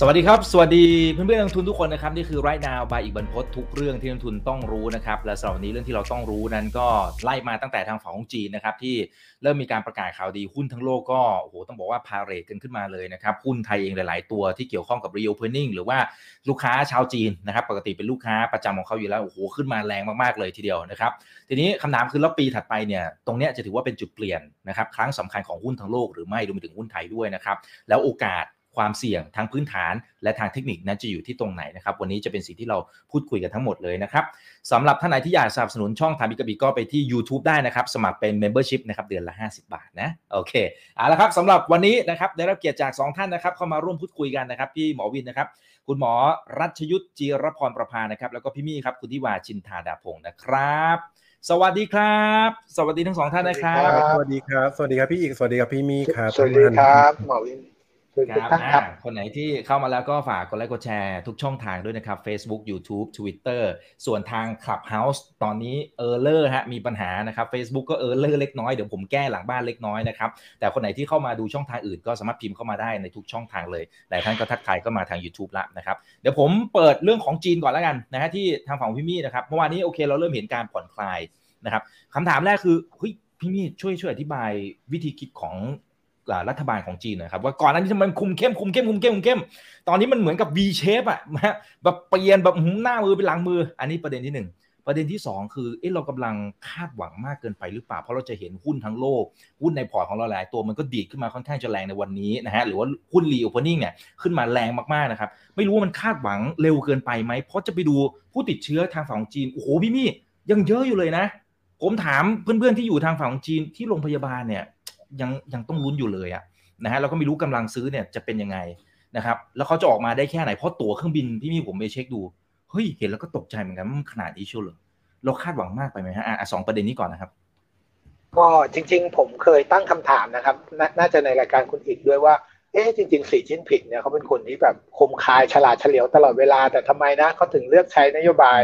สวัสดีครับ สวัสดีเพื่อนๆนักลงทุนทุกคนนะครับ นี่คือไรนาวบายอีกบรรพททุกเรื่องที่นักลงทุนต้องรู้นะครับ และสำหรับวันนี้เรื่องที่เราต้องรู้นั้นก็ไล่มาตั้งแต่ทางฝั่งของจีนนะครับที่เริ่มมีการประกาศข่าวดีหุ้นทั้งโลกก็โอ้โหต้องบอกว่าพาเรทกันขึ้นมาเลยนะครับหุ้นไทยเองหลาย ๆ ตัวที่เกี่ยวข้องกับ reopening หรือว่าลูกค้าชาวจีนนะครับปกติเป็นลูกค้าประจำของเขาอยู่แล้วโอ้โหขึ้นมาแรงมากๆเลยทีเดียวนะครับทีนี้คำถามคือแล้วปีถัดไปเนี่ยตรงเนี้ยจะถือว่าเป็นจุดเปลี่ยนนะครับครั้งสำคัญของหุ้นทั้งโลกหรือไม่รวมไปถึงหุ้นไทยด้วยนะครับแล้วโอกาส ความเสี่ยงทางพื้นฐาน และทางเทคนิคนั้นจะอยู่ที่ตรงไหนนะครับ วันนี้จะเป็นสิ่งที่เราพูดคุยกันทั้งหมดเลยนะครับสำหรับท่านไหนที่อยากสนับสนุนช่องทางบิกบิก็ไปที่ YouTube ได้นะครับ สมัครเป็น Membership นะครับเดือนละ 50 บาทนะโอเคเอาละครับสำหรับวันนี้นะครับได้รับเกียรติจาก 2 ท่านนะครับเข้ามาร่วมพูดคุยกันนะครับพี่หมอวินนะครับคุณหมอรัชยุทธจีรพรประภานะครับ แล้วก็พี่มี่ครับคุณทิวาชินธาดาพงศ์นะครับสวัสดีครับ สวัสดีทั้งสองท่านนะครับ สวัสดีครับ สวัสดีครับพี่อีก สวัสดีครับพี่มี่ครับ สวัสดีครับหมอวินสวัส คดีรับครับอ่าคนไหนที่เข้ามาแล้วก็ฝากกดไลค์กดแชร์ทุกช่องทางด้วยนะครับ Facebook YouTube Twitter ส่วนทาง Clubhouse ตอนนี้ error ฮะมีปัญหานะครับ Facebook ก็ error เล็กน้อย เดี๋ยวผมแก้หลังบ้านเล็กน้อยนะครับ แต่คนไหนที่เข้ามาดูช่องทางอื่นก็สามารถพิมพ์เข้ามาได้ในทุกช่องทางเลยหลายท่านก็ทักทายก็มาทาง YouTube ละนะครับเดี๋ยวผมเปิดเรื่องของจีนก่อนแล้วกันนะฮะที่ทางฝั่งพี่มี่นะครับเมื่อวานนี้โอเคเราเริ่มเห็นการผ่อนคลายนะครับคำถามแรกคือเฮ้ยพี่มี่ช่วยช่วยอธิบายวิธีคิดของอ่า รัฐบาลของจีนนะครับว่าก่อนหน้านี้ทำไมมันคุมเข้มคุมเข้มคุมเข้มคุมเข้มตอนนี้มันเหมือนกับ V shape อะนะแบบเปลี่ยนแบบหืมหน้ามือเป็นหลังมือ อันนี้ประเด็นที่หนึ่งประเด็นที่สองคือเอ๊ะเรากำลังคาดหวังมากเกินไปหรือเปล่า เพราะเราจะเห็นหุ้นทั้งโลก หุ้นในพอร์ตของเราหลายตัวมันก็ดีดขึ้นมาค่อนข้างจะแรงในวันนี้นะฮะหรือว่าหุ้น reopening เนี่ยขึ้นมาแรงมากๆนะครับ ไม่รู้ว่ามันคาดหวังเร็วเกินไปไหม เพราะจะไปดูผู้ติดเชื้อทางฝั่งจีน โอ้โหพี่มี่ยังเยอะอยู่เลยนะ ผมถามเพื่อนๆที่อยู่ทางฝั่งของจีนที่โรงพยาบาลเนี่ย ยังยังต้องลุ้นอยู่เลยอะนะฮะเราก็ไม่รู้กำลังซื้อเนี่ยจะเป็นยังไงนะครับแล้วเขาจะออกมาได้แค่ไหนเพราะตั๋วเครื่องบินพี่มีผมไปเช็คดูเฮ้ยเห็นแล้วก็ตกใจเหมือนกันมันขนาดนี้เชียวเหรอเราคาดหวังมากไปไหมฮะอะสองประเด็นนี้ก่อนนะครับก็จริง ๆ ผมเคยตั้งคำถามนะครับนน่าจะในรายการคุณอีกด้วยว่าเอ๊ะจริงๆสีจิ้นผิงเนี่ยเขาเป็นคนที่แบบคมคายฉลาดเฉลียวตลอดเวลาแต่ทำไมนะเขาถึงเลือกใช้นโยบาย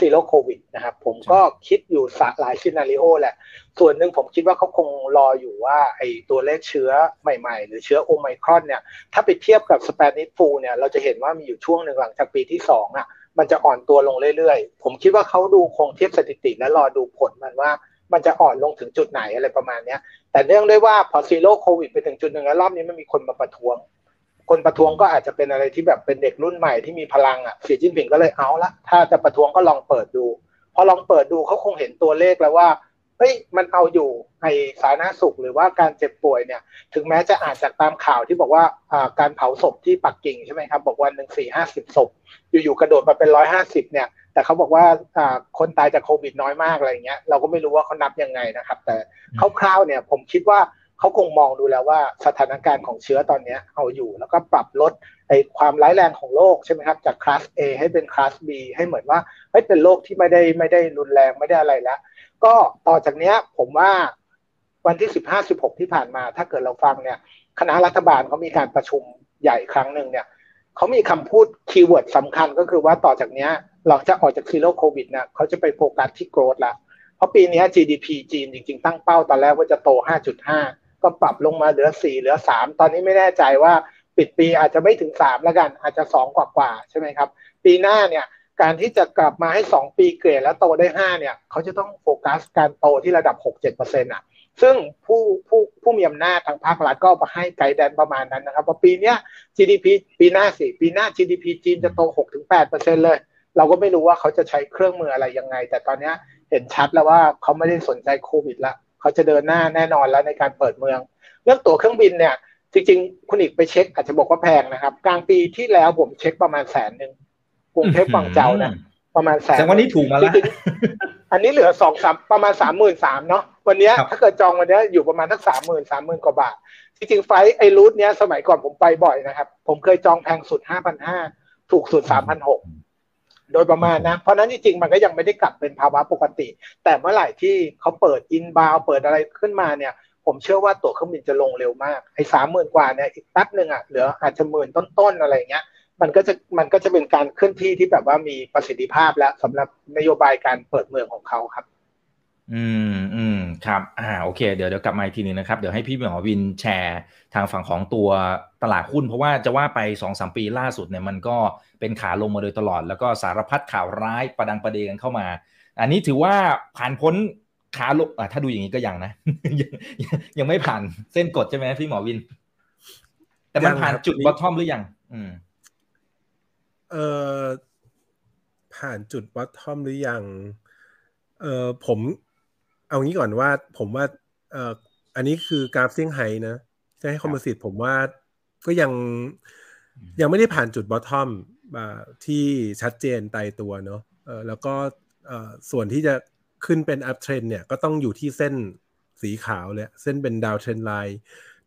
zero โควิดนะครับ ผมก็คิดอยู่สหลาย scenario แหละ ส่วนหนึ่งผมคิดว่าเขาคงรออยู่ว่าไอ้ตัวเลขเชื้อใหม่ๆ หรือเชื้อโอไมครอนเนี่ย ถ้าไปเทียบกับ Spanish flu เนี่ย เราจะเห็นว่ามีอยู่ช่วงหนึ่งหลังจากปีที่สองอะ มันจะอ่อนตัวลงเรื่อยๆ ผมคิดว่าเขาดูคงเทียบสถิติและรอดูผลมันว่ามันจะอ่อนลงถึงจุดไหนอะไรประมาณเนี้ย แต่เนื่องด้วยว่าพอ zero โควิดไปถึงจุดหนึ่งแล้วรอบนี้มันมีคนมาประท้วง คนประท้วงก็อาจจะเป็นอะไรที่แบบเป็นเด็กรุ่นใหม่ที่มีพลังอะสีจิ้นผิงก็เลยเอาละถ้าจะประท้วงก็ลองเปิดดู พอลองเปิดดูเขาคงเห็นตัวเลขแล้วว่าเฮ้ยมันเอาอยู่ไอสาธารณสุขหรือว่าการเจ็บป่วยเนี่ย ถึงแม้จะอ่านจากตามข่าวที่บอกว่าการเผาศพที่ปักกิ่งใช่ไหมครับ บอกวันหนึ่งสี่ห้าสิบศพ อยู่ๆกระโดดมาเป็นร้อยห้าสิบเนี่ย แต่เขาบอกว่าคนตายจากโควิดน้อยมากอะไรเงี้ยเราก็ไม่รู้ว่าเขานับยังไงนะครับ แต่คร่าวๆเนี่ยผมคิดว่า เขาคงมองดูแล้วว่าสถานการณ์ของเชื้อตอนนี้เอาอยู่ แล้วก็ปรับลดไอความร้ายแรงของโรคใช่ไหมครับจากคลาส A ให้เป็นคลาส B ให้เหมือนว่าเฮ้ยเป็นโรคที่ไม่ได้ไม่ได้รุนแรงไม่ได้อะไรแล้ว ก็ต่อจากเนี้ยผมว่าวันที่สิบห้าสิบหกที่ผ่านมา ถ้าเกิดเราฟังเนี่ยคณะรัฐบาลเขามีการประชุมใหญ่ครั้งหนึ่งเนี่ยเขามีคำพูด keyword สำคัญก็คือว่าต่อจากเนี้ยเราจะออกจาก zero โควิดเนี่ยเขาจะไปโฟกัสที่ growth ละเพราะปีนี้ GDP จีนจริงๆ ตั้งเป้าตอนแรกว่าจะโต 5.5 ก็ปรับลงมาเหลือ4เหลือ3ตอนนี้ไม่แน่ใจว่าปิดปีอาจจะไม่ถึง3แล้วกัน อาจจะ2กว่ากว่าใช่ไหมครับ ปีหน้าเนี่ยการที่จะกลับมาให้2ปีเกรดแล้วโตได้5เนี่ยเขาจะต้องโฟกัสการโตที่ระดับ6-7%อะซึ่งผู้ผู้ผู้มีอำนาจทางภาครัฐก็มาให้ไกด์แดนประมาณนั้นนะครับว่าปีเนี้ย GDP ปีหน้าสิปีหน้า GDP จีนจะโต 6-8%เลย เราก็ไม่รู้ว่าเขาจะใช้เครื่องมืออะไรยังไง แต่ตอนเนี้ยเห็นชัดแล้วว่าเขาไม่ได้สนใจโควิดละ เขาจะเดินหน้าแน่นอนแล้วในการเปิดเมือง เรื่องตั๋วเครื่องบินเนี่ย จริง ๆ คุณอีกไปเช็คอาจจะบอกว่าแพงนะครับ กลางปีที่แล้วผมเช็คประมาณแสนหนึ่งกรุงเทพบางเจ้านะประมาณแสนแต่วันนี้ถูกมาแล้วจริงๆอันนี้เหลือสองสามประมาณสามหมื่นสามเนาะวันเนี้ยครับถ้าเกิดจองวันเนี้ยอยู่ประมาณทั้งสามหมื่นสามหมื่นกว่าบาท จริงๆไฟล์ไอรูทเนี้ยสมัยก่อนผมไปบ่อยนะครับ ผมเคยจองแพงสุดห้าพันห้าถูกสุดสามพันหก โดยประมาณนะ เพราะนั้นจริงๆ มันก็ยังไม่ได้กลับเป็นภาวะปกติ แต่เมื่อไหร่ที่เขาเปิดอินบาวเปิดอะไรขึ้นมาเนี่ย ผมเชื่อว่าตั๋วเครื่องบินจะลงเร็วมากไอ้สามหมื่นกว่าเนี่ยอีกแป๊บหนึ่งอะเหลืออาจจะหมื่นต้นๆอะไรเงี้ยมันก็จะมันก็จะเป็นการเคลื่อนที่ที่แบบว่ามีประสิทธิภาพแล้วสำหรับนโยบายการเปิดเมืองของเขาครับ อืมอืม ครับอ่าโอเคเดี๋ยวเดี๋ยวกลับมาอีกทีนึงนะครับเดี๋ยวให้พี่หมอวินแชร์ทางฝั่งของตัวตลาดหุ้น เพราะว่าจะว่าไปสองสามปีล่าสุดเนี่ยมันก็เป็นขาลงมาโดยตลอด แล้วก็สารพัดข่าวร้ายประดังประเดกันเข้ามา อันนี้ถือว่าผ่านพ้นขาลงอ่าถ้าดูอย่างนี้ก็ยังนะยังยังไม่ผ่านเส้นกดใช่ไหมพี่หมอวิน แต่มันผ่านจุด bottom หรือยังอืมเอ่อผ่านจุด bottom หรือยังเอ่อผม เอางี้ก่อนว่าผมว่าเอ่ออันนี้คือกราฟเซี่ยงไฮ้นะเซี่ยงไฮ้ Composite ผมว่าก็ยังยังไม่ได้ผ่านจุด bottomที่ชัดเจนตายตัวเนาะเออแล้วก็เอ่อส่วนที่จะขึ้นเป็น uptrend เนี่ยก็ต้องอยู่ที่เส้นสีขาวเลยเส้นเป็น downtrend line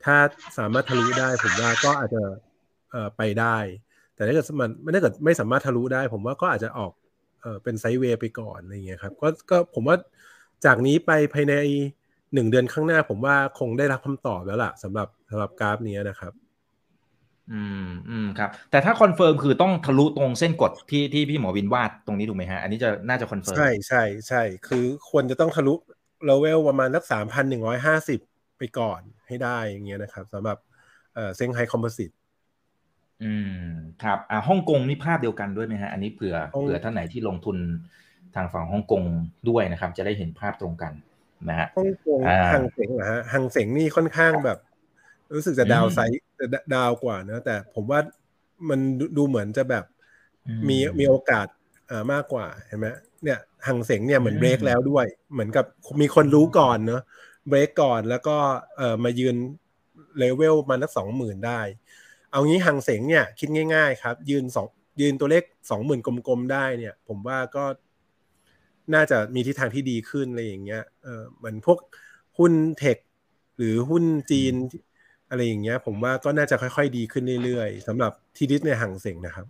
ถ้าสามารถทะลุได้ผมว่าก็อาจจะเอ่อไปได้ แต่ถ้าเกิดมันไม่ถ้าเกิดไม่สามารถทะลุได้ ผมว่าก็อาจจะออกเออเป็น sideway ไปก่อนอะไรเงี้ยครับก็ก็ผมว่า จากนี้ไปภายในหนึ่งเดือนข้างหน้า ผมว่าคงได้รับคำตอบแล้วล่ะสำหรับสำหรับกราฟนี้นะครับ อืมอืมครับ แต่ถ้า confirm คือต้องทะลุตรงเส้นกดที่ที่พี่หมอวินวาดตรงนี้ถูกไหมฮะ อันนี้จะน่าจะ confirm ใช่ใช่ใช่คือควรจะต้องทะลุเลเวลประมาณสักสามพันหนึ่งร้อยห้าสิบไปก่อนให้ได้อย่างเงี้ยนะครับสำหรับเอ่อเซี่ยงไฮ้ Composite อืมครับอ่าฮ่องกงนี่ภาพเดียวกันด้วยไหมฮะ อันนี้เผื่อฮ่องเผื่อท่านไหนที่ลงทุน ทางฝั่งฮ่องกงด้วยนะครับ จะได้เห็นภาพตรงกันนะฮะฮ่องกงอ่าหังเสงเหรอฮะหังเสงนี่ค่อนข้างแบบ รู้สึกจะอืมดาวไซด์ดาวกว่านะแต่ผมว่ามันดูดูเหมือนจะแบบอืมีมีโอกาสเอ่อมากกว่าเห็นไหมเนี่ยหังเสงเนี่ยเหมือนอืมเบรกแล้วด้วย เหมือนกับมีคนรู้ก่อนเนอะเบรกก่อนแล้วก็เอ่อมายืนเลเวลมานักสองหมื่นได้ เอางี้หังเสงเนี่ยคิดง่าย ๆ ครับ ยืนสองยืนตัวเลขสองหมื่นกลมๆได้เนี่ย ผมว่าก็ น่าจะมีทิศทางที่ดีขึ้นอะไรอย่างเงี้ยเออเหมือนพวกหุ้นเทคหรือหุ้นจีนอะไรอย่างเงี้ย ผมว่าก็น่าจะค่อยๆ ดีขึ้นเรื่อยๆสำหรับทีดิสในหังเสงนะครับ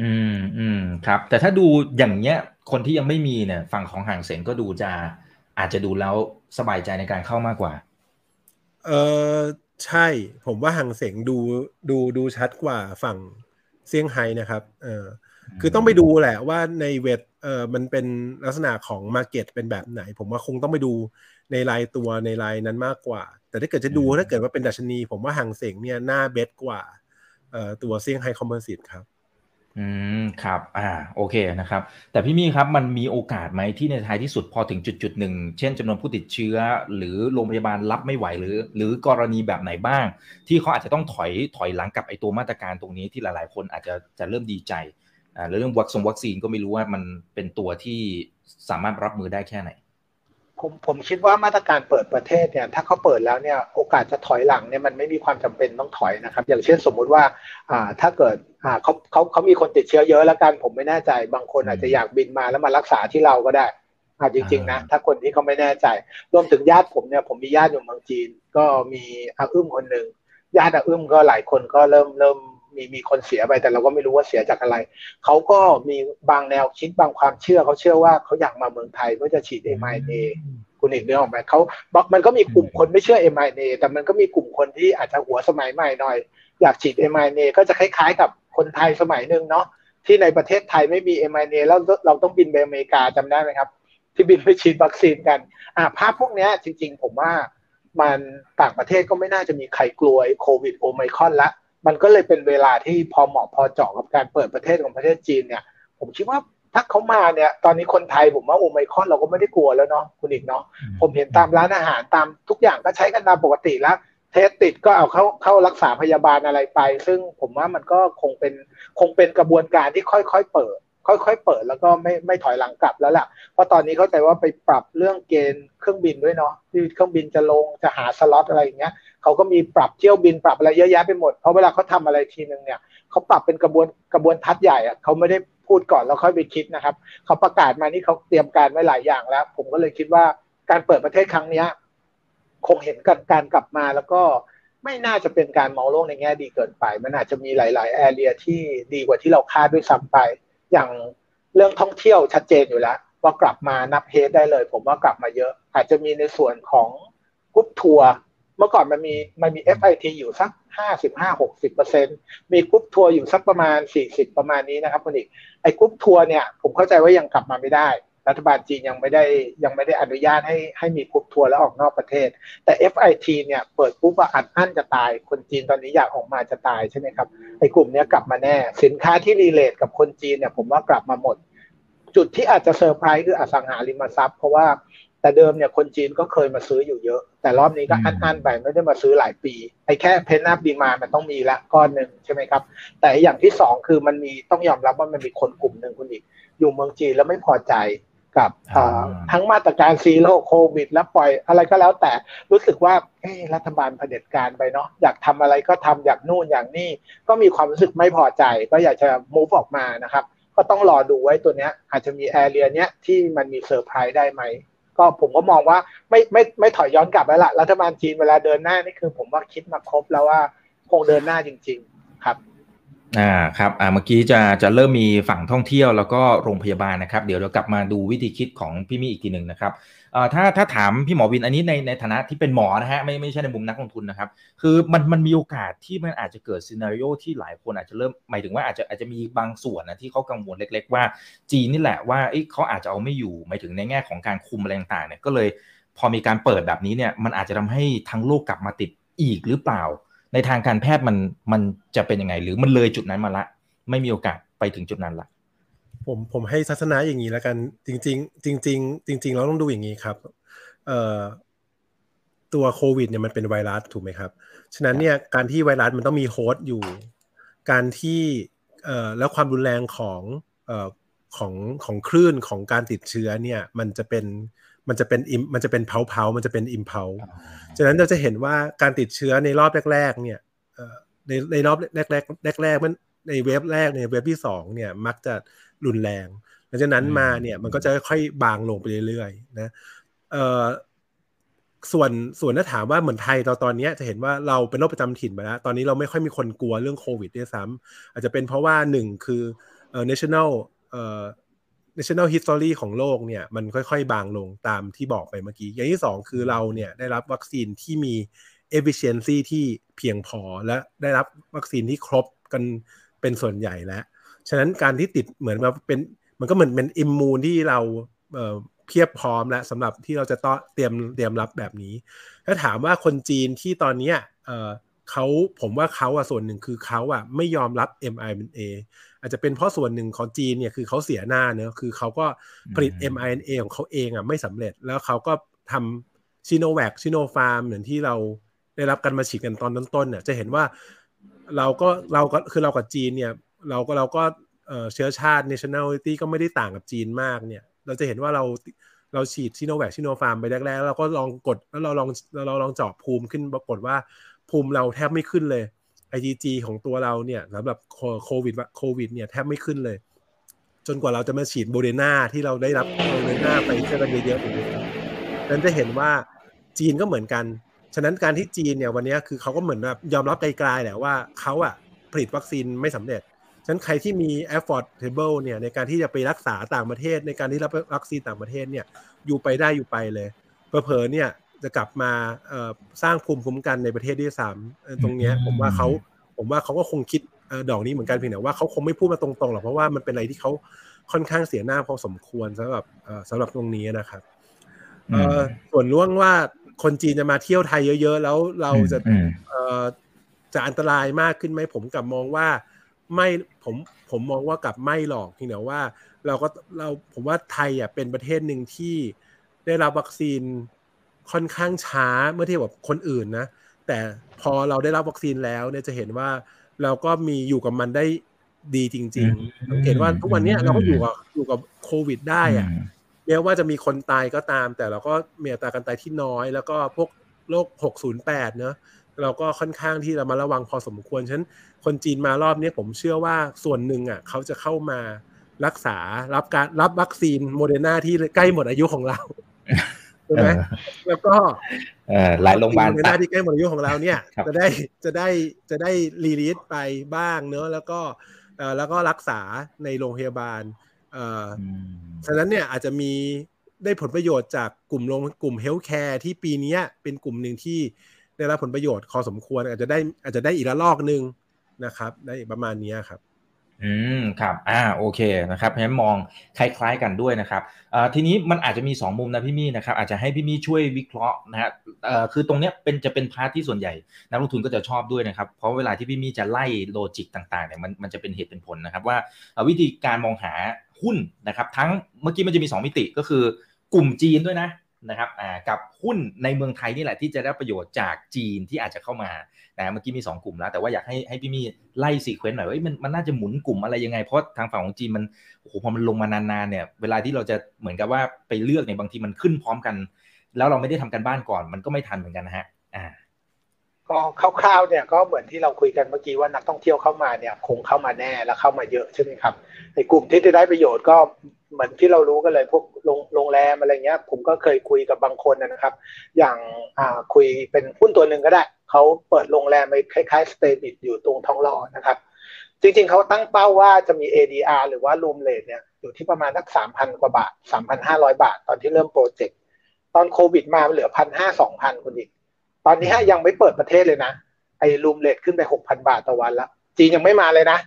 อืมอืมครับ แต่ถ้าดูอย่างเงี้ย คนที่ยังไม่มีเนี่ยฝั่งของห่างเสงก็ดูจะอาจจะดูแล้วสบายใจในการเข้ามากกว่า เออใช่ ผมว่าหังเสงดูดูดูชัดกว่าฝั่งเซี่ยงไฮ้นะครับ เออคือต้องไปดูแหละว่าในเวท เออมันเป็นลักษณะของมาเก็ตเป็นแบบไหน ผมว่าคงต้องไปดูในรายตัวในรายนั้นมากกว่า แต่ถ้าเกิดจะดูอืมถ้าเกิดว่าเป็นดัชนี ผมว่าหังเสงเนี่ยหน้าเบสกว่าเอ่อตัวเซี่ยงไฮ้คอมเพ s สิตครับอืมครับ อ่า โอเคนะครับ แต่พี่มี่ครับ มันมีโอกาสไหมที่ในท้ายที่สุดพอถึงจุดจุดหนึ่ง เช่นจำนวนผู้ติดเชื้อ หรือโรงพยาบาลรับไม่ไหวหรือ หรือกรณีแบบไหนบ้าง ที่เขาอาจจะต้องถอยถอยหลังกับไอตัวมาตรการตรงนี้ที่หลาย ๆ คนอาจจะจะเริ่มดีใจอ่า แล้วเรื่องวัคซงวัคซีนก็ไม่รู้ว่ามันเป็นตัวที่สามารถรับมือได้แค่ไหน ผมผมคิดว่ามาตรการเปิดประเทศเนี่ยถ้าเขาเปิดแล้วเนี่ยโอกาสจะถอยหลังเนี่ยมันไม่มีความจำเป็นต้องถอยนะครับ อย่างเช่นสมมุติว่าอ่าถ้าเกิดอ่าเขาเขาเขามีคนติดเชื้อเยอะแล้วกันผมไม่แน่ใจ บางคนอาจจะอยากบินมาแล้วมารักษาที่เราก็ได้อ่าจริงๆนะถ้าคนที่เขาไม่แน่ใจ รวมถึงญาติผมเนี่ยผมมีญาติอยู่เมืองจีน ก็มีอาอึ้มคนหนึ่งญาติอาอึ้มก็หลายคนก็เริ่มเริ่ม มีมีคนเสียไปแต่เราก็ไม่รู้ว่าเสียจากอะไร เขาก็มีบางแนวคิดบางความเชื่อเขาเชื่อว่าเขาอยากมาเมืองไทยเพื่อจะฉีด m อ a คุณเอกเนื้อออกไหมเขาบอกมันก็มีกลุ่มคนไม่เชื่อ m อ a แต่มันก็มีกลุ่มคนที่อาจจะหัวสมัยใหม่หน่อย อยากฉีด m อ a ก็จะคล้ายๆ กับคนไทยสมัยหนึ่งเนาะที่ในประเทศไทยไม่มี m อ a แล้วเราต้องบินไปอเมริกาจำได้ไหมครับ ที่บินไปฉีดวัคซีนกันอ่าภาพพวกเนี้ยจริง ๆ ผมว่ามันต่างประเทศก็ไม่น่าจะมีใครกลัวไอ้โควิดโอไมครอนละ มันก็เลยเป็นเวลาที่พอเหมาะพอเจาะกับการเปิดประเทศของประเทศจีนเนี่ย ผมคิดว่าถ้าเขามาเนี่ย ตอนนี้คนไทยผมว่าโอไมครอนเราก็ไม่ได้กลัวแล้วเนาะคุณอีกเนาะผมเห็นตามร้านอาหารตามทุกอย่างก็ใช้กันตามปกติแล้ว เทสติดก็เอาเข้าเข้ารักษาพยาบาลอะไรไป ซึ่งผมว่ามันก็คงเป็นคงเป็นกระบวนการที่ค่อยๆเปิด ค่อยๆเปิดแล้วก็ไม่ไม่ถอยหลังกลับแล้วล่ะ เพราะตอนนี้เข้าใจว่าไปปรับเรื่องเกณฑ์เครื่องบินด้วยเนาะที่เครื่องบินจะลงจะหาสล็อตอะไรอย่างเงี้ยเขาก็มีปรับเที่ยวบินปรับอะไรเยอะแยะไปหมด เพราะเวลาเขาทำอะไรทีนึงเนี่ยเขาปรับเป็นกระบวนกระบวนทัศน์ใหญ่อะเขาไม่ได้พูดก่อนแล้วค่อยไปคิดนะครับ เขาประกาศมานี่เขาเตรียมการไว้หลายอย่างแล้ว ผมก็เลยคิดว่าการเปิดประเทศครั้งเนี้ยคงเห็นการการกลับมาแล้วก็ไม่น่าจะเป็นการมองโลกในแง่ดีเกินไป มันอาจจะมีหลาย ๆ แอเรียที่ดีกว่าที่เราคาดด้วยซ้ำไป อย่างเรื่องท่องเที่ยวชัดเจนอยู่แล้ว ว่ากลับมานับ head ได้เลย ผมว่ากลับมาเยอะ อาจจะมีในส่วนของกรุ๊ปทัวร์เมื่อก่อนมันมีมันมี FIT อยู่สักห้าสิบห้าหกสิบเปอร์เซ็นต์มีกรุ๊ปทัวร์อยู่สักประมาณสี่สิบประมาณนี้นะครับคุณอีกไอ้กรุ๊ปทัวร์เนี่ยผมเข้าใจว่ายังกลับมาไม่ได้ รัฐบาลจีนยังไม่ได้ยังไม่ได้อนุญาตให้ให้มีกรุ๊ปทัวร์แล้วออกนอกประเทศ แต่ FIT เนี่ยเปิดปุ๊บอัดอั้นจะตาย คนจีนตอนนี้อยากออกมาจะตายใช่ไหมครับไอ้กลุ่มนี้กลับมาแน่ สินค้าที่ relate กับคนจีนเนี่ยผมว่ากลับมาหมด จุดที่อาจจะเซอร์ไพรส์คืออสังหาริมทรัพย์ เพราะว่าแต่เดิมเนี่ยคนจีนก็เคยมาซื้ออยู่เยอะ แต่รอบนี้ก็อันอันไปไม่ได้มาซื้อหลายปีไอ้แค่ pent-up demand มันต้องมีละก้อนหนึ่งใช่ไหมครับ แต่อย่างที่สองคือมันมีต้องยอมรับว่ามันมีคนกลุ่มหนึ่งคุณอีก อยู่เมืองจีนแล้วไม่พอใจ กับทั้งมาตรการ zero COVID แล้วปล่อยอะไรก็แล้วแต่รู้สึกว่ารัฐบาลเผด็จการไปเนาะอยากทำอะไรก็ทำอยากนู่นอย่างนี้ก็มีความรู้สึกไม่พอใจ ก็อยากจะ move ออกมานะครับ ก็ต้องรอดูไว้ตัวเนี้ย อาจจะมี area เนี้ยที่มันมีเซอร์ไพรส์ได้ไหมก็ผมก็มองว่าไม่ไม่ไม่ถอยย้อนกลับแล้วล่ะรัฐบาลจีนเวลาเดินหน้านี่คือผมว่าคิดมาครบแล้วว่าคงเดินหน้าจริงๆครับ อ่าครับอ่าเมื่อกี้จะจะเริ่มมีฝั่งท่องเที่ยวแล้วก็โรงพยาบาลนะครับ เดี๋ยวเรากลับมาดูวิธีคิดของพี่มี่อีกทีหนึ่งนะครับเอ่อถ้าถ้าถามพี่หมอวินอันนี้ในในฐานะที่เป็นหมอนะฮะไม่ไม่ใช่ในมุมนักลงทุนนะครับ คือมันมันมีโอกาสที่มันอาจจะเกิดซีนารีโอที่หลายคนอาจจะเริ่มหมายถึงว่าอาจจะอาจจะมีบางส่วนนะที่เขากังวลเล็ก ๆ ว่าจีนนี่แหละว่าเขาอาจจะเอาไม่อยู่หมายถึงในแง่ของการคุมอะไรต่างๆเนี่ยก็เลยพอมีการเปิดแบบนี้เนี่ยมันอาจจะทำให้ทั้งโลกกลับมาติดอีกหรือเปล่า ในทางการแพทย์มันมันจะเป็นยังไง หรือมันเลยจุดนั้นมาละ ไม่มีโอกาสไปถึงจุดนั้นละผมผมให้ทัศนะอย่างนี้แล้วกัน จริง ๆ จริง ๆ จริง ๆ เราต้องดูอย่างนี้ครับ เอ่อตัวโควิดเนี่ยมันเป็นไวรัสถูกไหมครับ ฉะนั้นเนี่ยการที่ไวรัสมันต้องมีโฮสต์อยู่ การที่เอ่อแล้วความรุนแรงของเอ่อของของคลื่นของการติดเชื้อเนี่ยมันจะเป็น มันจะเป็นอิมมันจะเป็นเพาเพามันจะเป็นอิมเพาฉะนั้นเราจะเห็นว่าการติดเชื้อในรอบแรก ๆ เนี่ยในในรอบแรกๆแรกๆมันในเว็บแรกในเว็บที่สองเนี่ยมักจะรุนแรงหลังจากนั้นมาเนี่ยมันก็จะค่อยบางลงไปเรื่อยๆนะเอ่อส่วนส่วนถ้าถามว่าเหมือนไทยตอนตอนนี้จะเห็นว่าเราเป็นโรคประจำถิ่นไปแล้ว ตอนนี้เราไม่ค่อยมีคนกลัวเรื่องโควิดด้วยซ้ำอาจจะเป็นเพราะว่าหนึ่งคือเอ่อ national เอ่อ national history ของโลกเนี่ยมันค่อยๆ บางลงตามที่บอกไปเมื่อกี้ อย่างที่สองคือเราเนี่ยได้รับวัคซีนที่มี efficiency ที่เพียงพอและได้รับวัคซีนที่ครบกันเป็นส่วนใหญ่แล้ว ฉะนั้นการที่ติดเหมือนมาเป็นมันก็เหมือนเป็นอิมมูนที่เราเเพียบพร้อมแล้วสำหรับที่เราจะต้องเตรียมเตรียมรับแบบนี้ ถ้าถามว่าคนจีนที่ตอนนี้ เขาผมว่าเขาอะส่วนหนึ่งคือเขาอะไม่ยอมรับ mRNA อาจจะเป็นเพราะส่วนหนึ่งของจีนเนี่ยคือเขาเสียหน้าเนอะคือเขาก็ผลิต mRNA ของเขาเองอะไม่สำเร็จแล้วเขาก็ทำชิโนแวคชิโนฟาร์มเหมือนที่เราได้รับกันมาฉีดกันตอนต้นๆเนี่ยจะเห็นว่าเราก็เราก็คือเรากับจีนเนี่ย เราก็เราก็เชื้อชาติ nationality ก็ไม่ได้ต่างกับจีนมากเนี่ย เราจะเห็นว่าเราเราฉีดชิโนแวคชิโนฟาร์มไปแรกๆแล้วเราก็ลองกดแล้วเราลองเราลองเจาะภูมิขึ้นปรากฏว่า ภูมิเราแทบไม่ขึ้นเลย IgG ของตัวเราเนี่ยสำหรับโควิดโควิดเนี่ยแทบไม่ขึ้นเลย จนกว่าเราจะมาฉีดโบเดนาที่เราได้รับโบเดนาไปเชื่อกันเยอะๆอย่างนี้นั้นจะเห็นว่าจีนก็เหมือนกัน ฉะนั้นการที่จีนเนี่ยวันนี้คือเขาก็เหมือนแบบยอมรับไกลๆแหละว่าเขาอะผลิตวัคซีนไม่สำเร็จ ฉะนั้นใครที่มี affordable เนี่ยในการที่จะไปรักษาต่างประเทศในการที่รับวัคซีนต่างประเทศเนี่ยอยู่ไปได้อยู่ไปเลยเพอเนี่ย จะกลับมาสร้างภูมิคุ้มกันในประเทศที่สามตรงนี้ผมว่าเขาผมว่าเขาก็คงคิดดอกนี้เหมือนกันเพียงแต่ว่าเขาคงไม่พูดมาตรงๆหรอกเพราะว่ามันเป็นอะไรที่เขาค่อนข้างเสียหน้าพอสมควรสำหรับสำหรับตรงนี้นะครับส่วนเรื่องว่าคนจีนจะมาเที่ยวไทยเยอะๆ แล้วเราจะจะอันตรายมากขึ้นไหมผมกลับมองว่าไม่ผมผมมองว่ากลับไม่หรอกเพียงแต่ว่าเราก็เราผมว่าไทยอะเป็นประเทศหนึ่งที่ได้รับวัคซีน ค่อนข้างช้าเมื่อเทียบกับคนอื่นนะ แต่พอเราได้รับวัคซีนแล้วเนี่ยจะเห็นว่าเราก็มีอยู่กับมันได้ดีจริงๆสังเกตว่าทุกวันนี้เราก็อยู่กับอยู่กับโควิดได้อะแม้ว่าจะมีคนตายก็ตาม แต่เราก็มีอัตราการตายที่น้อย แล้วก็พวกโรค 608 เนอะเราก็ค่อนข้างที่เรามาระวังพอสมควรฉะนั้นคนจีนมารอบนี้ผมเชื่อว่าส่วนหนึ่งอะเขาจะเข้ามารักษารับการรับวัคซีนโมเดอร์นาที่ใกล้หมดอายุของเรา ใช่ไหมแล้วก็หลายโรงพยาบาลในหน้าที่ใกล้หมดอายุของเราเนี่ยจะได้จะได้จะได้ release ไปบ้างเนอะแล้วก็แล้วก็รักษาในโรงพยาบาลฉะนั้นเนี่ยอาจจะมีได้ผลประโยชน์จากกลุ่มโรงกลุ่ม healthcare ที่ปีนี้เป็นกลุ่มหนึ่งที่ได้รับผลประโยชน์พอสมควร อาจจะได้อาจจะได้อีกระลอกหนึ่งนะครับ ได้ประมาณนี้ครับ อืมครับอ่าโอเคนะครับเพราะฉะนั้นมองคล้ายๆกันด้วยนะครับอ่าทีนี้มันอาจจะมี 2 มุมนะพี่มี่นะครับอาจจะให้พี่มี่ช่วยวิเคราะห์นะฮะเอ่อคือตรงเนี้ยเป็นจะเป็น part ที่ส่วนใหญ่นักลงทุนก็จะชอบด้วยนะครับเพราะเวลาที่พี่มี่จะไล่ logic ต่างๆเนี่ยมันมันจะเป็นเหตุเป็นผลนะครับว่าวิธีการมองหาหุ้นนะครับ ทั้งเมื่อกี้มันจะมี 2 มิติก็คือกลุ่มจีนด้วยนะ นะครับกับหุ้นในเมืองไทยนี่แหละที่จะได้ประโยชน์จากจีนที่อาจจะเข้ามานะเมื่อกี้มี 2 กลุ่มแล้ว แต่ว่าอยากให้ให้พี่มี่ไล่ซีเควนต์หน่อยว่ามันมันน่าจะหมุนกลุ่มอะไรยังไง เพราะทางฝั่งของจีนมันโอ้โหพอมันลงมานานๆเนี่ยเวลาที่เราจะเหมือนกับว่าไปเลือกเนี่ยบางทีมันขึ้นพร้อมกัน แล้วเราไม่ได้ทำกันบ้านก่อน มันก็ไม่ทันเหมือนกันนะฮะอ่า ก็คร่าวๆเนี่ยก็เหมือนที่เราคุยกันเมื่อกี้ว่านักท่องเที่ยวเข้ามาเนี่ยคงเข้ามาแน่และเข้ามาเยอะใช่ไหมครับ ในกลุ่มที่จะได้ประโยชน์ก็เหมือนที่เรารู้กันเลยพวกโรงแรมอะไรเงี้ย ผมก็เคยคุยกับบางคนนะครับ อย่างอ่าคุยเป็นหุ้นตัวหนึ่งก็ได้เขาเปิดโรงแรมไปคล้ายๆ Staybridge อยู่ตรงทองหล่อนะครับ จริงๆเขาตั้งเป้าว่าจะมี ADR หรือว่า room rate เนี่ยอยู่ที่ประมาณสักสามพันกว่าบาทสามพันห้าร้อยบาท ตอนที่เริ่มโปรเจกต์ตอนโควิดมาเหลือพันห้าสองพันคนอีก ตอนนี้ยังไม่เปิดประเทศเลยนะ ไอ้ room rate ขึ้นไปหกพันบาทต่อวันแล้วจีนยังไม่มาเลยนะ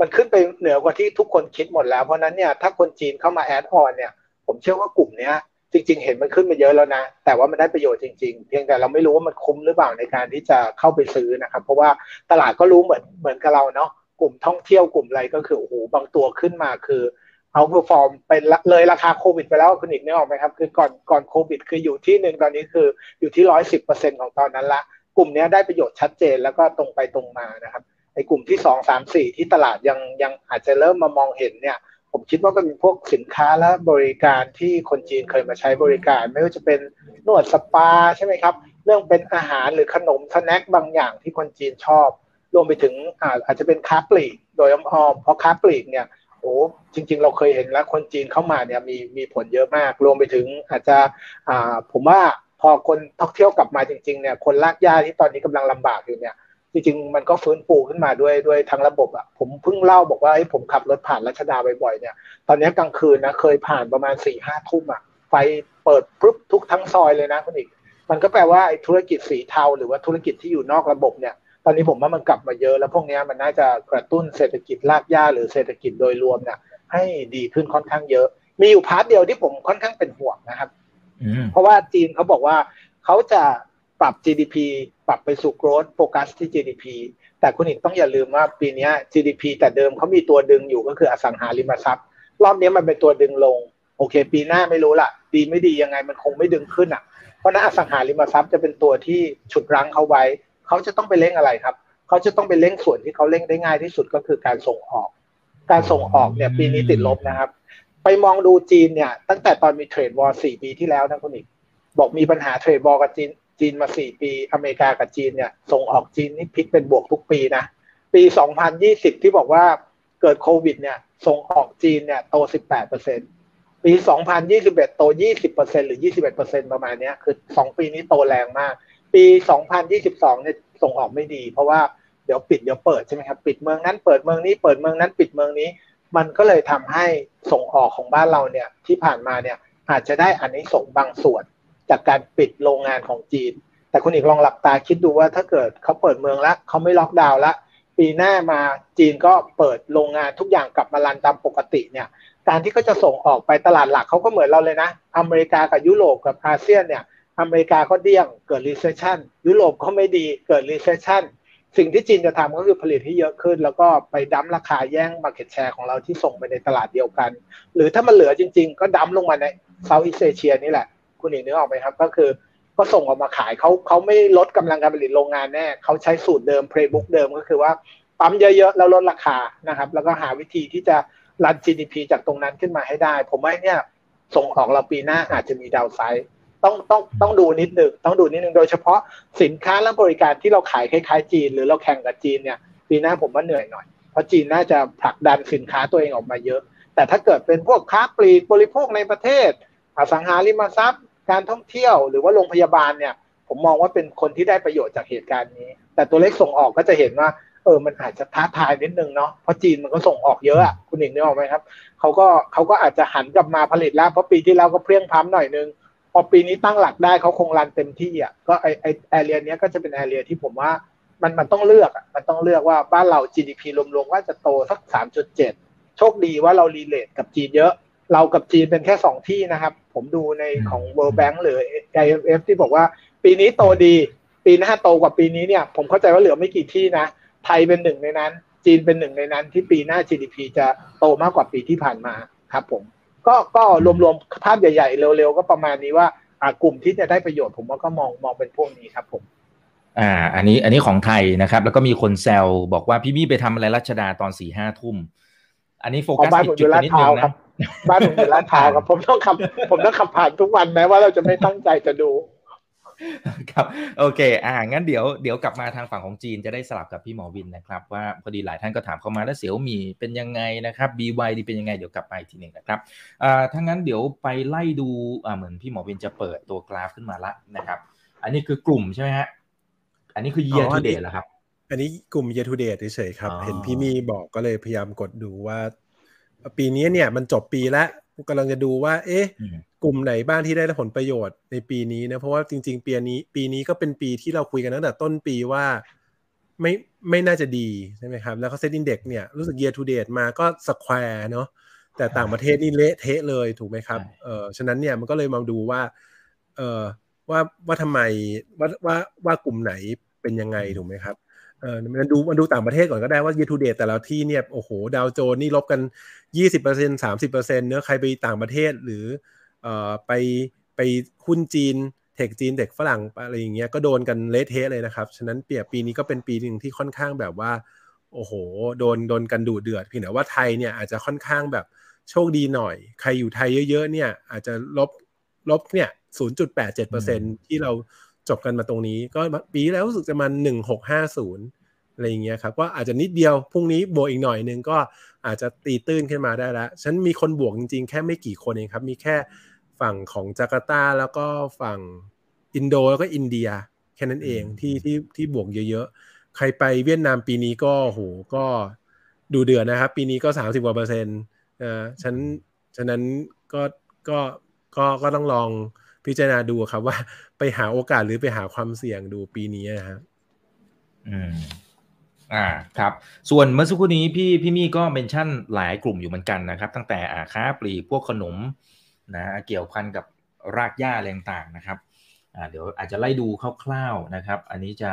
มันขึ้นไปเหนือกว่าที่ทุกคนคิดหมดแล้ว เพราะนั้นเนี่ยถ้าคนจีนเข้ามา add on เนี่ย ผมเชื่อว่ากลุ่มเนี้ยจริง ๆ เห็นมันขึ้นมาเยอะแล้วนะ แต่ว่ามันได้ประโยชน์จริง ๆ เพียงแต่เราไม่รู้ว่ามันคุ้มหรือเปล่าในการที่จะเข้าไปซื้อนะครับ เพราะว่าตลาดก็รู้เหมือนเหมือนกับเราเนาะกลุ่มท่องเที่ยวกลุ่มอะไรก็คือโอ้โหบางตัวขึ้นมาคือ outperform ไปเลยราคาโควิดไปแล้วคุณอีกนึกออกไหมครับ คือก่อนก่อนโควิด คืออยู่ที่หนึ่งตอนนี้คืออยู่ที่ร้อยสิบเปอร์เซ็นต์ของตอนนั้นละ กลุ่มนี้ได้ประโยชน์ชัดเจนแล้วก็ตรงไปตรงมานะครับไอ้กลุ่มที่สองสามสี่ที่ตลาดยังยังอาจจะเริ่มมามองเห็นเนี่ย ผมคิดว่าก็มีพวกสินค้าและบริการที่คนจีนเคยมาใช้บริการ ไม่ว่าจะเป็นนวดสปาใช่ไหมครับ เรื่องเป็นอาหารหรือขนม snack บางอย่างที่คนจีนชอบ รวมไปถึงอาอาจจะเป็นค้าปลีก โดยอ้อมเพราะค้าปลีกเนี่ย โอ้จริง ๆ เราเคยเห็นแล้วคนจีนเข้ามาเนี่ยมีมีผลเยอะมาก รวมไปถึงอาจจะอ่าผมว่าพอคนท่องเที่ยวกลับมาจริงๆเนี่ยคนรากหญ้าที่ตอนนี้กำลังลำบากอยู่เนี่ยจริงๆมันก็ฟื้นฟูขึ้นมาด้วยด้วยทั้งระบบอะผมเพิ่งเล่าบอกว่าไอ้ผมขับรถผ่านรัชดาบ่อยๆเนี่ย ตอนนี้กลางคืนนะเคยผ่านประมาณสี่ห้าทุ่มอะไฟเปิดปุ๊บทุกทั้งซอยเลยนะคุณอีก มันก็แปลว่าไอ้ธุรกิจสีเทาหรือว่าธุรกิจที่อยู่นอกระบบเนี่ย ตอนนี้ผมว่ามันกลับมาเยอะแล้วพวกนี้มันน่าจะกระตุ้นเศรษฐกิจลากย่าหรือเศรษฐกิจโดยรวมเนี่ยให้ดีขึ้นค่อนข้างเยอะ มีอยู่พาร์ทเดียวที่ผมค่อนข้างเป็นห่วงนะครับเพราะว่าจีนเขาบอกว่าเขาจะปรับ GDP ปรับไปสู่ growth โฟกัสที่ GDP แต่คุณอีกต้องอย่าลืมว่าปีนี้ GDP แต่เดิมเขามีตัวดึงอยู่ก็คืออสังหาริมทรัพย์ รอบนี้มันเป็นตัวดึงลง โอเค ปีหน้าไม่รู้ละดีไม่ดียังไงมันคงไม่ดึงขึ้นอะเพราะนั้นอสังหาริมทรัพย์จะเป็นตัวที่ฉุดรั้งเขาไว้ เขาจะต้องไปเร่งอะไรครับ เขาจะต้องไปเร่งส่วนที่เขาเร่งได้ง่ายที่สุดก็คือการส่งออก การส่งออกเนี่ยปีนี้ติดลบนะครับ ไปมองดูจีนเนี่ยตั้งแต่ตอนมี trade war สี่ปีที่แล้วนะคุณอีกบอกมีปัญหา trade war กับจีนจีนมาสี่ปี อเมริกากับจีนเนี่ยส่งออกจีนนี่พลิกเป็นบวกทุกปีนะปี2020ที่บอกว่าเกิดโควิดเนี่ยส่งออกจีนเนี่ยโต18%ปี 2021 โต 20%หรือ 21%ประมาณนี้คือ 2 ปีนี้โตแรงมาก ปี 2022เนี่ยส่งออกไม่ดี เพราะว่าเดี๋ยวปิดเดี๋ยวเปิดใช่ไหมครับปิดเมืองนั้นเปิดเมืองนี้เปิดเมืองนั้นปิดเมืองนี้ มันก็เลยทำให้ส่งออกของบ้านเราเนี่ยที่ผ่านมาเนี่ยอาจจะได้อานิสงส์บางส่วน จากการปิดโรงงานของจีน แต่คุณอีกลองหลับตาคิดดูว่าถ้าเกิดเขาเปิดเมืองแล้วเขาไม่ล็อกดาวน์แล้วปีหน้ามาจีนก็เปิดโรงงานทุกอย่างกลับมา run ตามปกติเนี่ยการที่เขาจะส่งออกไปตลาดหลักเขาก็เหมือนเราเลยนะ อเมริกากับยุโรปกับอาเซียนเนี่ย อเมริกาก็เดี้ยงเกิด recession ยุโรปก็ไม่ดีเกิด recession สิ่งที่จีนจะทำก็คือผลิตให้เยอะขึ้น แล้วก็ไป dump ราคาแย่ง market share ของเราที่ส่งไปในตลาดเดียวกัน หรือถ้ามันเหลือจริง ๆ ก็ dump ลงมาใน Southeast Asia นี่แหละ คุณอีกนึกออกไหมครับ ก็คือก็ส่งออกมาขายเขาเขาไม่ลดกำลังการผลิตโรงงานแน่เขาใช้สูตรเดิม playbook เดิมก็คือว่าปั๊มเยอะๆแล้วลดราคานะครับ แล้วก็หาวิธีที่จะรัน GDP จากตรงนั้นขึ้นมาให้ได้ ผมว่าเนี่ยส่งออกเราปีหน้าอาจจะมี downside ต้องต้องต้องดูนิดหนึ่งต้องดูนิดหนึ่งโดยเฉพาะสินค้าและบริการที่เราขายคล้ายๆจีน หรือเราแข่งกับจีนเนี่ยปีหน้าผมว่าเหนื่อยหน่อย เพราะจีนน่าจะผลักดันสินค้าตัวเองออกมาเยอะ แต่ถ้าเกิดเป็นพวกค้าปลีกบริโภคในประเทศ อสังหาริมทรัพย์ การท่องเที่ยวหรือว่าโรงพยาบาลเนี่ย ผมมองว่าเป็นคนที่ได้ประโยชน์จากเหตุการณ์นี้ แต่ตัวเลขส่งออกก็จะเห็นว่าเออ มันอาจจะท้าทายนิดนึงเนาะ เพราะจีนมันก็ส่งออกเยอะอะคุณหญิงนึกออกไหมครับ เขาก็เขาก็อาจจะหันกลับมาผลิตแล้ว เพราะปีที่แล้วก็เพี้ยงพั้มหน่อยนึง พอปีนี้ตั้งหลักได้เขาคงรันเต็มที่อะก็ไอไอแอเรียนี้ก็จะเป็นแอเรียที่ผมว่ามันมันต้องเลือกอะมันต้องเลือกว่าบ้านเรา GDP รวมๆว่าจะโตสักสามจุดเจ็ดโชคดีว่าเรารีเลทกับจีนเยอะ เรากับจีนเป็นแค่สองที่นะครับ ผมดูในของ World Bank หรือ IMF ที่บอกว่า ปีนี้โตดี ปีหน้าโตกว่าปีนี้เนี่ย ผมเข้าใจว่าเหลือไม่กี่ที่นะ ไทยเป็นหนึ่งในนั้น จีนเป็นหนึ่งในนั้นที่ปีหน้า GDP จะโตมากกว่าปีที่ผ่านมาครับผม ก็ก็รวมๆภาพใหญ่ๆ เร็วๆ ก็ประมาณนี้ว่าอ่ากลุ่มที่จะได้ประโยชน์ผมว่าก็มองมองเป็นพวกนี้ครับผม อ่า อันนี้อันนี้ของไทยนะครับ แล้วก็มีคนแซวบอกว่าพี่มี่ไปทำอะไรรัชดาตอนสี่ห้าทุ่ม อันนี้โฟขอกัสบ้านผิผดมอจุดยู่ไปลาดนิดพนึร้าวงครันะบบ้านผมอยู่ลาดพร้าวครับ ผมต้องขับ ผมต้องขับผ่านทุกวันแม้ว่าเราจะไม่ตั้งใจจะดู ครับโอเคอ่างั้นเดี๋ยวเดี๋ยวกลับมาทางฝั่งของจีนจะได้สลับกับพี่หมอวินนะครับว่าพอดีหลายท่านก็ถามเข้ามาแล้วเสี่ยวมีเป็นยังไงนะครับ BYD เป็นยังไงเดี๋ยวกลับมาอีกทีหนึ่งนะครับอ่าถ้างั้นเดี๋ยวไปไล่ดูอ่าเหมือนพี่หมอวินจะเปิดตัวกราฟขึ้นมาละนะครับ อันนี้คือกลุ่มใช่ไหมฮะอันนี้คือ year อ๋อ to อันนี้ date เหรอครับ อันนี้กลุ่ม year to date เฉยๆครับอ๋อเห็นพี่มี่บอกก็เลยพยายามกดดูว่า ปีนี้เนี่ยมันจบปีแล้ว กำลังจะดูว่า เอ๊ะอืมกลุ่มไหนบ้างที่ได้ผลประโยชน์ในปีนี้นะ เพราะว่าจริง ๆ ปีนี้ ปีนี้ก็เป็นปีที่เราคุยกันตั้งแต่ต้นปีว่าไม่ไม่น่าจะดีใช่ไหมครับ แล้วก็ SET Index เนี่ยรู้สึก year to date มาก็ square เนาะแต่ต่างประเทศนี่เละเทะเลยถูกไหมครับใช่เออฉะนั้นเนี่ยมันก็เลยมาดูว่าเออว่าว่าทำไมว่าว่าว่ากลุ่มไหนเป็นยังไงถูกไหมครับ เออมันดูมันดูต่างประเทศก่อนก็ได้ว่า year to date แต่ละที่เนี่ยโอ้โหดาวโจนนี่ลบกัน 20% 30%เนอะใครไปต่างประเทศหรือเอ่อไปไปหุ้นจีนเทคจีนเทคฝรั่งอะไรอย่างเงี้ยก็โดนกันเละเทะเลยนะครับ ฉะนั้นเปียปีนี้ก็เป็นปีหนึ่งที่ค่อนข้างแบบว่า โอ้โห โดนโดนกันดูเดือดเพียงแต่ว่าไทยเนี่ยอาจจะค่อนข้างแบบโชคดีหน่อย ใครอยู่ไทยเยอะๆเนี่ยอาจจะลบลบเนี่ย0.87%ที่เรา จบกันมาตรงนี้ ก็ปีแล้วรู้สึกจะมา1650อะไรอย่างเงี้ยครับก็อาจจะนิดเดียวพรุ่งนี้บวกอีกหน่อยนึงก็อาจจะตีตื้นขึ้นมาได้แล้วฉันมีคนบวกจริงๆ แค่ไม่กี่คนเองครับ มีแค่ฝั่งของจาการ์ตาแล้วก็ฝั่งอินโดแล้วก็อินเดียแค่นั้นเองที่ที่ที่บวกเยอะๆ ใครไปเวียดนามปีนี้ก็โหก็ดูเดือดนะครับ ปีนี้ก็สามสิบกว่าเปอร์เซ็นต์อ่าฉันฉะนั้นก็ก็ก็ก็ต้องลอง พิจารณาดูครับว่าไปหาโอกาสหรือไปหาความเสี่ยงดูปีนี้นะครับอืมอ่าครับส่วนเมื่อสักครู่นี้พี่พี่มี่ก็เมนชั่นหลายกลุ่มอยู่เหมือนกันนะครับ ตั้งแต่อ่าค้าปลีกพวกขนมนะเกี่ยวพันกับรากหญ้าอะไรต่างนะครับอ่าเดี๋ยวอาจจะไล่ดูคร่าวๆนะครับ อันนี้จะ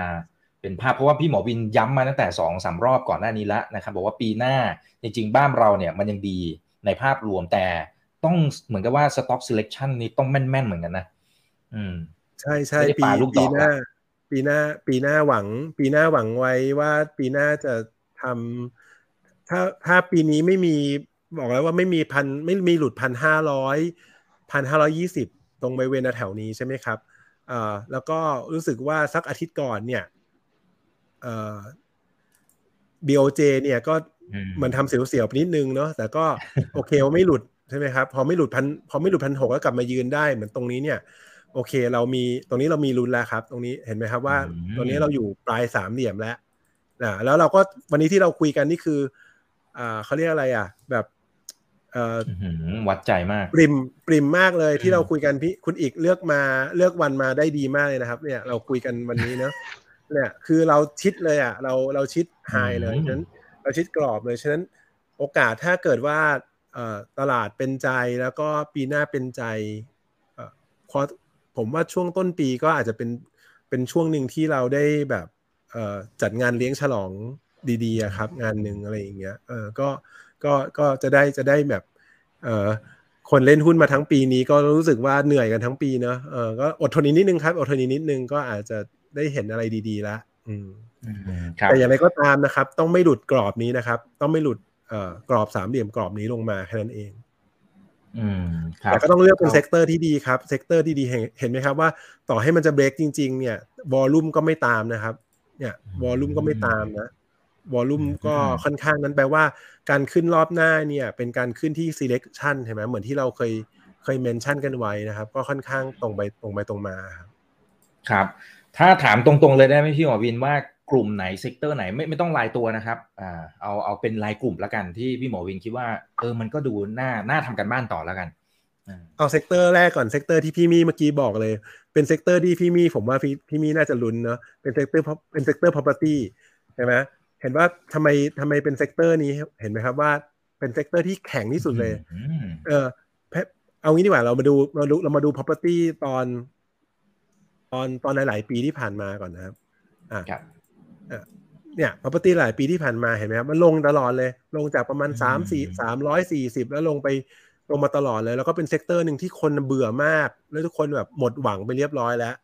เป็นภาพเพราะว่าพี่หมอวินย้ำมาตั้งแต่สองสามรอบก่อนหน้านี้แล้วนะครับ บอกว่าปีหน้าจริงๆ บ้านเราเนี่ยมันยังดีในภาพรวมแต่ ต้องเหมือนกับว่า stock selection นี้ต้องแม่นๆเหมือนกันนะอืม ใช่ใช่ไม่ได้ปีปาลูกดปีอกหน้าละปีหน้า ปีหน้าหวัง ปีหน้าหวังไว้ว่าปีหน้าจะทำถ้าถ้าปีนี้ไม่มีบอกแล้วว่าไม่มีพันไม่มีหลุดพันห้าร้อยพันห้าร้อยี่สิบตรงบริเวณแถวนี้ใช่ไหมครับเอ่อแล้วก็รู้สึกว่าสักอาทิตย์ก่อนเนี่ยเอ่อ BOJ เนี่ยก็อืมมันทำเสียวๆไปนิดนึงเนาะแต่ก็โอเคว่าไม่หลุด ใช่ไหมครับ พอไม่หลุดพันพอไม่หลุดพันหกแล้วกลับมายืนได้เหมือนตรงนี้เนี่ย โอเค เรามีตรงนี้เรามีลุ้นแล้วครับ ตรงนี้เห็นไหมครับว่าอืมตรงนี้เราอยู่ปลายสามเหลี่ยมแล้วนะแล้วเราก็วันนี้ที่เราคุยกันนี่คืออ่าเขาเรียกอะไรอะ แบบเอ่ออื้อหือวัดใจมาก ปริมปริมมากเลยที่อืมเราคุยกันพี่คุณอีกเลือกมาเลือกวันมาได้ดีมากเลยนะครับ เนี่ยเราคุยกันวันนี้เนาะเนี่ยคือเราชิดเลยอะ เราเราชิดไฮเลยฉะนั้นเราชิดกรอบเลยฉะนั้นโอกาสถ้าเกิดว่าเอ่อ ตลาดเป็นใจแล้วก็ปีหน้าเป็นใจเอ่อพอผมว่าช่วงต้นปีก็อาจจะเป็นเป็นช่วงหนึ่งที่เราได้แบบเอ่อจัดงานเลี้ยงฉลองดีๆอะครับ งานหนึ่งอะไรอย่างเงี้ยเออก็ก็ก็จะได้จะได้แบบเอ่อคนเล่นหุ้นมาทั้งปีนี้ก็รู้สึกว่าเหนื่อยกันทั้งปีเนอะเออก็อดทนอีกนิดนึงครับ อดทนอีกนิดนึงก็อาจจะได้เห็นอะไรดีๆแล้วอืมอืมครับแต่อย่างไรก็ตามนะครับ ต้องไม่หลุดกรอบนี้นะครับ ต้องไม่หลุดเอ่อ กรอบสามเหลี่ยมกรอบนี้ลงมาแค่นั้นเองอืมครับแต่ก็ต้องเลือกเป็น sec tor ที่ดีครับ sector ที่ดีเห็นเห็นไหมครับว่าต่อให้มันจะเบรกจริง ๆ เนี่ย volume ก็ไม่ตามนะครับ เนี่ย volume ก็ไม่ตามนะ volume ก็อืมค่อนข้างนั้นแปลว่าการขึ้นรอบหน้าเนี่ย เป็นการขึ้นที่ selection ใช่ไหมเหมือนที่เราเคยเคย mention กันไว้นะครับ ก็ค่อนข้างตรงไปตรงไปตรงมาครับ ครับ ถ้าถามตรงๆเลยได้ไหมพี่หมอวินว่า กลุ่มไหน sector ไหนไม่ไม่ต้องรายตัวนะครับอ่าเอาเอาเป็นรายกลุ่มแล้วกันที่พี่หมอวินคิดว่าเออมันก็ดูน่าน่าทำการบ้านต่อแล้วกันเอา sector แรกก่อน sector ที่พี่มีเมื่อกี้บอกเลย เป็น sector ที่พี่มีผมว่าพี่พี่มีน่าจะลุ้นเนาะเป็นเซกเตอร์เป็นเซกเตอร์ property ใช่ไหมเห็นว่าทำไมทำไมเป็น sector นี้เห็นไหมครับว่าเป็น sector ที่แข็งที่สุดเลยเออเอางี้ดีกว่าเรามาดูเราดูเรามาดู property ตอน ตอนตอนหลาย ๆ ปีที่ผ่านมาก่อนนะครับอ่า เนี่ย property หลายปีที่ผ่านมาเห็นไหมครับมันลงตลอดเลย ลงจากประมาณสามสี่สามร้อยสี่สิบแล้วลงไปลงมาตลอดเลย แล้วก็เป็น sector หนึ่งที่คนเบื่อมาก แล้วทุกคนแบบหมดหวังไปเรียบร้อยแล้ว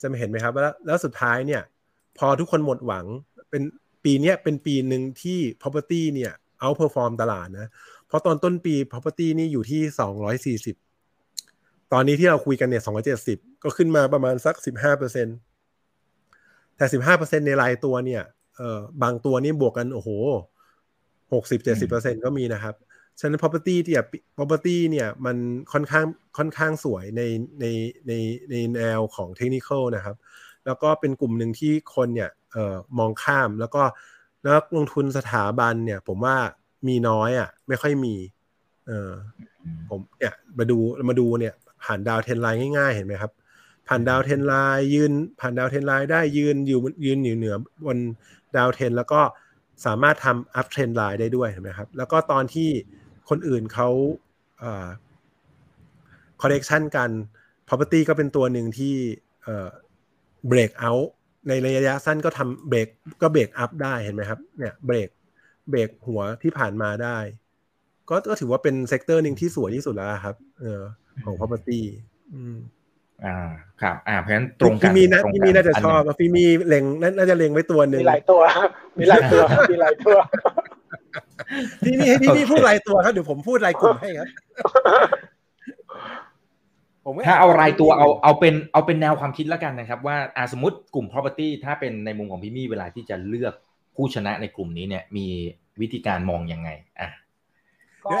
จะไม่เห็นไหมครับแล้วแล้วสุดท้ายเนี่ย พอทุกคนหมดหวังเป็นปีนี้เป็นปีหนึ่งที่ property เนี่ย outperform ตลาดนะ เพราะตอนต้นปี property นี่อยู่ที่สองร้อยสี่สิบตอนนี้ที่เราคุยกันเนี่ยสองร้อยเจ็ดสิบก็ขึ้นมาประมาณสักสิบห้าเปอร์เซ็น แต่สิบห้าเปอร์เซ็นในรายตัวเนี่ยเอ่อบางตัวนี่บวกกันโอ้โหหกสิบเจ็ดสิบเปอร์เซ็นก็มีนะครับ ฉะนั้น property เนี่ย property เนี่ยมันค่อนข้างค่อนข้างสวยในในในในแนวของเทคนิคนะครับ แล้วก็เป็นกลุ่มหนึ่งที่คนเนี่ยเอ่อมองข้ามแล้วก็นักลงทุนสถาบันเนี่ย ผมว่ามีน้อยอะ ไม่ค่อยมี เออผมเนี่ยมาดูมาดูเนี่ยผ่าน downtrend line ง่ายๆ เห็นไหมครับ ผ่าน downtrend line ยืนผ่าน downtrend line ได้ยืนอยู่ยืนอยู่เหนือบนดาวเทนแล้วก็สามารถทำ uptrend line ได้ด้วยเห็นไหมครับ แล้วก็ตอนที่คนอื่นเขา correction กัน property ก็เป็นตัวหนึ่งที่เบรกเอาในระยะสั้นก็ทำเบรกก็ break up ได้เห็นไหมครับเนี่ย break break หัวที่ผ่านมาได้ ก็ก็ถือว่าเป็น sector หนึ่งที่สวยที่สุดแล้วครับ เออของ property อืม อ่าครับอ่าเพราะฉะนั้นตรงกันพี่มีนะพี่มีน่าจะชอบพี่มีเล็งน่าจะเล็งไว้ตัวหนึ่งมีหลายตัวมีหลายตัวมีหลายตัวพี่มีให้พี่มีพูดรายตัวครับเดี๋ยวผมพูดรายกลุ่มให้ครับถ้าเอารายตัวเอาเอาเป็นเอาเป็นแนวความคิดแล้วกันนะครับ ว่าอาสมมติกลุ่ม property ถ้าเป็นในมุมของพี่มี่เวลาที่จะเลือกผู้ชนะในกลุ่มนี้เนี่ย มีวิธีการมองยังไงอะ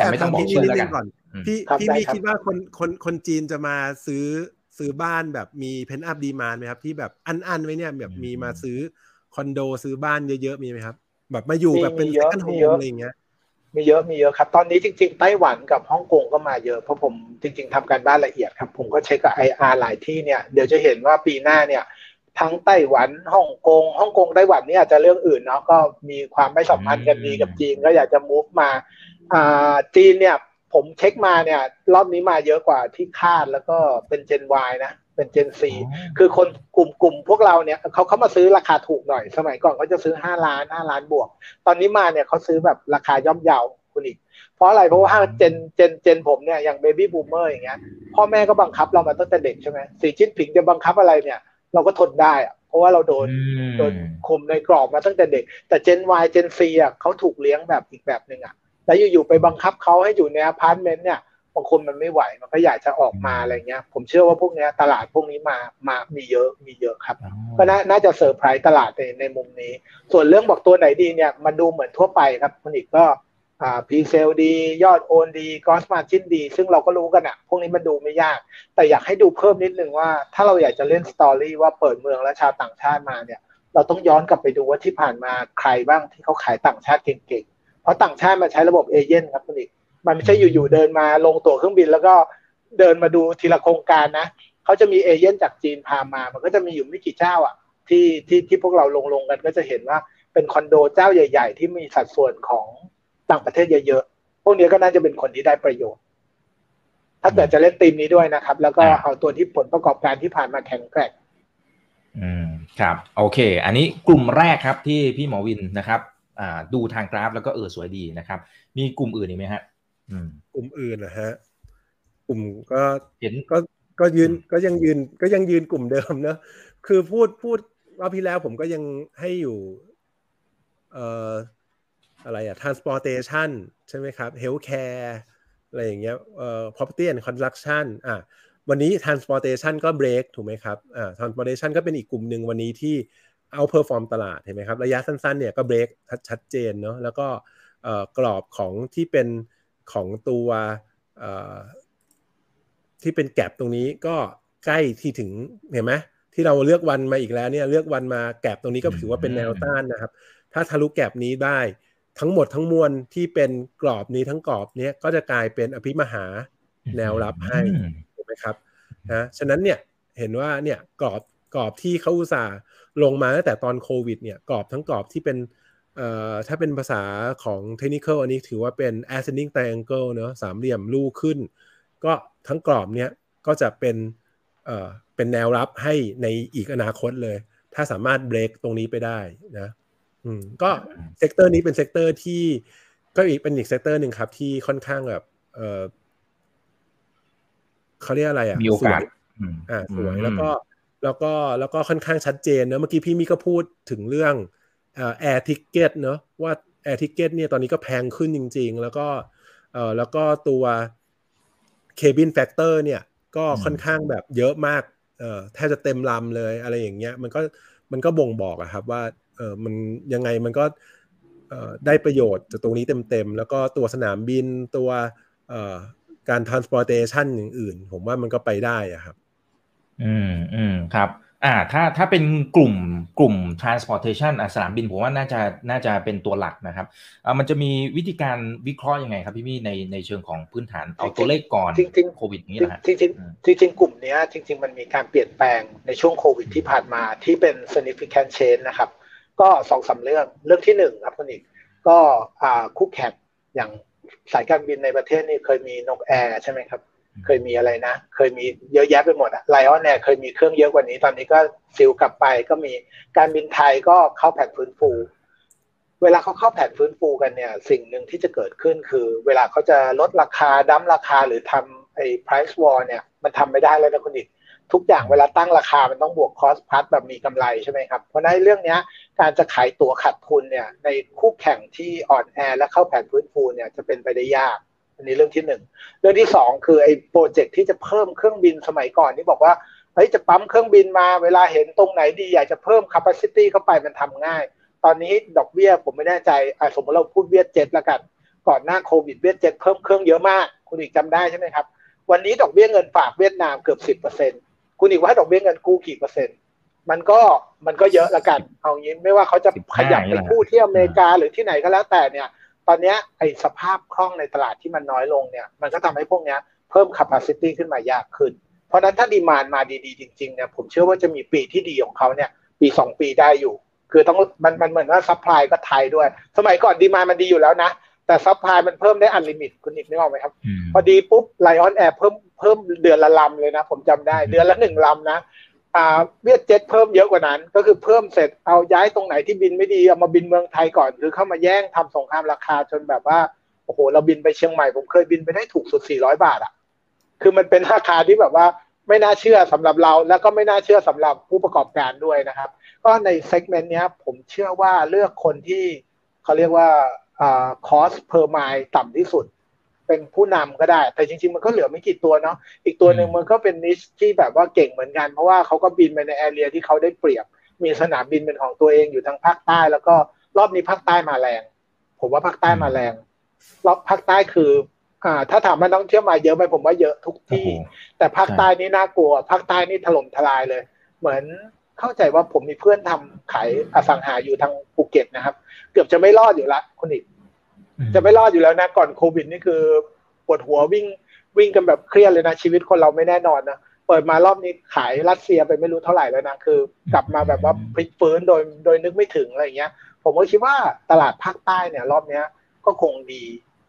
แต่ไม่ต้องบอกชื่อแล้วกันพี่พี่มีคิดว่าคนคนคนจีนจะมาซื้อ ซื้อบ้านแบบมี pent-up demand ไหมครับ ที่แบบอั้นอั้นไว้เนี่ยแบบมีมาซื้อคอนโดซื้อบ้านเยอะๆมีไหมครับ แบบมาอยู่แบบเป็น second home อะไรอย่างเงี้ยมีเยอะมีเยอะครับ ตอนนี้จริง ๆ ไต้หวันกับฮ่องกงก็มาเยอะ เพราะผมจริง ๆทำการบ้านละเอียดครับ ผมก็เช็คกับ IR หลายที่เนี่ยเดี๋ยวจะเห็นว่าปีหน้าเนี่ย ทั้งไต้หวันฮ่องกงฮ่องกงไต้หวันนี่อาจจะเรื่องอื่นเนาะก็มีความไม่สัมพันธ์กันดีกับจีนก็อยากจะ move มาอ่าจีนเนี่ย ผมเช็คมาเนี่ย รอบนี้มาเยอะกว่าที่คาดแล้วก็เป็นเจน Y นะเป็นเจนซีคือคนกลุ่มกลุ่มพวกเราเนี่ยเขาเขามาซื้อราคาถูกหน่อย สมัยก่อนเขาจะซื้อห้าล้านห้าล้านบวก ตอนนี้มาเนี่ยเขาซื้อแบบราคาย่อมเยาคุณอีก เพราะอะไรเพราะว่า Gen Gen Gen ผมเนี่ยอย่าง baby boomer อย่างเงี้ยพ่อแม่ก็บังคับเรามาตั้งแต่เด็กใช่ไหมสีจิ้นผิงจะบังคับอะไรเนี่ยเราก็ทนได้อะเพราะว่าเราโดนโดนข่มในกรอบมาตั้งแต่เด็ก แต่เจน Y เจน C อะเขาถูกเลี้ยงแบบอีกแบบหนึ่งอะ แล้วอยู่ๆไปบังคับเขาให้อยู่ในอพาร์ตเมนต์เนี่ยบางคนมันไม่ไหวมันก็อยากจะออกมาอะไรเงี้ย ผมเชื่อว่าพวกนี้ตลาดพวกนี้มามามีเยอะมีเยอะครับ ก็น่าจะเซอร์ไพรส์ตลาดในในมุมนี้ ส่วนเรื่องบอกตัวไหนดีเนี่ยมันดูเหมือนทั่วไปครับคุณอีกก็อ่าพีเซลดี ยอดโอนดีกอสมาจินดี ซึ่งเราก็รู้กันอะพวกนี้มันดูไม่ยาก แต่อยากให้ดูเพิ่มนิดนึงว่า ถ้าเราอยากจะเล่นสตอรี่ว่าเปิดเมืองและชาวต่างชาติมาเนี่ย เราต้องย้อนกลับไปดูว่าที่ผ่านมาใครบ้างที่เขาขายต่างชาติเก่งๆ เพราะต่างชาติมาใช้ระบบเอเย่นครับคุณอีกมันไม่ใช่อยู่ๆเดินมาลงตั๋วเครื่องบิน แล้วก็เดินมาดูทีละโครงการนะเขาจะมีเอเย่นจากจีนพามา มันก็จะมีอยู่ไม่กี่เจ้าอะที่ที่ที่พวกเราลงลงกันก็จะเห็นว่าเป็นคอนโดเจ้าใหญ่ ๆ ที่มีสัดส่วนของต่างประเทศเยอะๆ พวกนี้ก็น่าจะเป็นคนที่ได้ประโยชน์ ถ้าเกิดจะเล่นทีมนี้ด้วยนะครับ แล้วก็เอาตัวที่ผลประกอบการที่ผ่านมาแข็งแกร่งอืมครับ โอเค อันนี้กลุ่มแรกครับที่พี่หมอวินนะครับ ดูทางกราฟแล้วก็เออสวยดีนะครับ มีกลุ่มอื่นอีกไหมฮะกลุ่มอื่นนะฮะกลุ่มก็เห็นก็ก็ยืนก็ยังยืนก็ยังยืนกลุ่มเดิมเนอะคือพูดพูดรอบที่แล้วผมก็ยังให้อยู่เอ่ออะไรอะ transportation ใช่ไหมครับ healthcare อะไรอย่างเงี้ยเอ่อ property and construction อะวันนี้ transportation ก็ break ถูกไหมครับอ่า transportation ก็เป็นอีกกลุ่มหนึ่งวันนี้ที่ outperform ตลาดเห็นไหมครับ ระยะสั้นๆเนี่ยก็ break ชัดเจนเนาะแล้วก็กรอบของที่เป็นของตัวที่เป็นแกลบตรงนี้ก็ใกล้ที่ถึงเห็นไหมที่เราเลือกวันมาอีกแล้วเนี่ยเลือกวันมาแกลบตรงนี้ก็ถือว่าเป็นแนวต้านนะครับ ถ้าทะลุแกลบนี้ได้ทั้งหมดทั้งมวลที่เป็นกรอบนี้ทั้งกรอบนี้ก็จะกลายเป็นอภิมหาแนวรับให้ถูกไหมครับนะฉะนั้นเนี่ยเห็นว่าเนี่ยกรอบกรอบที่เขาอุตส่าห์ ลงมาตั้งแต่ตอนโควิดเนี่ยกรอบทั้งกรอบที่เป็นเอ่อถ้าเป็นภาษาของเทคนิคอันนี้ถือว่าเป็น ascending triangle เนอะสามเหลี่ยมลู่ขึ้น ก็ทั้งกรอบเนี้ยก็จะเป็นเอ่อเป็นแนวรับให้ในอีกอนาคตเลย ถ้าสามารถเบรกตรงนี้ไปได้นะอืมก็ sector นี้เป็น sector ที่ก็อีกเป็นอีก sector หนึ่งครับ ที่ค่อนข้างแบบเออเขาเรียกอะไรอะมีโอกาสอ่าสวยแล้วก็ แล้วก็แล้วก็ค่อนข้างชัดเจนเนอะเมื่อกี้พี่มีก็พูดถึงเรื่อง air ticket เนอะว่า air ticket เนี่ยตอนนี้ก็แพงขึ้นจริง ๆ แล้วก็เออแล้วก็ตัว cabin factor เนี่ยก็ค่อนข้างแบบเยอะมากเออแทบจะเต็มลำเลยอะไรอย่างเงี้ยมันก็มันก็บ่งบอกอะครับว่าเออมันยังไงมันก็เออได้ประโยชน์จากตรงนี้เต็มๆ แล้วก็ตัวสนามบินตัวเออการ transportation อย่างอื่น ผมว่ามันก็ไปได้อะครับ อืมอืมครับอ่าถ้าถ้าเป็นกลุ่มกลุ่ม transportation สนามบินผมว่าน่าจะน่าจะเป็นตัวหลักนะครับอ่ามันจะมีวิธีการวิเคราะห์ยังไงครับพี่มี่ในในเชิงของพื้นฐานเอาตัวเลขก่อนจริงๆโควิดนี้นะจริงจริงจริงจริงกลุ่มนี้จริง ๆ มันมีการเปลี่ยนแปลงในช่วงโควิดที่ผ่านมาที่เป็น significant change นะครับ ก็สองสาเรื่องเรื่องที่หนึ่งครับคุณอีกก็อ่าคู่แข่งอย่างสายการบินในประเทศนี่เคยมีนกแอร์ใช่ไหมครับ เคยมีอะไรนะ เคยมีเยอะแยะไปหมดอะไลออนเนี่ยเคยมีเครื่องเยอะกว่านี้ ตอนนี้ก็ซิลกลับไปก็มีการบินไทยก็เข้าแผนฟื้นฟู เวลาเขาเข้าแผนฟื้นฟูกันเนี่ย สิ่งหนึ่งที่จะเกิดขึ้นคือ เวลาเขาจะลดราคาดั้มราคาหรือทำไอ้ price war เนี่ย มันทำไม่ได้แล้วนะคุณดิทุกอย่างเวลาตั้งราคามันต้องบวกคอสพัทแบบมีกำไรใช่ไหมครับ เพราะในเรื่องนี้การจะขายตั๋วขาดทุนเนี่ยในคู่แข่งที่อ่อนแอและเข้าแผนฟื้นฟูเนี่ยจะเป็นไปได้ยาก อันนี้เรื่องที่หนึ่งเรื่องที่สองคือไอ้โปรเจกต์ที่จะเพิ่มเครื่องบินสมัยก่อนที่บอกว่าเฮ้ยจะปั๊มเครื่องบินมาเวลาเห็นตรงไหนดีอยากจะเพิ่ม capacity เข้าไปมันทำง่าย ตอนนี้ดอกเบี้ยผมไม่แน่ใจสมมติเราพูดเวียดเจ็ตละกัน ก่อนหน้าโควิดเวียดเจ็ตเพิ่มเครื่องเยอะมาก คุณอีกจำได้ใช่ไหมครับ วันนี้ดอกเบี้ยเงินฝากเวียดนามเกือบสิบเปอร์เซ็นคุณอีกว่าดอกเบี้ยเงินกู้กี่เปอร์เซ็นต์มันก็มันก็เยอะละกัน เอางี้ไม่ว่าเขาจะขยับไปกู้ที่อเมริกาหรือที่ไหนก็แล้วแต่เนี่ย ตอนนี้ไอ้สภาพคล่องในตลาดที่มันน้อยลงเนี่ย มันก็ทำให้พวกนี้เพิ่ม capacity ขึ้นมายากขึ้น เพราะนั้นถ้า demand มาดีๆ จริงๆเนี่ยผมเชื่อว่าจะมีปีที่ดีของเขาเนี่ย ปีสองปีได้อยู่ คือต้องมันมันเหมือนว่า supply ก็ tight ด้วย สมัยก่อน demand มันดีอยู่แล้วนะ แต่ supply มันเพิ่มได้ unlimit คุณอีกนึกออกไหมครับ พอดีปุ๊บ Lion Air เพิ่มเพิ่มเดือนละลำเลยนะ ผมจำได้เดือนละหนึ่งลำนะ Vietjet เพิ่มเยอะกว่านั้น ก็คือเพิ่มเสร็จเอาย้ายตรงไหนที่บินไม่ดีเอามาบินเมืองไทยก่อนคือเข้ามาแย่งทำสงครามราคาจนแบบว่าโอ้โหเราบินไปเชียงใหม่ผมเคยบินไปได้ถูกสุด 400 บาทอะคือมันเป็นราคาที่แบบว่าไม่น่าเชื่อสำหรับเรา แล้วก็ไม่น่าเชื่อสำหรับผู้ประกอบการด้วยนะครับ ก็ใน segment นี้ผมเชื่อว่าเลือกคนที่เขาเรียกว่าอ่า cost per mile ต่ำที่สุด เป็นผู้นำก็ได้ แต่จริง ๆ มันก็เหลือไม่กี่ตัวเนาะอีกตัวหนึ่งมันก็เป็น niche ที่แบบว่าเก่งเหมือนกัน เพราะว่าเขาก็บินไปใน area ที่เขาได้เปรียบ มีสนามบินเป็นของตัวเองอยู่ทางภาคใต้ แล้วก็รอบนี้ภาคใต้มาแรง ผมว่าภาคใต้มาแรง รอบภาคใต้คือ อ่า ถ้าถามว่าน้องเที่ยวมาเยอะไหมผมว่าเยอะทุกที่ แต่ภาคใต้นี่น่ากลัว ภาคใต้นี่ถล่มทลายเลย เหมือนเข้าใจว่าผมมีเพื่อนทำขายอสังหาอยู่ทางภูเก็ตนะครับ เกือบจะไม่รอดอยู่ละคุณอีก จะไม่รอดอยู่แล้วนะก่อนโควิดนี่คือปวดหัววิ่งวิ่งกันแบบเครียดเลยนะ ชีวิตคนเราไม่แน่นอนนะเปิดมารอบนี้ขายรัสเซียไปไม่รู้เท่าไหร่แล้วนะคือกลับมาแบบว่าพลิกฟื้นโดยโดยนึกไม่ถึงอะไรเงี้ย ผมก็คิดว่าตลาดภาคใต้เนี่ย รอบเนี้ยก็คงดี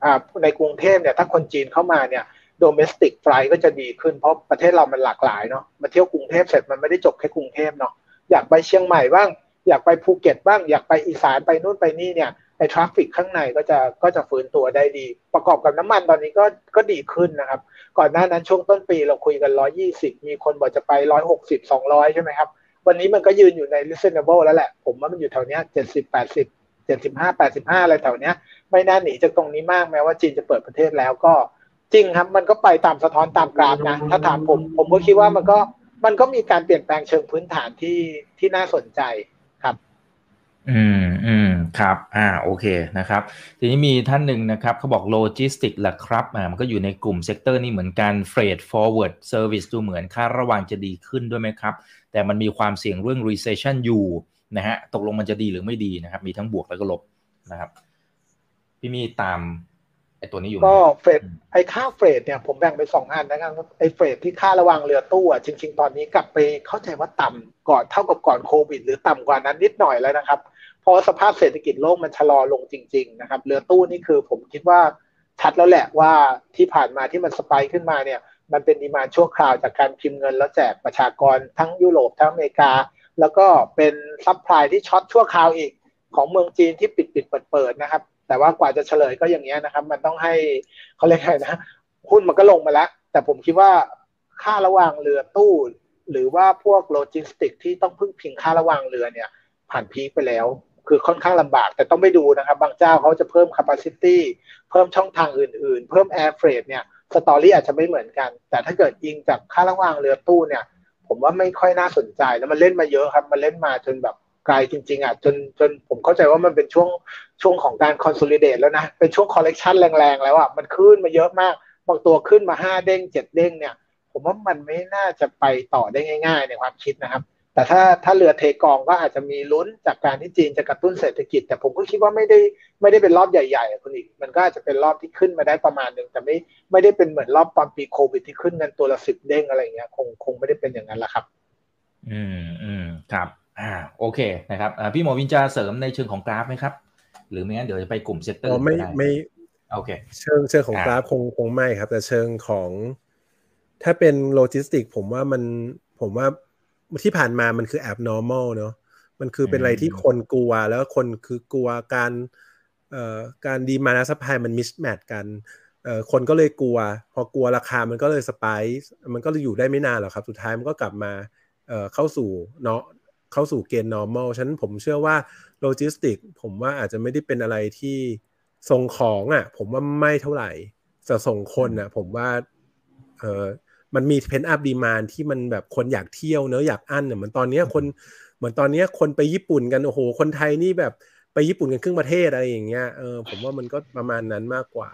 อ่าในกรุงเทพเนี่ยถ้าคนจีนเข้ามาเนี่ย domestic flight ก็จะดีขึ้นเพราะประเทศเรามันหลากหลายเนาะมาเที่ยวกรุงเทพเสร็จมันไม่ได้จบแค่กรุงเทพเนาะอยากไปเชียงใหม่บ้าง อยากไปภูเก็ตบ้าง อยากไปอีสานไปนู่นไปนี่เนี่ย ไอ้ traffic ข้างในก็จะก็จะฟื้นตัวได้ดี ประกอบกับน้ำมันตอนนี้ก็ก็ดีขึ้นนะครับ ก่อนหน้านั้นช่วงต้นปีเราคุยกัน 120 มีคนบอกจะไป 160 200 ใช่ไหมครับ วันนี้มันก็ยืนอยู่ใน reasonable แล้วแหละ ผมว่ามันอยู่แถวเนี้ย70 80 75 85 อะไรแถวเนี้ย ไม่น่าหนีจากตรงนี้มากแม้ว่าจีนจะเปิดประเทศแล้วก็จริงครับ มันก็ไปตามสะท้อนตามกราฟนะ ถ้าถามผม ผมก็คิดว่ามันก็มันก็มีการเปลี่ยนแปลงเชิงพื้นฐานที่ที่น่าสนใจ อืมอืมครับ อ่าโอเคนะครับ ทีนี้มีท่านหนึ่งนะครับเขาบอกโลจิสติกแหละครับอ่ามันก็อยู่ในกลุ่ม sector นี้เหมือนกัน freight forward service ดูเหมือนค่าระวางจะดีขึ้นด้วยไหมครับ แต่มันมีความเสี่ยงเรื่อง recession อยู่นะฮะตกลงมันจะดีหรือไม่ดีนะครับ มีทั้งบวกแล้วก็ลบนะครับ พี่มีตามไอ้ตัวนี้อยู่ก็เฟรดไอ้ค่าเฟรดเนี่ยผมแบ่งเป็นสองอันนะครับไอ้เฟรดที่ค่าระวังเรือตู้อะจริง ๆ ตอนนี้กลับไปเข้าใจว่าต่ำก่อนเท่ากับก่อนโควิด หรือต่ำกว่านั้นนิดหน่อยแล้วนะครับ ราะสภาพเศรษฐกิจโลกมันชะลอลงจริง ๆ นะครับ เรือตู้นี่คือผมคิดว่าชัดแล้วแหละว่าที่ผ่านมาที่มันสไปค์ขึ้นมาเนี่ย มันเป็น demand ชั่วคราวจากการพิมพ์เงินแล้วแจกประชากรทั้งยุโรปทั้งอเมริกา แล้วก็เป็น supply ที่ short ชั่วคราวอีกของเมืองจีนที่ปิดปิดเปิดเปิดนะครับ แต่ว่ากว่าจะเฉลยก็อย่างเงี้ยนะครับ มันต้องให้เขาเรียกไงนะหุ้นมันก็ลงมาแล้ว แต่ผมคิดว่าค่าระวางเรือตู้ หรือว่าพวกโลจิสติกที่ต้องพึ่งพิงค่าระวางเรือเนี่ย ผ่าน peak ไปแล้ว คือค่อนข้างลำบาก แต่ต้องไปดูนะครับ บางเจ้าเขาจะเพิ่ม capacity เพิ่มช่องทางอื่นๆ เพิ่ม air freight เนี่ย story อาจจะไม่เหมือนกัน แต่ถ้าเกิดยิงจากค่าระวางเรือตู้เนี่ย ผมว่าไม่ค่อยน่าสนใจแล้วมันเล่นมาเยอะครับ มันเล่นมาจนแบบไกลจริง ๆอะจนจนผมเข้าใจว่ามันเป็นช่วงช่วงของการ consolidate แล้วนะ เป็นช่วง correction แรงๆ แล้วอะมันขึ้นมาเยอะมาก บางตัวขึ้นมาห้าเด้งเจ็ดเด้งเนี่ย ผมว่ามันไม่น่าจะไปต่อได้ง่าย ๆ ในความคิดนะครับ แต่ถ้าถ้าเรือเทกองก็อาจจะมีลุ้นจากการที่จีนจะกระตุ้นเศรษฐกิจ แต่ผมก็คิดว่าไม่ได้ไม่ได้เป็นรอบใหญ่ๆคุณอีก มันก็อาจจะเป็นรอบที่ขึ้นมาได้ประมาณหนึ่งแต่ไม่ไม่ได้เป็นเหมือนรอบตอนปีโควิดที่ขึ้นกันตัวละสิบเด้งอะไรเงี้ยคงคงไม่ได้เป็นอย่างนั้นละครับ อืมอืมครับอ่าโอเคนะครับอ่าพี่หมอวินจะเสริมในเชิงของกราฟไหมครับ หรือไม่งั้นเดี๋ยวจะไปกลุ่ม sector อ๋อไม่ก็ได้ไม่โอเค เชิงเชิงของอ่ากราฟคงคงไม่ครับ แต่เชิงของ ถ้าเป็นโลจิสติก ผมว่ามันผมว่า ที่ผ่านมามันคือแอบ normal เนอะมันคือเป็นอะไรที่คนกลัวแล้วคนคือกลัวการเอ่อการ demand และ supply มัน mismatch กันเอ่อคนก็เลยกลัว พอกลัวราคามันก็เลย spike มันก็เลยอยู่ได้ไม่นานหรอกครับ สุดท้ายมันก็กลับมาเอ่อเข้าสู่เนาะเข้าสู่เกณฑ์ normal ฉะนั้นผมเชื่อว่าโลจิสติกผมว่าอาจจะไม่ได้เป็นอะไรที่ส่งของอะ ผมว่าไม่เท่าไหร่แต่ส่งคนอะ ผมว่าเออ มันมี pent up demand ที่มันแบบคนอยากเที่ยวเนอะอยากอั้นเนี่ยเหมือนตอนเนี้ยคนเหมือนตอนเนี้ยคนไปญี่ปุ่นกันโอ้โห คนไทยนี่แบบไปญี่ปุ่นกันครึ่งประเทศอะไรอย่างเงี้ยเออผมว่ามันก็ประมาณนั้นมากกว่า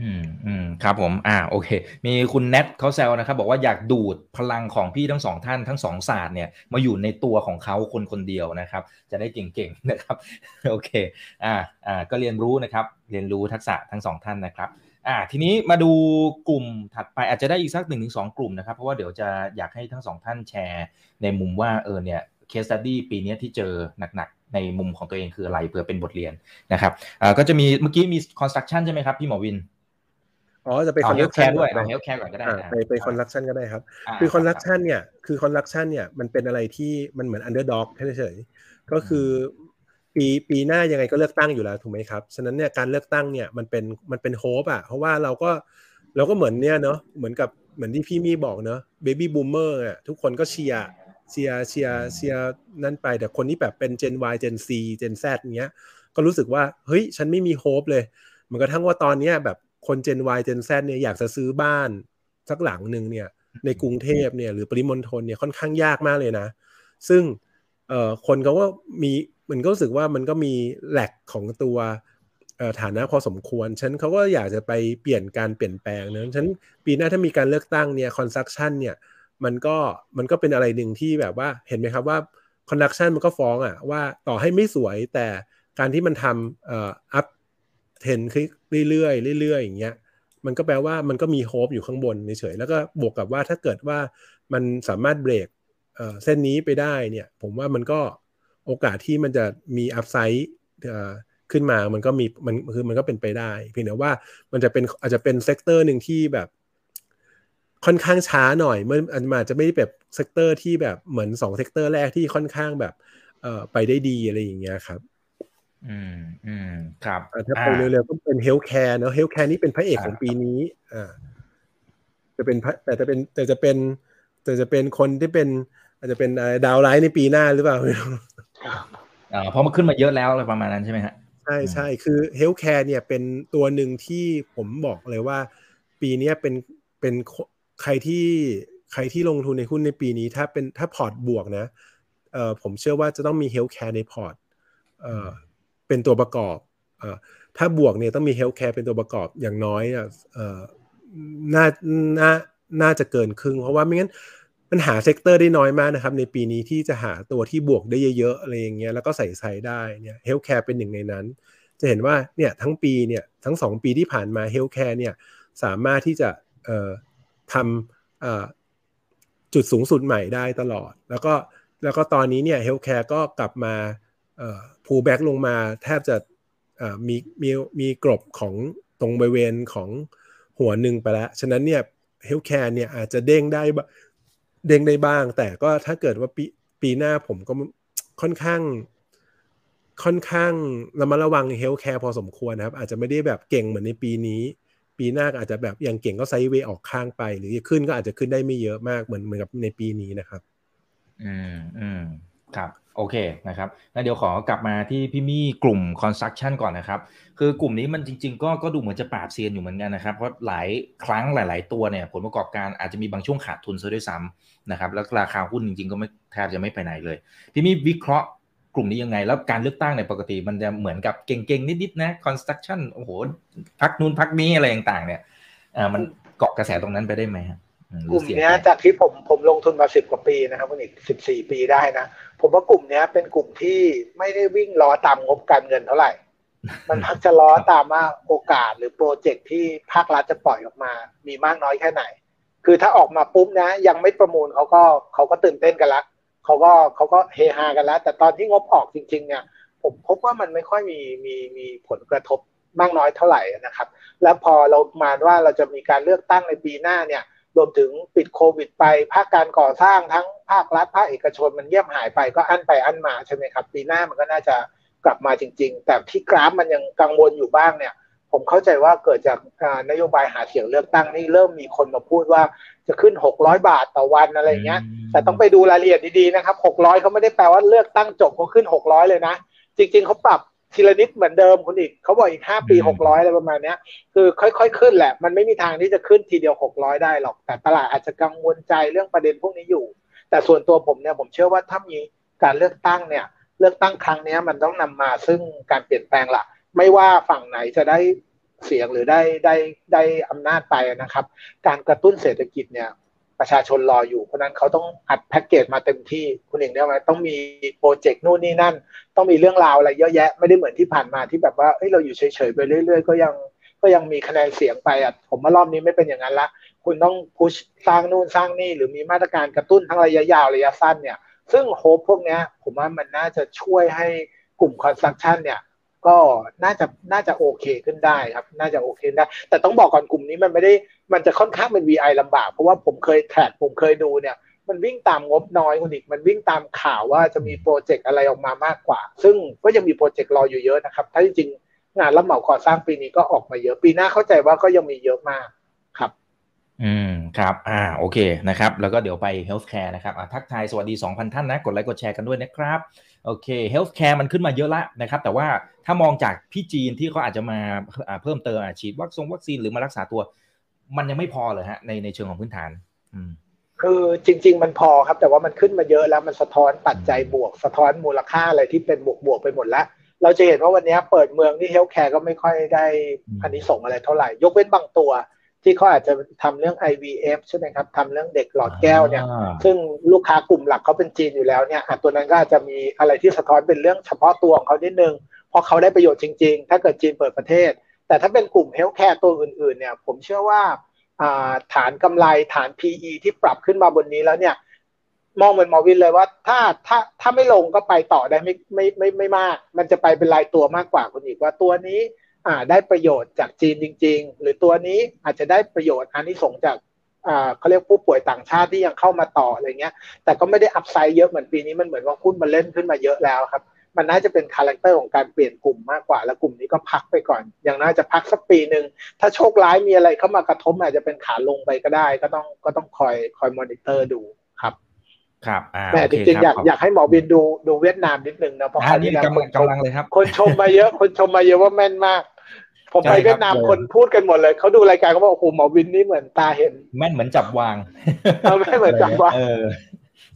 อืมอืมครับผม อ่าโอเค มีคุณแนทเขาแซวนะครับบอกว่าอยากดูดพลังของพี่ทั้งสองท่านทั้งสองศาสตร์เนี่ยมาอยู่ในตัวของเขาคนคนเดียวนะครับ จะได้เก่งๆนะครับ โอเค อ่าอ่าก็เรียนรู้นะครับ เรียนรู้ทักษะทั้งสองท่านนะครับ อ่าทีนี้มาดูกลุ่มถัดไปอาจจะได้อีกสักหนึ่งถึงสองกลุ่มนะครับ เพราะว่าเดี๋ยวจะอยากให้ทั้งสองท่านแชร์ ในมุมว่าเออเนี่ย case study ปีนี้ที่เจอหนักๆ ในมุมของตัวเองคืออะไรเพื่อเป็นบทเรียนนะครับอ่าก็จะมีเมื่อกี้มีคอนสตรั c ชั่นใช่ไหมครับพี่หมอวินอ๋อจะไปเอา construction ด้วยเอา healthcare ก่อนก็ได้อ่าอ่าไปไป construction ก็ได้ครับอ่าคือ construction เนี่ยคือ construction เนี่ยมันเป็นอะไรที่มันเหมือน underdog เฉยๆก็คือ ปีปีหน้ายังไงก็เลือกตั้งอยู่แล้วถูกไหมครับ ฉะนั้นเนี่ยการเลือกตั้งเนี่ยมันเป็นมันเป็น hope อะ เพราะว่าเราก็เราก็เหมือนเนี่ยเนาะเหมือนกับเหมือนที่พี่มี่บอกเนาะ baby boomer อะทุกคนก็เชียร์เชียร์เชียร์เชียร์นั่นไป แต่คนที่แบบเป็น Gen Y Gen C Gen Z เงี้ยก็รู้สึกว่าเฮ้ยฉันไม่มี hope เลยเหมือนกระทั่งว่าตอนเนี้ยแบบคน Gen Y Gen Z เนี่ยอยากจะซื้อบ้านสักหลังหนึ่งเนี่ยในกรุงเทพเนี่ยหรือปริมณฑลเนี่ยค่อนข้างยากมากเลยนะ ซึ่งเอ่อคนเขาก็มี มันก็รู้สึกว่ามันก็มีแหลกของตัวฐานะพอสมควร ฉันเขาก็อยากจะไปเปลี่ยนการเปลี่ยนแปลงนะฉันปีหน้าถ้ามีการเลือกตั้งเนี่ย construction เนี่ยมันก็มันก็เป็นอะไรหนึ่งที่แบบว่าเห็นไหมครับว่า construction มันก็ฟ้องอะ่ะว่าต่อให้ไม่สวยแต่การที่มันทำเอ่อ uptrend ขึ้นเรื่อยๆเรื่อยๆอย่างเงี้ยมันก็แปลว่ามันก็มี hope อยู่ข้างบนเฉยๆแล้วก็บวกกับว่าถ้าเกิดว่ามันสามารถเบรกเส้นนี้ไปได้เนี่ย ผมว่ามันก็ โอกาสที่มันจะมี upside ขึ้นมามันก็มีมันคือมันก็เป็นไปได้ เพียงแต่ว่ามันจะเป็นอาจจะเป็น sector หนึ่งที่แบบค่อนข้างช้าหน่อยมันอาจจะไม่ได้แบบ sector ที่แบบเหมือนสอง sector แรกที่ค่อนข้างแบบเอ่อไปได้ดีอะไรอย่างเงี้ยครับ อืมอืมครับอ่าถ้าไปเร็วๆก็เป็น healthcare เนาะ healthcare นี่เป็นพระเอกของปีนี้อ่าจะเป็นพระแต่จะเป็นแต่จะเป็นแต่จะเป็นคนที่เป็น อาจจะเป็นอะไรดาวไลท์ในปีหน้าหรือเปล่าไม่รู้อ่า เพราะมันขึ้นมาเยอะแล้วอะไรประมาณนั้นใช่ไหมฮะใช่ใช่คือ healthcare เนี่ยเป็นตัวหนึ่งที่ผมบอกเลยว่า ปีนี้เป็นเป็นใครที่ใครที่ลงทุนในหุ้นในปีนี้ ถ้าเป็นถ้า port บวกนะเอ่อผมเชื่อว่าจะต้องมี healthcare ใน port เอ่อเป็นตัวประกอบเอ่อถ้าบวกเนี่ยต้องมี healthcare เป็นตัวประกอบอย่างน้อยเอ่อน่าน่าน่าจะเกินครึ่งเพราะว่าไม่งั้น มันหา sector ได้น้อยมากนะครับ ในปีนี้ที่จะหาตัวที่บวกได้เยอะๆอะไรอย่างเงี้ยแล้วก็ใส่ใส่ได้เนี่ย healthcare เป็นหนึ่งในนั้น จะเห็นว่าเนี่ยทั้งปีเนี่ยทั้งสองปีที่ผ่านมา healthcare เนี่ยสามารถที่จะทำจุดสูงสุดใหม่ได้ตลอด แล้วก็แล้วก็ตอนนี้เนี่ย healthcare ก็กลับมา pullback ลงมาแทบจะมีมีมีกลบของตรงบริเวณของหัวหนึ่งไปแล้ว ฉะนั้นเนี่ย healthcare เนี่ยอาจจะเด้งได้ เด้งได้บ้าง แต่ก็ถ้าเกิดว่าปีปีหน้าผมก็ค่อนข้าง ค่อนข้างระมัดระวัง healthcare พอสมควรนะครับ อาจจะไม่ได้แบบเก่งเหมือนในปีนี้ ปีหน้าอาจจะแบบอย่างเก่งก็ sideway ออกข้างไป หรือขึ้นก็อาจจะขึ้นได้ไม่เยอะมากเหมือนเหมือนกับในปีนี้นะครับ อืมอืม ครับโอเคนะครับแล้วเดี๋ยวขอกลับมาที่พี่มี่กลุ่ม construction ก่อนนะครับ คือกลุ่มนี้มันจริง ๆ ก็ก็ดูเหมือนจะปราบเซียนอยู่เหมือนกันนะครับเพราะหลายครั้งหลาย ๆ ตัวเนี่ยผลประกอบการอาจจะมีบางช่วงขาดทุนซะด้วยซ้ำนะครับแล้วราคาหุ้นจริง ๆ ก็ไม่แทบจะไม่ไปไหนเลย พี่มี่วิเคราะห์กลุ่มนี้ยังไง แล้วการเลือกตั้งในปกติมันจะเหมือนกับเก่งๆนิดๆนะ construction โอ้โหพักนู้นพักนี้อะไรต่างๆเนี่ยอ่ามันเกาะกระแสตรงนั้นไปได้ไหมครับ กลุ่มนี้จากที่ผมผมลงทุนมาสิบกว่าปีนะครับคุณอีกสิบสี่ปีได้นะ ผมว่ากลุ่มนี้เป็นกลุ่มที่ไม่ได้วิ่งล้อตามงบการเงินเท่าไหร่ มันพักจะล้อตามว่าโอกาสหรือโปรเจกต์ที่ภาครัฐจะปล่อยออกมา มีมากน้อยแค่ไหน คือถ้าออกมาปุ๊บนะ ยังไม่ประมูลเขาก็เขาก็ตื่นเต้นกันละเขาก็เขาก็เฮฮากันแล้ว แต่ตอนที่งบออกจริง ๆ เนี่ย ผมพบว่ามันไม่ค่อยมีมีมีผลกระทบมากน้อยเท่าไหร่นะครับ แล้วพอเรามาว่าเราจะมีการเลือกตั้งในปีหน้าเนี่ย รวมถึงปิดโควิดไปภาคการก่อสร้างทั้งภาครัฐภาคเอกชนมันเงียบหายไปก็อั้นไปอั้นมาใช่ไหมครับปีหน้ามันก็น่าจะกลับมาจริง ๆ แต่ที่กราฟมันยังกังวลอยู่บ้างเนี่ย ผมเข้าใจว่าเกิดจากนโยบายหาเสียงเลือกตั้งนี่เริ่มมีคนมาพูดว่าจะขึ้น 600 บาทต่อวันอะไรเงี้ย แต่ต้องไปดูรายละเอียดดีๆนะครับ 600เขาไม่ได้แปลว่าเลือกตั้งจบเขาขึ้น 600 เลยนะ จริง ๆเขาปรับ ทีละนิดเหมือนเดิมคุณอีกเขาบอกอีกห้าปีหกร้อยอะไรประมาณเนี้ย คือค่อยๆขึ้นแหละ มันไม่มีทางที่จะขึ้นทีเดียวหกร้อยได้หรอก แต่ตลาดอาจจะกังวลใจเรื่องประเด็นพวกนี้อยู่ แต่ส่วนตัวผมเนี่ยผมเชื่อว่าถ้ามีการเลือกตั้งเนี่ย เลือกตั้งครั้งนี้มันต้องนำมาซึ่งการเปลี่ยนแปลงละไม่ว่าฝั่งไหนจะได้เสียงหรือได้ได้ได้อำนาจไปนะครับ การกระตุ้นเศรษฐกิจเนี่ย ประชาชนรออยู่ เพราะนั้นเขาต้องอัดแพ็กเกจมาเต็มที่คุณเองเนี่ยต้องมีโปรเจกต์นู่นนี่นั่น ต้องมีเรื่องราวอะไรเยอะแยะไม่ได้เหมือนที่ผ่านมาที่แบบว่าเอ้ยเราอยู่เฉยๆไปเรื่อย ๆ ก็ยังก็ยังมีคะแนนเสียงไปอะผมว่ารอบนี้ไม่เป็นอย่างนั้นละคุณต้องพุชสร้างนู่นสร้างนี่หรือมีมาตรการกระตุ้นทั้งระยะยาวระยะสั้นเนี่ยซึ่งโฮปพวกนี้ผมว่ามันน่าจะช่วยให้กลุ่มคอนสตรักชั่นเนี่ย ก็น่าจะน่าจะโอเคขึ้นได้ครับ น่าจะโอเคได้ แต่ต้องบอกก่อนกลุ่มนี้มันไม่ได้มันจะค่อนข้างเป็น VI ลำบาก เพราะว่าผมเคยแทร็กผมเคยดูเนี่ย มันวิ่งตามงบน้อยคุณอีก มันวิ่งตามข่าวว่าจะมีโปรเจกต์อะไรออกมามากกว่า ซึ่งก็ยังมีโปรเจกต์รออยู่เยอะนะครับ ถ้าจริงงานรับเหมาก่อสร้างปีนี้ก็ออกมาเยอะ ปีหน้าเข้าใจว่าก็ยังมีเยอะมากครับ อืมครับ อ่าโอเคนะครับ แล้วก็เดี๋ยวไป healthcare นะครับทักทายสวัสดี 2,000 ท่านนะ กดไลค์กดแชร์กันด้วยนะครับ โอเค healthcare มันขึ้นมาเยอะละนะครับ แต่ว่าถ้ามองจากพี่จีนที่เขาอาจจะมาเพิ่มเติมฉีดวัคซีนวัคซีนหรือมารักษาตัว มันยังไม่พอเลยฮะในในเชิงของพื้นฐาน อืมคือจริง ๆ มันพอครับ แต่ว่ามันขึ้นมาเยอะแล้วมันสะท้อนปัจจัยบวก สะท้อนมูลค่าอะไรที่เป็นบวกบวกไปหมดแล้วเราจะเห็นว่าวันนี้เปิดเมืองที่เฮลท์แคร์ก็ไม่ค่อยได้อันนี้ส่งอะไรเท่าไหร่ ยกเว้นบางตัว ที่เขาอาจจะทำเรื่อง IVF ใช่ไหมครับทำเรื่องเด็กหลอดแก้วเนี่ย ซึ่งลูกค้ากลุ่มหลักเขาเป็นจีนอยู่แล้วเนี่ยตัวนั้นก็อาจจะมีอะไรที่สะท้อนเป็นเรื่องเฉพาะตัวของเขานิดนึงเพราะเขาได้ประโยชน์จริง ๆ ถ้าเกิดจีนเปิดประเทศ แต่ถ้าเป็นกลุ่ม healthcare ตัวอื่นๆ เนี่ย ผมเชื่อว่าฐานกำไรฐาน PE ที่ปรับขึ้นมาบนนี้แล้วเนี่ย มองเหมือนหมอวินเลยว่าถ้าถ้าถ้าไม่ลงก็ไปต่อได้ไม่ไม่ไม่ไม่มาก มันจะไปเป็นรายตัวมากกว่าคุณอีกว่าตัวนี้ อ่าได้ประโยชน์จากจีนจริง ๆ หรือตัวนี้อาจจะได้ประโยชน์อานิสงส์จากอ่าเขาเรียกผู้ป่วยต่างชาติที่ยังเข้ามาต่ออะไรเงี้ย แต่ก็ไม่ได้ upside เยอะเหมือนปีนี้มันเหมือนว่าหุ้นมันเล่นขึ้นมาเยอะแล้วครับ มันน่าจะเป็น character ของการเปลี่ยนกลุ่มมากกว่า แล้วกลุ่มนี้ก็พักไปก่อน อย่างน่าจะพักสักปีหนึ่งถ้าโชคร้ายมีอะไรเข้ามากระทบอาจจะเป็นขาลงไปก็ได้ ก็ต้องก็ต้องคอยคอยมอนิเตอร์ดูครับครับแต่จริงๆอยากอยากให้หมอวินดูดูเวียดนามนิดนึงนะเพราะคราวนี้กำลังกำลังเลยครับ คนชมมาเยอะคนชมมาเยอะว่าแม่นมาก ผมไปเวียดนามคนพูดกันหมดเลย เขาดูรายการเขาบอกโอ้โหหมอวินนี่เหมือนตาเห็น แม่นเหมือนจับวางไม่เหมือนจับวาง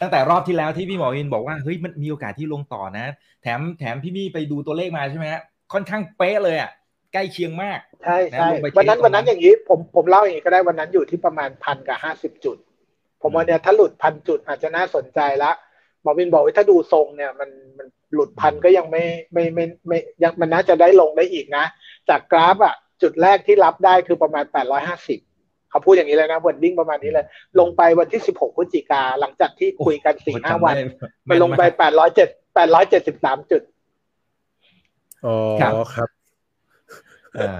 ตั้งแต่รอบที่แล้วที่พี่หมอวินบอกว่าเฮ้ยมันมีโอกาสที่ลงต่อนะ แถมแถมพี่มี่ไปดูตัวเลขมาใช่ไหมฮะค่อนข้างเป๊ะเลยอะใกล้เคียงมากใช่ใช่วันนั้นวันนั้นอย่างนี้ผมผมเล่าอย่างนี้ก็ได้วันนั้นอยู่ที่ประมาณพันกับห้าสิบจุด ผมว่าเนี่ยถ้าหลุดพันจุดอาจจะน่าสนใจละหมอวินบอกว่าถ้าดูทรงเนี่ยมันมันหลุดพันก็ยังไม่ไม่ไม่ไม่ยังมันน่าจะได้ลงได้อีกนะ จากกราฟอะจุดแรกที่รับได้คือประมาณ 850เขาพูดอย่างนี้เลยนะวันดิ้งประมาณนี้เลย ลงไปวันที่ 16พฤศจิกาหลังจากที่คุยกันสี่ห้าวัน มันลงไป 807 873 จุดอ๋อครับครับอ่า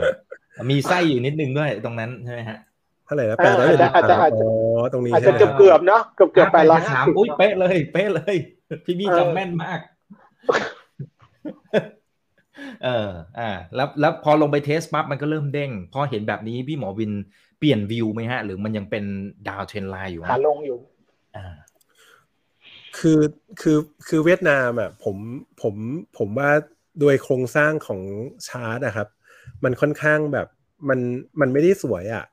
มีไส้อยู่นิดนึงด้วยตรงนั้นใช่ไหมฮะเท่าไหร่นะเอแปดอร้อยอาจจะอาจจะอาจจะอ๋อตรงนี้อาจใช่จะไหมเกือบเกือบๆเนาะเกือบเกือบแปดร้อยห้าถามสิบอุ้ยเป๊ะเลย เป๊ะเลย พี่บี้เออจำแม่นมาก เอออ่าแล้วแล้วพอลงไปเทสปั๊บมันก็เริ่มเด้ง พอเห็นแบบนี้พี่หมอวินเปลี่ยนวิวไหมฮะ หรือมันยังเป็นดาวเทรนไลน์อยู่ขาฮะลงอยู่อ่าคือคือคือเวียดนามอะผมผมผมว่าโดยโครงสร้างของชาร์ตนะครับ มันค่อนข้างแบบมันมันไม่ได้สวยอะ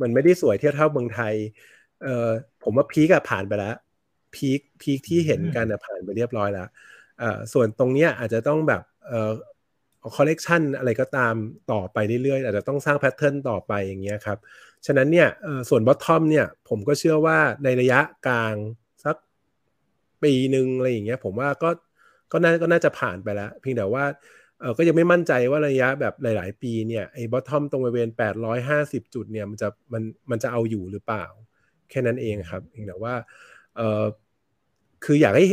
มันไม่ได้สวยเทียบเท่าเมืองไทยเอ่อผมว่าพีกอะผ่านไปแล้วพีคพีคที่เห็นกันอะผ่านไปเรียบร้อยแล้วเอ่อส่วนตรงเนี้ยอาจจะต้องแบบเอ่อ correction อะไรก็ตามต่อไปเรื่อยๆ อาจจะต้องสร้าง pattern ต่อไปอย่างเงี้ยครับ ฉะนั้นเนี่ยส่วน bottom เนี่ยผมก็เชื่อว่าในระยะกลางสักปีหนึ่งอะไรอย่างเงี้ยผมว่าก็ก็น่าก็น่าจะผ่านไปแล้ว เพียงแต่ว่าเออก็ยังไม่มั่นใจว่าระยะแบบหลาย ๆ ปีเนี่ยไอ้ bottom ตรงบริเวณ 850 จุดเนี่ยมันจะมันมันจะเอาอยู่หรือเปล่า แค่นั้นเองครับเพียงแต่ว่าเออคืออยากให้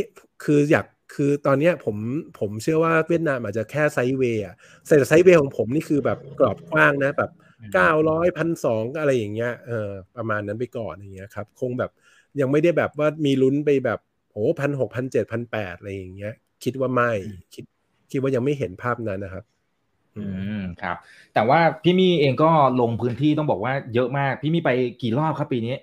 คืออยาก คือตอนเนี้ยผมผมเชื่อว่าเวียดนามอาจจะแค่ไซด์เวย์อะแต่ไซด์เวย์ของผมนี่คือแบบกรอบกว้างนะแบบเก้าร้อยพันสองอะไรอย่างเงี้ยเออประมาณนั้นไปก่อนอย่างเงี้ยครับ คงแบบยังไม่ได้แบบว่ามีลุ้นไปแบบโอ้พันหกพันเจ็ดพันแปดอะไรอย่างเงี้ย คิดว่าไม่อืมคิดคิดว่ายังไม่เห็นภาพนั้นนะครับ อืมครับ แต่ว่าพี่มี่เองก็ลงพื้นที่ต้องบอกว่าเยอะมาก พี่มี่ไปกี่รอบครับปีนี้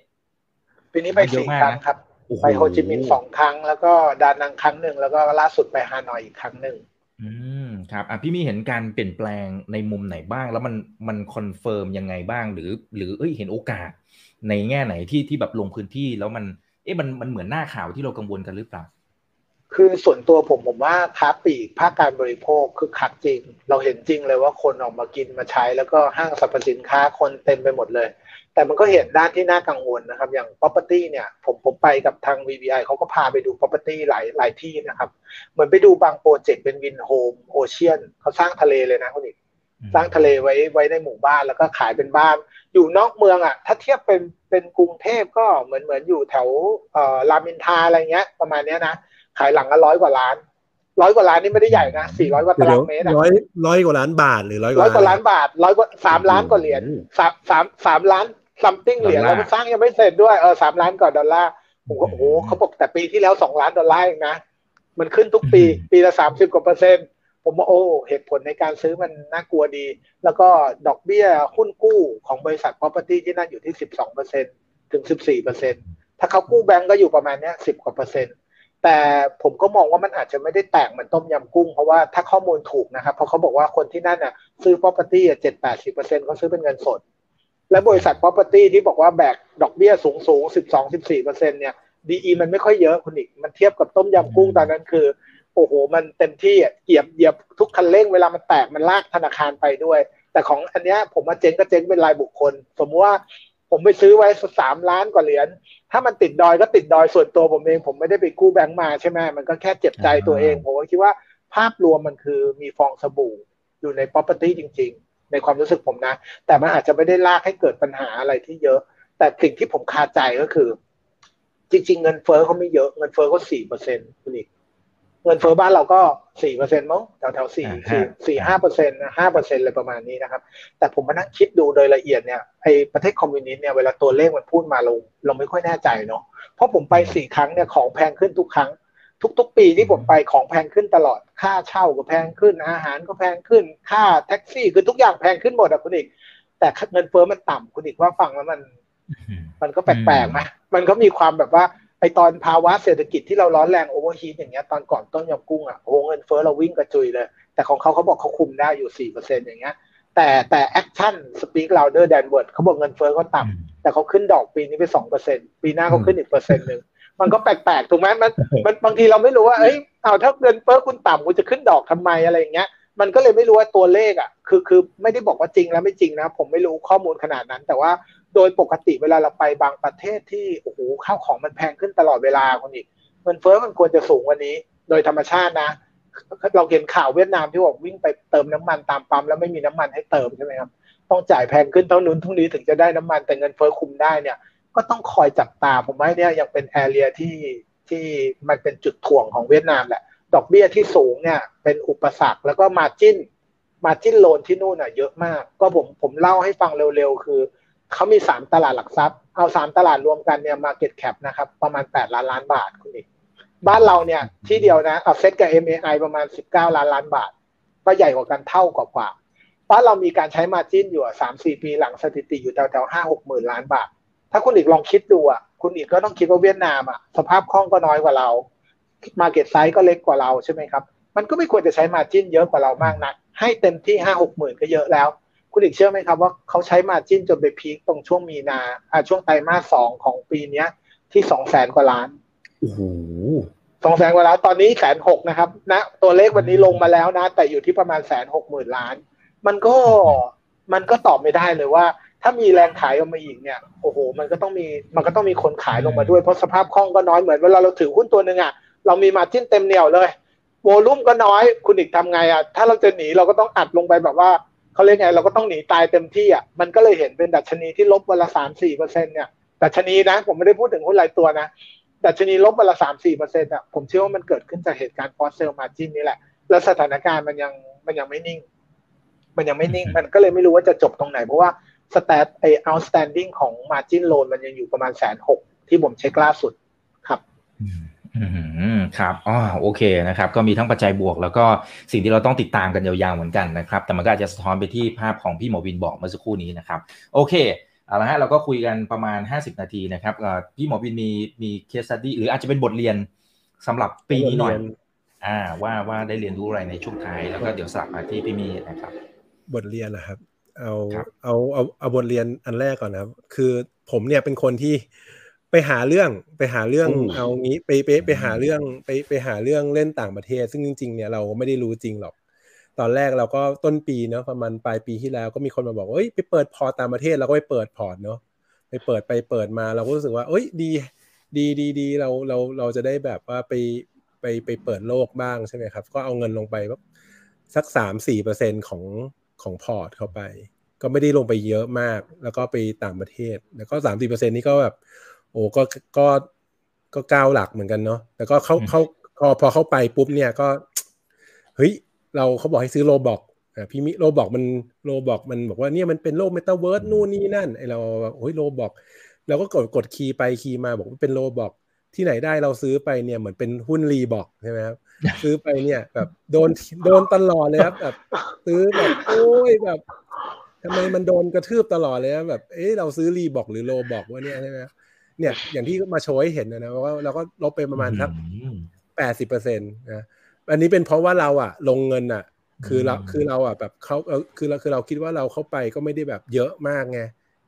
ปีนี้ไปเยอะสี่มากครั้งนะครับโอ้โห ไปโฮจิมินห์สองครั้ง แล้วก็ดานังครั้งหนึ่งแล้วก็ล่าสุดไปฮานอยอีกครั้งหนึ่งอืมครับอะพี่มีเห็นการเปลี่ยนแปลงในมุมไหนบ้าง แล้วมันมัน confirm ยังไงบ้าง หรือ หรือเอ้ยเห็นโอกาส ในแง่ไหนที่ที่แบบลงพื้นที่แล้วมัน เอ๊ะมันมันเหมือนหน้าข่าวที่เรากังวลกันหรือเปล่าคือส่วนตัวผมผมว่าค้าปลีกภาคการบริโภคคึกคักจริง เราเห็นจริงเลยว่าคนออกมากินมาใช้ แล้วก็ห้างสรรพสินค้าคนเต็มไปหมดเลย แต่มันก็เห็นด้านที่น่ากังวลนะครับ อย่าง property เนี่ย ผมผมไปกับทาง VBI เขาก็พาไปดู property หลายหลายที่นะครับ เหมือนไปดูบาง project เป็น Vinhomes Ocean เขาสร้างทะเลเลยนะคุณอีกสร้างทะเลไว้ไว้ในหมู่บ้านแล้วก็ขายเป็นบ้าน อยู่นอกเมืองอะ ถ้าเทียบเป็นเป็นกรุงเทพก็เหมือนเหมือนอยู่แถวเอ่อรามอินทราอะไรเงี้ย ประมาณเนี้ยนะขายหลังละร้อยกว่าล้านร้อยกว่าล้านนี่ไม่ได้ใหญ่นะสี่ร้อยกว่าตารางเมตรอะร้อยร้อยกว่าล้านบาทหรือร้อยร้อยกว่าล้านบาทบาทร้อยกว่าสามล้านกว่าเหรียญสามสามสามล้าน something เหรียญดอลลาร์แล้วสร้างยังไม่เสร็จด้วยเออสามล้านกว่าดอลลาร์ผมก็โอ้โหเขาบอกแต่ปีที่แล้วสองล้านดอลลาร์เองนะ มันขึ้นทุกปี ปีละสามสิบกว่าเปอร์เซ็นต์ ผมว่าโอ้เหตุผลในการซื้อมันน่ากลัวดี แล้วก็ดอกเบี้ยหุ้นกู้ของบริษัท property ที่นั่นอยู่ที่สิบสองเปอร์เซ็นถึงสิบสี่เปอร์เซ็นถ้าเขากู้แบงก์ก็อยู่ประมาณเนี้ยสิบกว่าเปอร์เซ็นต์ แต่ผมก็มองว่ามันอาจจะไม่ได้แตกเหมือนต้มยำกุ้ง เพราะว่าถ้าข้อมูลถูกนะครับ เพราะเขาบอกว่าคนที่นั่นน่ะซื้อ property อะเจ็ดแปดสิบเปอร์เซ็นเขาซื้อเป็นเงินสด และบริษัท property ที่บอกว่าแบกดอกเบี้ยสูงสูงสิบสองสิบสี่เปอร์เซ็นเนี่ย DE มันไม่ค่อยเยอะคุณอีก มันเทียบกับต้มยำกุ้งตอนนั้นคือ โอ้โห มันเต็มที่อะเหยียบเหยียบทุกคันเร่งเวลามันแตกมันลากธนาคารไปด้วย แต่ของอันเนี้ยผมว่าเจ๊งก็เจ๊งเป็นรายบุคคล สมมติว่าผมไปซื้อไว้สามล้านกว่าเหรียญถ้ามันติดดอยก็ติดดอยส่วนตัวผมเอง ผมไม่ได้ไปกู้แบงก์มาใช่ไหมมันก็แค่เจ็บใจตัวเอง ผมก็คิดว่าภาพรวมมันคือมีฟองสบู่อยู่ใน property จริง ๆ ในความรู้สึกผมนะ แต่มันอาจจะไม่ได้ลากให้เกิดปัญหาอะไรที่เยอะ แต่สิ่งที่ผมคาใจก็คือ จริง ๆ เงินเฟ้อเขาไม่เยอะเงินเฟ้อเขาสี่เปอร์เซ็นต์คุณอีกเงินเฟ้อบ้านเราก็สี่เปอร์เซ็นต์มั้งแถวแถวสี่อ่าสี่ฮะสี่ห้าเปอร์เซ็นต์ห้าเปอร์เซ็นต์เลยประมาณนี้นะครับ แต่ผมมานั่งคิดดูโดยละเอียดเนี่ยไอประเทศคอมมิวนิสต์เนี่ยเวลาตัวเลขมันพูดมาเราเราไม่ค่อยแน่ใจเนาะเพราะผมไปสี่ครั้งเนี่ยของแพงขึ้นทุกครั้ง ทุก ๆ ปีที่ผมไปของแพงขึ้นตลอด ค่าเช่าก็แพงขึ้น อาหารก็แพงขึ้น ค่าแท็กซี่คือทุกอย่างแพงขึ้นหมดอะคุณอีก แต่เงินเฟ้อมันต่ำคุณอีกว่าฟังแล้วมัน มันก็แปลกๆไหมมันก็มีความแบบว่าไอตอนภาวะเศรษฐกิจที่เราร้อนแรง overheat อย่างเงี้ยตอนก่อนต้มยำกุ้งอะโอ้โหเงินเฟ้อเราวิ่งกระจุยเลย แต่ของเขาเขาบอกเขาคุมได้อยู่สี่เปอร์เซ็นต์อย่างเงี้ย แต่แต่ action speak louder than word เขาบอกเงินเฟ้อเขาต่ำแต่เขาขึ้นดอกปีนี้ไปสองเปอร์เซ็นต์ปีหน้าเขาขึ้นอีกเปอร์เซ็นต์หนึ่ง มันก็แปลกๆถูกไหมมันมันบางทีเราไม่รู้ว่าเอ้ยเอาถ้าเงินเฟ้อคุณต่ำคุณจะขึ้นดอกทำไมอะไรอย่างเงี้ย มันก็เลยไม่รู้ว่าตัวเลขอะคือคือไม่ได้บอกว่าจริงแล้วไม่จริงนะ ผมไม่รู้ข้อมูลขนาดนั้น แต่ว่าโดยปกติเวลาเราไปบางประเทศที่โอ้โหข้าวของมันแพงขึ้นตลอดเวลาคุณอีกเงินเฟ้อมันควรจะสูงกว่านี้ โดยธรรมชาตินะ เราเห็นข่าวเวียดนามที่บอกวิ่งไปเติมน้ำมันตามปั๊มแล้วไม่มีน้ำมันให้เติมใช่ไหมครับต้องจ่ายแพงขึ้นเท่านู้นเท่านี้ถึงจะได้น้ำมันแต่เงินเฟ้อคุมได้เนี่ย ก็ต้องคอยจับตา ผมว่าเนี่ยยังเป็น area ที่ที่มันเป็นจุดถ่วงของเวียดนามแหละ ดอกเบี้ยที่สูงเนี่ยเป็นอุปสรรคแล้วก็ margin margin loan ที่นู่นอะเยอะมาก ก็ผมผมเล่าให้ฟังเร็วๆ คือเขามีสามตลาดหลักทรัพย์ เอาสามตลาดรวมกันเนี่ย market cap นะครับ ประมาณแปดล้านล้านบาทคุณอีกบ้านเราเนี่ยที่เดียวนะเอาเซ็ตกับ MAI ประมาณสิบเก้าล้านล้านบาท ก็ใหญ่กว่ากันเท่ากว่าบ้านเรามีการใช้ margin อยู่สามสี่ปีหลังสถิติอยู่แถวๆห้าหกหมื่นล้านบาท ถ้าคุณอีกลองคิดดูอะคุณอีกก็ต้องคิดว่าเวียดนามอะสภาพคล่องก็น้อยกว่าเรา market size ก็เล็กกว่าเราใช่ไหมครับ มันก็ไม่ควรจะใช้ margin เยอะกว่าเรามากนัก ให้เต็มที่ห้าหกหมื่นก็เยอะแล้ว คุณอีกเชื่อไหมครับว่าเขาใช้ margin จนไป peak ตรงช่วงมีนาอ่าช่วงไตรมาสสองของปีเนี้ย ที่สองแสนกว่าล้านโอ้โหสองแสนกว่าล้านตอนนี้แสนหกนะครับนะตัวเลขวันนี้ลงมาแล้วนะ แต่อยู่ที่ประมาณแสนหกหมื่นล้าน มันก็มันก็ตอบไม่ได้เลยว่า ถ้ามีแรงขายออกมาอีกเนี่ยโอ้โห มันก็ต้องมีมันก็ต้องมีคนขายลงมาด้วยเพราะสภาพคล่องก็น้อยเหมือนเวลาเราถือหุ้นตัวหนึ่งอะเรามีมาจิ้นเต็มเหนียวเลยโวลุ่มก็น้อยคุณอีกทำไงอะถ้าเราจะหนีเราก็ต้องอัดลงไปแบบว่าเขาเรียกไงเราก็ต้องหนีตายเต็มที่อะมันก็เลยเห็นเป็นดัชนีที่ลบวันละสามสี่เปอร์เซ็นเนี่ยดัชนีนะ ผมไม่ได้พูดถึงหุ้นรายตัวนะดัชนีลบวันละสามสี่เปอร์เซ็นต์อะผมเชื่อว่ามันเกิดขึ้นจากเหตุการณ์ force sell margin นี่แหละ แล้วสถานการณ์มันยังมันยังไม่นิ่ง มันยังไม่นิ่ง มันก็เลยไม่รู้ว่าจะจบตรงไหนเพราะว่า stat ไอ้ outstanding ของ margin loan มันยังอยู่ประมาณแสนหกที่ผมเช็คล่าสุดครับอืมครับอ๋อโอเคนะครับ ก็มีทั้งปัจจัยบวก แล้วก็สิ่งที่เราต้องติดตามกันยาวๆเหมือนกันนะครับ แต่มันก็อาจจะสะท้อนไปที่ภาพของพี่หมอวินบอกเมื่อสักครู่นี้นะครับ โอเคเอาละฮะเราก็คุยกันประมาณ 50 นาทีนะครับพี่หมอวินมีมีเคสตัดดี้หรืออาจจะเป็นบทเรียนสำหรับปีนี้หน่อย อ่า ว่าว่าได้เรียนรู้อะไรในช่วงท้ายแล้วก็เดี๋ยวสลับมาที่พี่มีนะครับ บทเรียนนะครับ เอาเอาเอาเอาบทเรียนอันแรกก่อนนะครับ คือผมเนี่ยเป็นคนที่ไปหาเรื่องไปหาเรื่องเอางี้ไปไปไปหาเรื่องไปไปหาเรื่องเล่นต่างประเทศ ซึ่งจริง ๆ เนี่ยเราไม่ได้รู้จริงหรอก ตอนแรกเราก็ต้นปีเนาะประมาณปลายปีที่แล้วก็มีคนมาบอกว่าเอ้ยไปเปิดพอร์ตต่างประเทศเราก็ไปเปิดพอร์ตเนาะไปเปิดไปเปิดมาเราก็รู้สึกว่า เอ้ยดี ดีดีดีเราเราเราจะได้แบบว่าไปไปไปเปิดโลกบ้างใช่ไหมครับ ก็เอาเงินลงไปสักสามสี่เปอร์เซ็นของ ของพอร์ตเข้าไป ก็ไม่ได้ลงไปเยอะมาก แล้วก็ไปต่างประเทศ แล้วก็สามสี่เปอร์เซ็นนี้ก็แบบ โอ้ก็ก็ก็ก้าวหลักเหมือนกันเนาะแต่ก็เขาเขาพอพอเข้าไปปุ๊บเนี่ยก็ เฮ้ย เราเขาบอกให้ซื้อ Roblox อ่าพี่มิ Roblox มัน Roblox มันบอกว่าเนี่ยมันเป็นโลกเมตาเวิร์สนู่นนี่นั่นไอ้เราโอ้ย Roblox เราก็กดกดคีย์ไปคีย์มาบอกว่าเป็น Roblox ที่ไหนได้เราซื้อไปเนี่ยเหมือนเป็นหุ้น Reebok ใช่ไหมครับ ซื้อไปเนี่ยแบบโดนโดนตลอดเลยครับแบบซื้อแบบโอ้ยแบบทำไมมันโดนกระทืบตลอดเลยแบบเอ๊ะเราซื้อรีบอกหรือโลบอกวะเนี่ยใช่ไหมเนี่ยอย่างที่มาโชว์ให้เห็นนะว่าเราก็ลบไปประมาณสักแปดสิบเปอร์เซ็นต์นะอันนี้เป็นเพราะว่าเราอะลงเงินอะคือเราคือเราอะแบบเขาคือเราคือเราคิดว่าเราเข้าไปก็ไม่ได้แบบเยอะมากไง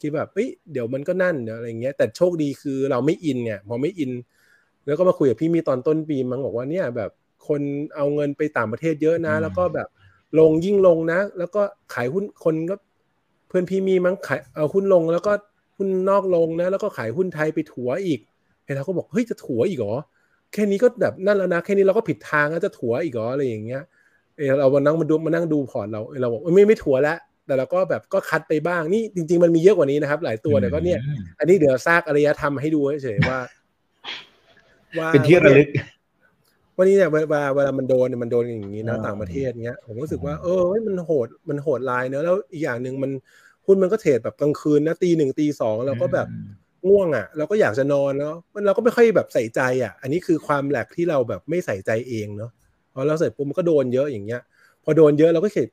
คิดแบบเอ้ยเดี๋ยวมันก็นั่นเดี๋ยวอะไรเงี้ย แต่โชคดีคือเราไม่อินเนี่ยพอไม่อิน แล้วก็มาคุยกับพี่มีตอนต้นปีมั้งบอกว่าเนี่ยแบบ คนเอาเงินไปต่างประเทศเยอะนะ แล้วก็แบบลงยิ่งลงนะ แล้วก็ขายหุ้นคนก็เพื่อนพี่มีมั้งขายเอาหุ้นลงแล้วก็หุ้นนอกลงนะ แล้วก็ขายหุ้นไทยไปถัวอีกเฮ้เราก็บอกเฮ้ยจะถัวอีกเหรอแค่นี้ก็แบบนั่นแล้วนะ แค่นี้เราก็ผิดทางแล้วจะถัวอีกเหรออะไรอย่างเงี้ยเออเรามานั่งมาดูมานั่งดูพอร์ตเราเราบอกไม่ไม่ถัวแล้วแต่เราก็แบบก็คัดไปบ้างนี่จริง ๆ มันมีเยอะกว่านี้นะครับ หลายตัวแต่ก็เนี่ย อันนี้เดี๋ยวซากอารยธรรมให้ดูเฉยว่าว่าเป็นที่ระลึก วันนี้เนี่ยเวลาเวลามันโดนเนี่ยมันโดนอย่างนี้นะต่างประเทศเงี้ยผมรู้สึกว่าเออมันโหดมันโหดลายเนอะแล้วอีกอย่างหนึ่งมันหุ้นมันก็เทรดแบบกลางคืนนะตีหนึ่งตีสองเราก็แบบง่วงอะ เราก็อยากจะนอนแล้วมันเราก็ไม่ค่อยแบบใส่ใจอะ อันนี้คือความแหลกที่เราแบบไม่ใส่ใจเองเนาะพอเราเสร็จปุ๊บมันก็โดนเยอะอย่างเงี้ย พอโดนเยอะเราก็เข็ด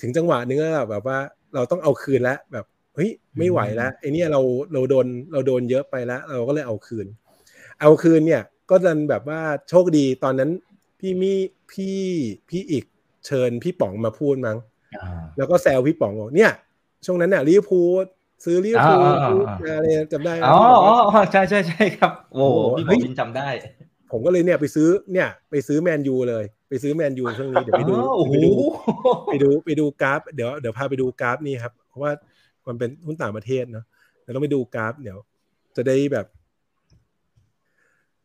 ถึงจังหวะนึงแล้วแบบว่าเราต้องเอาคืนแล้วแบบเฮ้ยไม่ไหวแล้วไอ้นี่เราเราโดนเราโดนเยอะไปแล้ว เราก็เลยเอาคืน เอาคืนเนี่ย ก็ดันแบบว่าโชคดีตอนนั้นพี่มีพี่พี่อีกเชิญพี่ป๋องมาพูดมั้งแล้วก็แซวพี่ป๋องบอกเนี่ย ช่วงนั้นเนี่ยลิเวอร์พูลซื้อลิเวอร์พูลอะไรจำได้อ๋ออ๋อใช่ใช่ใช่ครับ โอ้พี่บอกวินจำได้ ผมก็เลยเนี่ยไปซื้อเนี่ย ไปซื้อแมนยูเลย ไปซื้อแมนยูช่วงนี้เดี๋ยวไปดูไปดูไปดูไปดูกราฟเดี๋ยวเดี๋ยวพาไปดูกราฟนี่ครับเพราะว่ามันเป็นหุ้นต่างประเทศเนาะเดี๋ยวต้องไปดูกราฟเดี๋ยวจะได้แบบ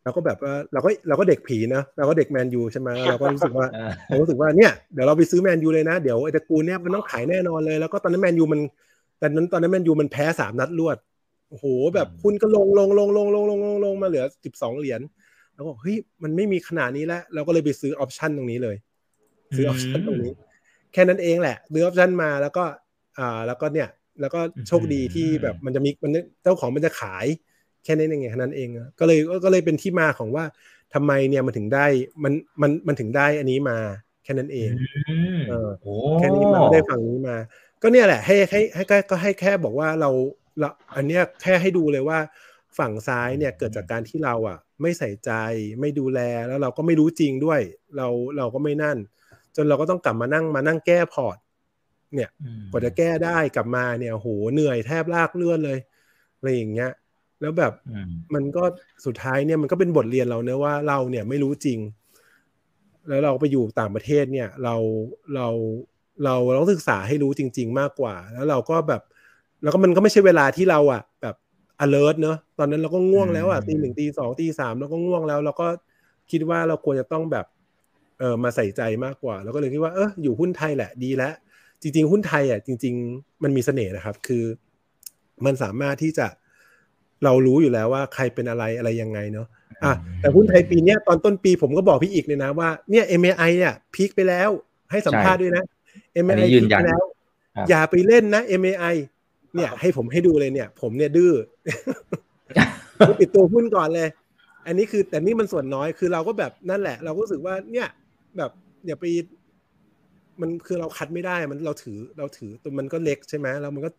เราก็แบบว่าเราก็เราก็เด็กผีนะเราก็เด็กแมนยูใช่ไหมเราก็รู้สึกว่าเออเรารู้สึกว่าเนี่ยเดี๋ยวเราไปซื้อแมนยูเลยนะ เดี๋ยวไอ้ตระกูลเนี่ยมันต้องขายแน่นอนเลย แล้วก็ตอนนั้นแมนยูมันแต่นั้นตอนนั้นแมนยูมันแพ้สามนัดรวดโอ้โหแบบคุณก็ลงลงลงลงลงลงลงลงมาเหลือสิบสองเหรียญแล้วก็เฮ้ยมันไม่มีขนาดนี้แล้วเราก็เลยไปซื้อออปชันตรงนี้เลย ซื้อออปชันตรงนี้ แค่นั้นเองแหละซื้อออปชันมาแล้วก็อ่าแล้วก็เนี่ย แล้วก็โชคดีที่แบบมันจะมีมันเจ้าของมันจะขาย แค่นั้นเองไงแค่นั้นเองอะก็เลยก็เลยเป็นที่มาของว่าทำไมเนี่ยมันถึงได้มันมันมันถึงได้อันนี้มาแค่นั้นเองอืมเออโอ้แค่นี้มันไม่ได้ฝั่งนี้มา ก็เนี่ยแหละ ให้ให้ให้ก็ก็ให้แค่บอกว่าเราเราอันเนี้ยแค่ให้ดูเลยว่าฝั่งซ้ายเนี่ยเกิดจากการที่เราอะ ไม่ใส่ใจไม่ดูแลแล้วเราก็ไม่รู้จริงด้วย เราเราก็ไม่นั่น จนเราก็ต้องกลับมานั่งมานั่งแก้พอร์ต เนี่ยอืมกว่าจะแก้ได้กลับมาเนี่ยโหเหนื่อยแทบลากเลื่อนเลยอะไรอย่างเงี้ย แล้วแบบอืมมันก็สุดท้ายเนี่ยมันก็เป็นบทเรียนเราเนอะว่าเราเนี่ยไม่รู้จริง แล้วเราไปอยู่ต่างประเทศเนี่ย เราเราเราเราต้องศึกษาให้รู้จริง ๆ มากกว่า แล้วเราก็แบบ แล้วก็มันก็ไม่ใช่เวลาที่เราอะ แบบ alert เนอะตอนนั้นเราก็ง่วงแล้วอะตีหนึ่งตีสองตีสามเราก็ง่วงแล้ว เราก็คิดว่าเราควรจะต้องแบบเออมาใส่ใจมากกว่า แล้วก็เลยคิดว่าเอออยู่หุ้นไทยแหละดีแล้วจริง ๆ หุ้นไทยอะจริง ๆ มันมีเสน่ห์นะครับ คือ มันสามารถที่จะ เรารู้อยู่แล้วว่าใครเป็นอะไรอะไรยังไงเนาะอะแต่หุ้นไทยปีเนี้ยตอนต้นปีผมก็บอกพี่อีกเลยนะว่าเนี่ย MAI เนี่ยพีคไปแล้วให้สัมภาษณ์ด้วยนะอัน MAI นี้ยืพีนคยัไปนแล้วครับอย่าไปเล่นนะ MAI เนี่ยให้ผมให้ดูเลยเนี่ย ผมเนี่ยดื้อผมปิดตัวหุ้นก่อนเลย อันนี้คือแต่นี่มันส่วนน้อยคือเราก็แบบนั่นแหละ เราก็รู้สึกว่าเนี่ยแบบอย่าไป มันคือเราคัดไม่ได้มันเราถือเราถือตัวมันก็เล็กใช่ไหมแล้วมันก็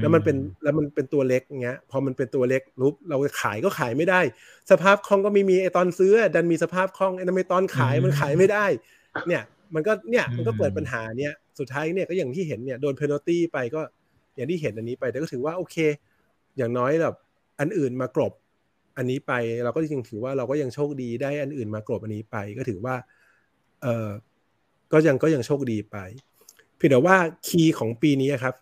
แล้วมันเป็นแล้วมันเป็นตัวเล็กเงี้ยพอมันเป็นตัวเล็กรูปเราขายก็ขายไม่ได้ สภาพคล่องก็ไม่มีไอตอนซื้อ ดันมีสภาพคล่องไอ้นั่นไม่ตอนขายมันขายไม่ได้ เนี่ยมันก็เนี่ยมันก็เปิดปัญหาเนี่ยสุดท้ายเนี่ยก็อย่างที่เห็นเนี่ยโดนเพนัลตี้ไปก็อย่างที่เห็นอันนี้ไปแต่ก็ถือว่าโอเค อย่างน้อยแบบอันอื่นมากรบอันนี้ไปเราก็ยังถือว่าเราก็ยังโชคดีได้อันอื่นมากรบอันนี้ไปก็ถือว่า เออ ก็ยังก็ยังโชคดีไปเพียงแต่ว่าคีย์ของปีนี้ครับ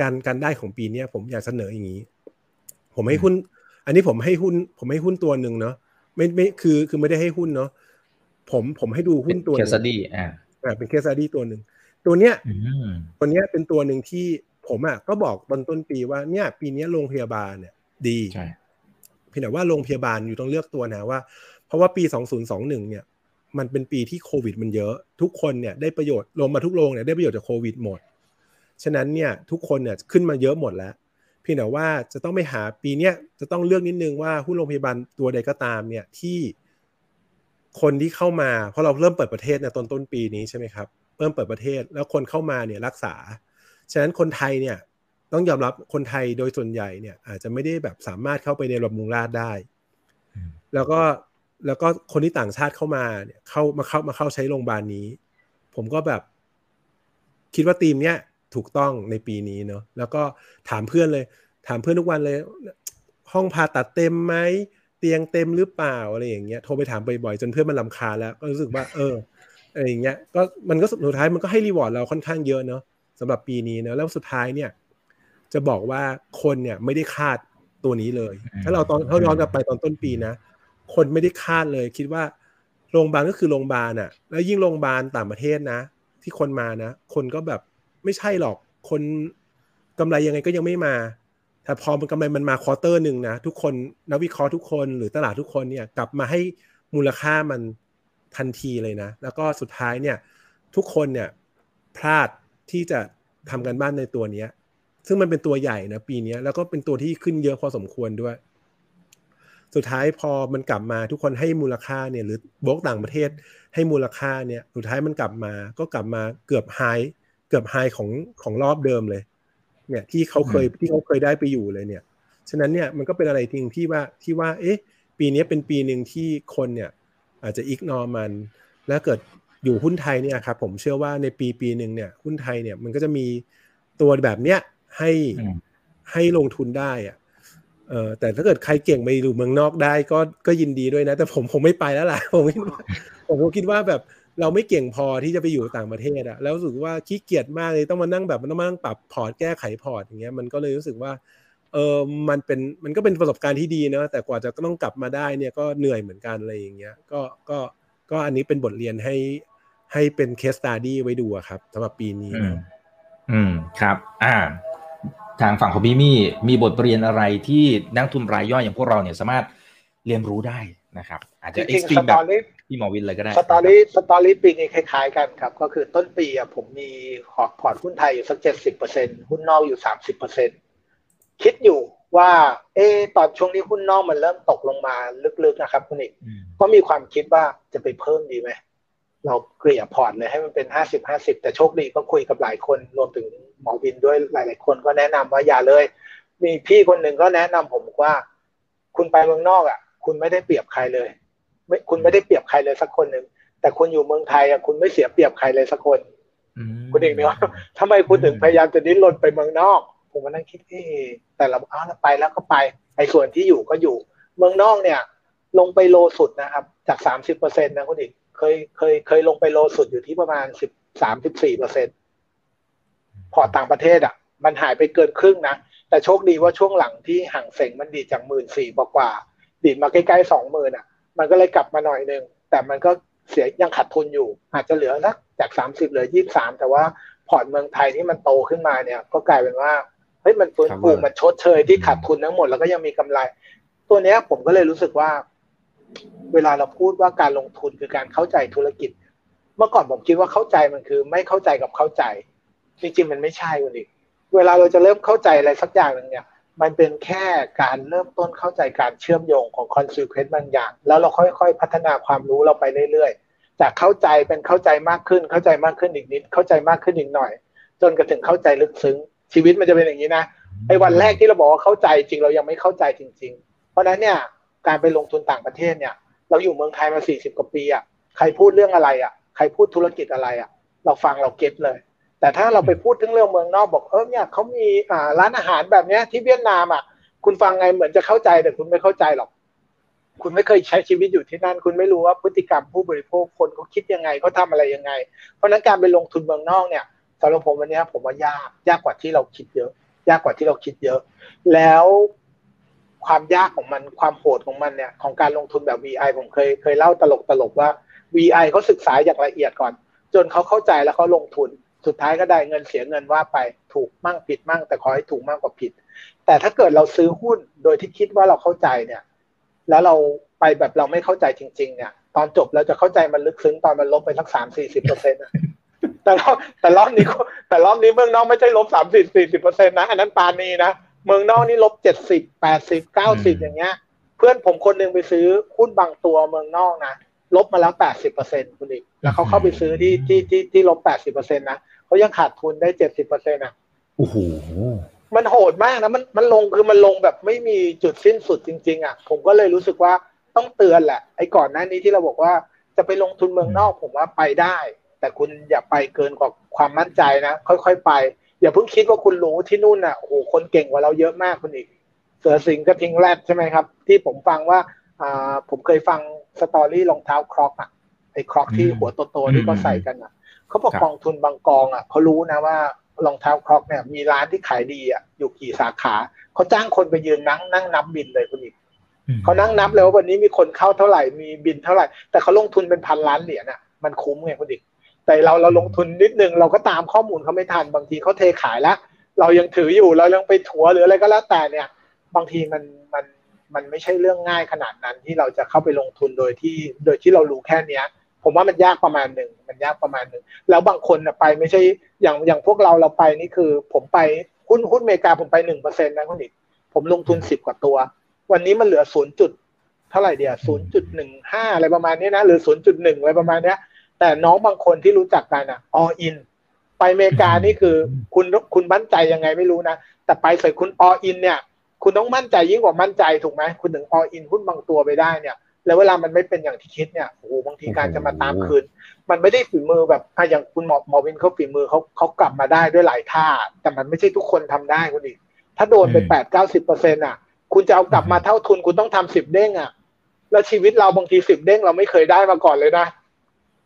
การการได้ของปีนี้ผมอยากเสนออย่างนี้ ผมให้หุ้น อันนี้ผมให้หุ้น ผมให้หุ้นตัวหนึ่งเนาะไม่ไม่คือคือไม่ได้ให้หุ้นเนาะผมผมให้ดูหุ้นตัวหเคนึ่งสดี้อ่าอ่าเป็นเคสดี้ตัวหนึ่งตัวเนี้ยอืมตัวเนี้ยเป็นตัวหนึ่งที่ผมอะก็บอกตอนต้นปีว่าเนี่ยปีนี้โรงพยาบาลเนี่ย ดีใช่เพียงแต่ว่าโรงพยาบาลอยู่ต้องเลือกตัวนะว่า เพราะว่าปี 2021 เนี่ย มันเป็นปีที่โควิด มันเยอะ ทุกคนเนี่ยได้ประโยชน์ลงมาทุกโรงเนี่ยได้ประโยชน์จากโควิดหมด ฉะนั้นเนี่ยทุกคนเนี่ยขึ้นมาเยอะหมดแล้วเพียงแต่ว่าจะต้องไปหาปีเนี้ยจะต้องเลือกนิดนึงว่าหุ้นโรงพยาบาลตัวใดก็ตามเนี่ยที่คนที่เข้ามา เพราะเราเริ่มเปิดประเทศในตอนต้นปีนี้ใช่ไหมครับเริ่มเปิดประเทศแล้วคนเข้ามาเนี่ยรักษา ฉะนั้นคนไทยเนี่ยต้องยอมรับคนไทยโดยส่วนใหญ่เนี่ยอาจจะไม่ได้แบบสามารถเข้าไปในระบบำรุงราษฎร์ได้ แล้วก็ แล้วก็คนที่ต่างชาติเข้ามาเนี่ยเข้ามาเข้ามาเข้าใช้โรงพยาบาลนี้ ผมก็แบบ คิดว่าทีมเนี้ยถูกต้องในปีนี้เนาะแล้วก็ถามเพื่อนเลย ถามเพื่อนทุกวันเลย ห้องผ่าตัดเต็มไหมเตียงเต็มหรือเปล่าอะไรอย่างเงี้ยโทรไปถามบ่อยๆจนเพื่อนมันลำคาญแล้ว ก็รู้สึกว่า เอออะไรอย่างเงี้ยก็มันก็สุดท้ายมันก็ให้รีวอร์ดเราค่อนข้างเยอะเนาะสำหรับปีนี้เนาะแล้วสุดท้ายเนี่ย จะบอกว่าคนเนี่ยไม่ได้คาดตัวนี้เลย ถ้าเราตอนถ้าย้อนกลับไปตอนต้นปีนะ คนไม่ได้คาดเลย คิดว่าโรงพยาบาลก็คือโรงพยาบาลอะแล้วยิ่งโรงพยาบาลต่างประเทศนะ ที่คนมานะ คนก็แบบไม่ใช่หรอกคนกำไรยังไงก็ยังไม่มา แต่พอมันกำไรมันมาควอเตอร์หนึ่งนะทุกคนนักวิเคราะห์ทุกคนหรือตลาดทุกคนเนี่ยกลับมาให้มูลค่ามันทันทีเลยนะ แล้วก็สุดท้ายเนี่ยทุกคนเนี่ยพลาดที่จะทำกันบ้านในตัวเนี้ยซึ่งมันเป็นตัวใหญ่นะปีนี้แล้วก็เป็นตัวที่ขึ้นเยอะพอสมควรด้วย สุดท้ายพอมันกลับมาทุกคนให้มูลค่าเนี่ยหรือโบกต่างประเทศให้มูลค่าเนี่ยสุดท้ายมันกลับมาก็กลับมาเกือบไฮเกือบไฮของของรอบเดิมเลย เนี่ยที่เขาเคยที่เขาเคยได้ไปอยู่เลยเนี่ยฉะนั้นเนี่ยมันก็เป็นอะไรทิ้งที่ว่าที่ว่า เอ๊ะ ปีนี้เป็นปีหนึ่งที่คนเนี่ยอาจจะอิกนอมัน แล้วเกิดอยู่หุ้นไทยเนี่ยครับผมเชื่อว่าในปีปีหนึ่งเนี่ยหุ้นไทยเนี่ยมันก็จะมีตัวแบบเนี้ยให้อืมให้ลงทุนได้อะ เออแต่ถ้าเกิดใครเก่งไปอยู่เมืองนอกได้ก็ก็ยินดีด้วยนะ แต่ผมคงไม่ไปแล้วล่ะผมคิดว่าผมก็คิดว่าแบบเราไม่เก่งพอที่จะไปอยู่ต่างประเทศอะแล้วรู้สึกว่าขี้เกียจมากเลยต้องมานั่งแบบมันต้องมานั่งปรับพอร์ตแก้ไขพอร์ตอย่างเงี้ยมันก็เลยรู้สึกว่าเออมันเป็นมันก็เป็นประสบการณ์ที่ดีเนาะแต่กว่าจะต้องกลับมาได้เนี่ยก็เหนื่อยเหมือนกันอะไรอย่างเงี้ยก็ก็ก็อันนี้เป็นบทเรียนให้ให้เป็น case study ไว้ดูครับสำหรับปีนี้อืมครับ อ่า ทางฝั่งของพี่มี่มีบทเรียนอะไรที่นักทุนรายย่อยอย่างพวกเราเนี่ยสามารถเรียนรู้ได้นะครับ อาจจจะเอ็ริกงซ์ตรีๆสมแบตบอรี่พี่หมอวินเลยก็ได้สตอรี่สตอรี่ปีนี้คล้ายๆกันครับ ก็คือต้นปีอะผมมีพอร์ตหุ้นไทยอยู่สักเจ็ดสิบเปอร์เซ็นหุ้นนอกอยู่สามสิบเปอร์เซ็นคิดอยู่ว่า เออตอนช่วงนี้หุ้นนอกมันเริ่มตกลงมาลึกๆนะครับคุณอีกอืมก็มีความคิดว่าจะไปเพิ่มดีไหมเราเกลี่ยพอร์ตเลยให้มันเป็นห้าสิบห้าสิบแต่โชคดีก็คุยกับหลายคนรวมถึง หมอวินด้วยหลาย ๆ คนก็แนะนำว่าอย่าเลย มีพี่คนหนึ่งก็แนะนำผมบอกว่า คุณไปเมืองนอกอะ คุณไม่ได้เปรียบใครเลยไม่คุณไม่ได้เปรียบใครเลยสักคนหนึ่งแต่คุณอยู่เมืองไทยอะคุณไม่เสียเปรียบใครเลยสักคนอืมคุณเองเนี่ยทำไมคุณถึงพยายามจะดิ้นรนไปเมืองนอก ผมมานั่งคิดเอ๊ะแต่เราอ้าวเราไปแล้วก็ไปไอ้ส่วนที่อยู่ก็อยู่ เมืองนอกเนี่ย ลงไป low สุดนะครับ จากสามสิบเปอร์เซ็นต์นะคุณอีกเคยเคยเคยลงไป low สุดอยู่ที่ประมาณสิบสามสิบสี่เปอร์เซ็นต์ พอร์ตต่างประเทศอะ มันหายไปเกินครึ่งนะ แต่โชคดีว่าช่วงหลังที่ฮั่งเส็งมันดีดจากหมื่นสี่กว่าๆดีดมาใกล้ๆสองหมื่นอะ มันก็เลยกลับมาหน่อยนึง แต่มันก็เสียยังขาดทุนอยู่ อาจจะเหลือสักจากสามสิบเหลือยี่สามแต่ว่าพอร์ตเมืองไทยที่มันโตขึ้นมาเนี่ย ก็กลายเป็นว่าเฮ้ยมันฟื้นฟูมันชดเชยที่ขาดทุนทั้งหมดแล้วก็ยังมีกำไร ตัวเนี้ยผมก็เลยรู้สึกว่า เวลาเราพูดว่าการลงทุนคือการเข้าใจธุรกิจ เมื่อก่อนผมคิดว่าเข้าใจมันคือ ไม่เข้าใจกับเข้าใจ จริงๆมันไม่ใช่คุณอีกเวลาเราจะเริ่มเข้าใจอะไรสักอย่างหนึ่งเนี่ย มันเป็นแค่การเริ่มต้นเข้าใจการเชื่อมโยงของคอนซิเควนต์บางอย่าง แล้วเราค่อยๆ พัฒนาความรู้เราไปเรื่อยๆ จากเข้าใจเป็นเข้าใจมากขึ้น เข้าใจมากขึ้นอีกนิด เข้าใจมากขึ้นอีกหน่อย จนกระถึงเข้าใจลึกซึ้ง ชีวิตมันจะเป็นอย่างนี้นะไอ้วันแรกที่เราบอกว่าเข้าใจจริงเรายังไม่เข้าใจจริง ๆ เพราะนั้นเนี่ยการไปลงทุนต่างประเทศเนี่ย เราอยู่เมืองไทยมาสี่สิบกว่าปีอะใครพูดเรื่องอะไรอะใครพูดธุรกิจอะไรอะ เราฟังเราเก็ตเลย แต่ถ้าเราไปพูดถึงเรื่องเมืองนอกบอกเออเนี่ยเขามีอ่าร้านอาหารแบบเนี้ยที่เวียดนามอะ คุณฟังไงเหมือนจะเข้าใจแต่คุณไม่เข้าใจหรอก คุณไม่เคยใช้ชีวิตอยู่ที่นั่น คุณไม่รู้ว่าพฤติกรรมผู้บริโภคคนเขาคิดยังไงเขาทำอะไรยังไง เพราะนั้นการไปลงทุนเมืองนอกเนี่ยสำหรับผมวันนี้ผมว่ายากยากกว่าที่เราคิดเยอะ ยากกว่าที่เราคิดเยอะ แล้วความยากของมันความโหดของมันเนี่ยของการลงทุนแบบ VI ผมเคยเคยเล่าตลกตลกว่า VI เขาศึกษาอย่างละเอียดก่อน จนเขาเข้าใจแล้วเขาลงทุน สุดท้ายก็ได้เงินเสียเงินว่าไปถูกมั่งผิดมั่งแต่ขอให้ถูกมากกว่าผิด แต่ถ้าเกิดเราซื้อหุ้นโดยที่คิดว่าเราเข้าใจเนี่ย แล้วเราไปแบบเราไม่เข้าใจจริง ๆ เนี่ย ตอนจบเราจะเข้าใจมันลึกซึ้งตอนมันลบไปสักสามสี่สิบเปอร์เซ็นต์แต่รอบแต่รอบนี้แต่รอบนี้เมืองนอกไม่ใช่ลบสามสิบสี่สิบเปอร์เซ็นต์นะ อันนั้นปานีนะ เมืองนอกนี่ลบเจ็ดสิบแปดสิบเก้าสิบอย่างเงี้ย เพื่อนผมคนหนึ่งไปซื้อหุ้นบางตัวเมืองนอกนะลบมาแล้วแปดสิบเปอร์เซ็นต์คุณอีกแล้วเขาเข้าไปซื้อที่ที่ที่ที่ลบแปดสิบเปอร์เซ็นต์นะ เขายังขาดทุนได้เจ็ดสิบเปอร์เซ็นต์อะโอ้โหมันโหดมากนะมันมันลงคือมันลงแบบไม่มีจุดสิ้นสุดจริง ๆ อะ ผมก็เลยรู้สึกว่าต้องเตือนแหละไอ้ก่อนหน้านี้ที่เราบอกว่าจะไปลงทุนเมืองนอกผมว่าไปได้ แต่คุณอย่าไปเกินกว่าความมั่นใจนะ ค่อยๆไป อย่าเพิ่งคิดว่าคุณรู้ที่นู่นน่ะโอ้โหคนเก่งกว่าเราเยอะมากคุณอีก เสือสิงกระทิงแรดใช่ไหมครับ ที่ผมฟังว่าอ่าผมเคยฟังสตอรี่รองเท้าครอกอะไอ้ครอกที่อืมหัวโตๆที่เขาใส่กันอะ เขาบอกครับกองทุนบางกองอะเขารู้นะว่ารองเท้าครอกเนี่ยมีร้านที่ขายดีอะอยู่กี่สาขาเขาจ้างคนไปยืนนั่งนั่งนับบินเลยคุณอีกเขานั่งนับเลยว่าวันนี้มีคนเข้าเท่าไหร่มีบินเท่าไหร่ แต่เขาลงทุนเป็นพันล้านเหรียญอะมันคุ้มไงคุณดิกแต่เราเราลงทุนนิดนึงเราก็ตามข้อมูลเขาไม่ทันบางทีเขาเทขายแล้วเรายังถืออยู่เรายังไปถัวหรืออะไรก็แล้วแต่เนี่ย บางทีมันมันมันไม่ใช่เรื่องง่ายขนาดนั้นที่เราจะเข้าไปลงทุนโดยที่โดยที่เรารู้แค่เนี้ย ผมว่ามันยากประมาณหนึ่งมันยากประมาณหนึ่งแล้วบางคนไปไม่ใช่อย่างอย่างพวกเราเราไปนี่คือ ผมไปหุ้นหุ้นอเมริกาผมไปหนึ่งเปอร์เซ็นต์นะคุณดิผมลงทุนสิบกว่าตัว วันนี้มันเหลือศูนย์จุดเท่าไหร่เดียวศูนย์จุดหนึ่งห้าอะไรประมาณนี้นะหรือศูนย์จุดหนึ่งอะไรประมาณเนี้ย แต่น้องบางคนที่รู้จักกันอะ all in ไปอเมริกานี่คือคุณคุณมั่นใจยังไงไม่รู้นะ แต่ไปเสร็จคุณ all in เนี่ย คุณต้องมั่นใจยิ่งกว่ามั่นใจถูกไหมคุณถึง all in หุ้นบางตัวไปได้เนี่ย แล้วเวลามันไม่เป็นอย่างที่คิดเนี่ยโอ้โหบางทีการจะมาตามคืน มันไม่ได้ฝีมือแบบอะอย่างคุณหมอหมอวินเขาฝีมือเขาเขากลับมาได้ด้วยหลายท่า แต่มันไม่ใช่ทุกคนทำได้คุณอีก ถ้าโดนไปอืมแปดเก้าสิบเปอร์เซ็นต์อะ คุณจะเอากลับมาเท่าทุนคุณต้องทำสิบเด้งอะ แล้วชีวิตเราบางทีสิบเด้งเราไม่เคยได้มาก่อนเลยนะ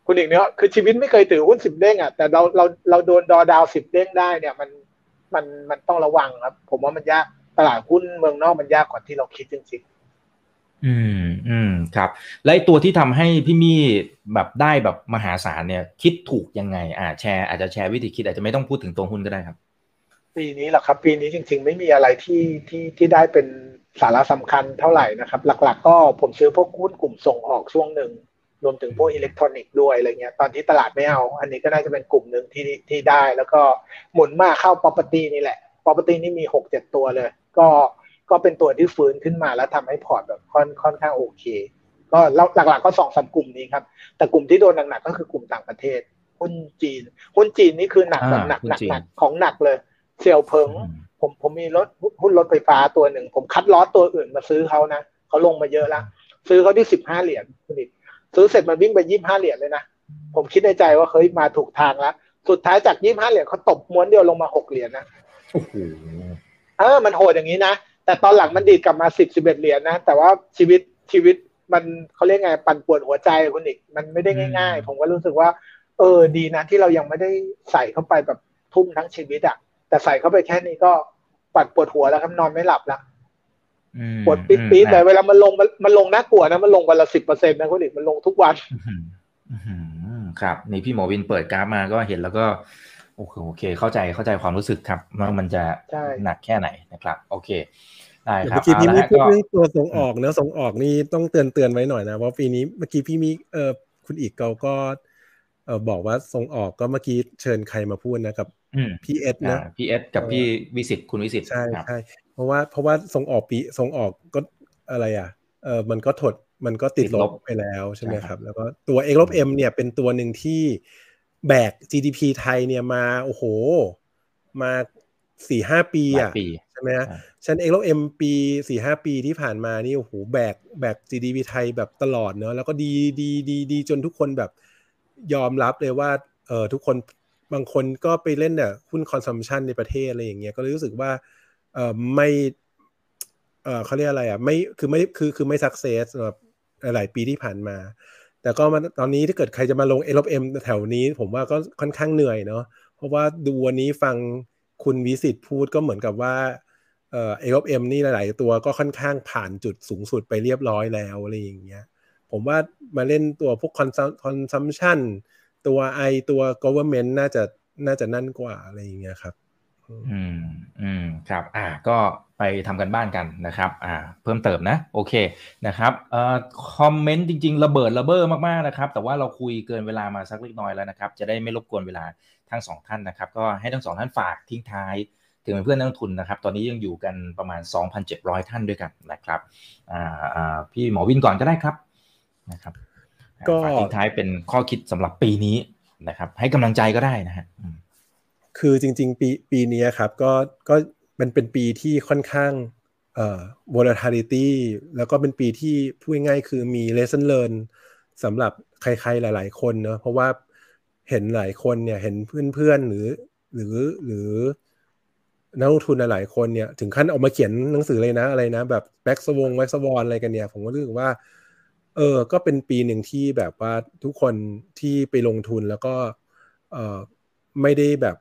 คุณอีกเนี่ยคือชีวิตไม่เคยถือหุ้นสิบเด้งอะแต่เราเราเราโดนดอดาวสิบเด้งได้เนี่ยมันมันมันต้องระวังครับ ผมว่ามันยากตลาดหุ้นเมืองนอกมันยากกว่าที่เราคิดจริงๆอืมอืม ครับและตัวที่ทำให้พี่มี่แบบได้แบบมหาศาลเนี่ยคิดถูกยังไงอ่าแชร์อาจจะแชร์วิธีคิดอาจจะไม่ต้องพูดถึงตัวหุ้นก็ได้ครับ ปีนี้แหละครับ ปีนี้จริง ๆ ไม่มีอะไรที่ที่ที่ได้เป็นสาระสำคัญเท่าไหร่นะครับ หลัก ๆ ก็ผมซื้อพวกหุ้นกลุ่มส่งออกช่วงหนึ่งรวมถึงพวกอิเล็กทรอนิกส์ด้วยอะไรเงี้ยตอนที่ตลาดไม่เอา อันนี้ก็น่าจะเป็นกลุ่มหนึ่งที่ที่ได้ แล้วก็หมุนมาเข้า property นี่แหละ property นี่มีหกเจ็ดตัวเลย ก็ก็เป็นตัวที่ฟื้นขึ้นมาแล้วทำให้พอร์ตแบบค่อนค่อนข้างโอเค ก็หลักๆก็สองสามกลุ่มนี้ครับ แต่กลุ่มที่โดนหนักๆก็คือกลุ่มต่างประเทศหุ้นจีนหุ้นจีนนี่คือหนักแบบหนักหนักหนักของหนักเลยเซียวเพิง ผมผมมีรถหุ้นรถไฟฟ้าตัวหนึ่ง ผมคัดล้อตัวอื่นมาซื้อเขานะเขาลงมาเยอะแล้วซื้อเขาที่สิบห้าเหรียญคุณดิซื้อเสร็จมันวิ่งไปยี่ห้าเหรียญเลยนะ ผมคิดในใจว่าเฮ้ยมาถูกทางแล้วสุดท้ายจากยี่ห้าเหรียญเขาตบม้วนเดียวลงมาหกเหรียญนะโอ้โหเออมันโหดอย่างนี้นะแต่ตอนหลังมันดีดกลับมาสิบสิบเอ็ดเหรียญนะแต่ว่าชีวิตชีวิต มันเขาเรียกไงปั่นป่วนหัวใจคุณอีกมันไม่ได้ง่าย ๆ ผมก็รู้สึกว่า เออดีนะที่เรายังไม่ได้ใส่เข้าไปแบบทุ่มทั้งชีวิตอะแต่ใส่เข้าไปแค่นี้ก็ปั่นปวดหัวแล้วครับนอนไม่หลับละปวดปี๊ดๆเลยเวลามันลงมันลงน่ากลัวนะมันลงวันละสิบเปอร์เซ็นต์นะคุณดิมันลงทุกวันครับนี่พี่หมอวินเปิดกราฟมาก็เห็นแล้วก็โอเคโอเคเข้าใจเข้าใจความรู้สึกครับว่ามันจะหนักแค่ไหนนะครับ โอเค ได้ครับเมื่อกี้พี่มีพูดเรื่องตัวส่งออกเนะส่งออกนี่ต้องเตือนเตือนไว้หน่อยนะเพราะปีนี้เมื่อกี้พี่มีเออคุณอีกเกาก็เออบอกว่าส่งออกก็เมื่อกี้เชิญใครมาพูดนะกับพี่เอสนะพี่เอสกับพี่วิสิตคุณวิสิตใช่ใช่เพราะว่าเพราะว่าส่งออกปีส่งออกก็อะไรอะเออมันก็ถดมันก็ติดลบไปแล้วใช่ไหมครับ แล้วก็ตัวเอลบเอ็มเนี่ยเป็นตัวหนึ่งที่แบก GDP ไทยเนี่ยมาโอ้โห มาสี่ห้าปีอะใช่ไหมฮะฉันเองลบเอ็มปีสี่ห้าปีที่ผ่านมานี่โอ้โหแบกแบก GDP ไทยแบบตลอดเนอะแล้วก็ดีดีดีดีจนทุกคนแบบยอมรับเลยว่าเออทุกคนบางคนก็ไปเล่นเนี่ยหุ้นคอนซัมชันในประเทศอะไรอย่างเงี้ยก็เลยรู้สึกว่าเออไม่เออเขาเรียกอะไรอะไม่คือไม่คือคือไม่สักเซสสำหรับหลายปีที่ผ่านมา แต่ก็มาตอนนี้ถ้าเกิดใครจะมาลงเอลเอ็มแถวนี้ ผมว่าก็ค่อนข้างเหนื่อยเนาะเพราะว่าดูวันนี้ฟังคุณวิสิตพูดก็เหมือนกับว่า เออเอลเอ็มนี่หลาย ๆ ตัวก็ค่อนข้างผ่านจุดสูงสุดไปเรียบร้อยแล้วอะไรอย่างเงี้ยผมว่ามาเล่นตัวพวก consumption ตัวไอ้ตัว government น่าจะน่าจะนั่นกว่าอะไรอย่างเงี้ยครับ อืมอืมครับ อ่า ก็ไปทำกันบ้านกันนะครับ อ่า เพิ่มเติมนะ โอเคนะครับเอ่อคอมเมนต์จริง ๆ ระเบิดระเบ้อมากๆนะครับ แต่ว่าเราคุยเกินเวลามาสักเล็กน้อยแล้วนะครับ จะได้ไม่รบกวนเวลาทั้งสองท่านนะครับ ก็ให้ทั้งสองท่านฝากทิ้งท้าย ถึงเพื่อนนักทุนนะครับ ตอนนี้ยังอยู่กันประมาณ 2,700 ท่านด้วยกันนะครับอ่าอ่าพี่หมอวินก่อนก็ได้ครับนะครับก็ทิ้งท้ายเป็นข้อคิดสำหรับปีนี้นะครับ ให้กำลังใจก็ได้นะฮะคือจริง ๆ ปีปีนี้ครับก็ก็มันเป็นปีที่ค่อนข้างเอ่อ volatility แล้วก็เป็นปีที่พูดง่ายๆคือมี lesson learn สำหรับใครๆหลาย ๆ คนเนาะเพราะว่าเห็นหลายคนเนี่ยเห็นเพื่อนๆหรือหรือหรือ นักลงทุนหลายคนเนี่ยถึงขั้นออกมาเขียนหนังสือเลยนะอะไรนะ แบบแบ็กสวงแบ็กสวอนอะไรกันเนี่ย ผมก็รู้สึกว่า เออ ก็เป็นปีหนึ่งที่แบบว่าทุกคนที่ไปลงทุนแล้วก็ เออไม่ได้แบบ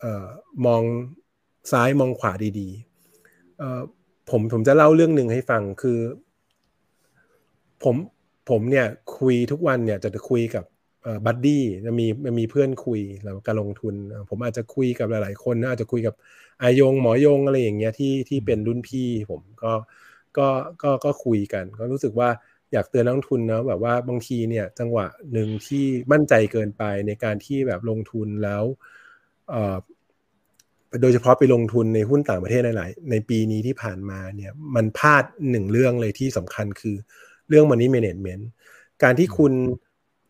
เออมองซ้ายมองขวาดีๆ เออผมผมจะเล่าเรื่องหนึ่งให้ฟังคือ ผมผมเนี่ยคุยทุกวันเนี่ยจะคุยกับ บัดดี้จะมีมีเพื่อนคุยแล้วการลงทุน ผมอาจจะคุยกับหลาย ๆ คนนะอาจจะคุยกับอายงหมอยงอะไรอย่างเงี้ยที่ที่เป็นรุ่นพี่ผมก็ก็ก็ก็คุยกัน ก็รู้สึกว่าอยากเตือนนักทุนนะแบบว่าบางทีเนี่ยจังหวะหนึ่งที่มั่นใจเกินไปในการที่แบบลงทุนแล้วโดยเฉพาะไปลงทุนในหุ้นต่างประเทศในหลายในปีนี้ที่ผ่านมาเนี่ยมันพลาดหนึ่งเรื่องเลยที่สำคัญคือเรื่อง money management การที่คุณ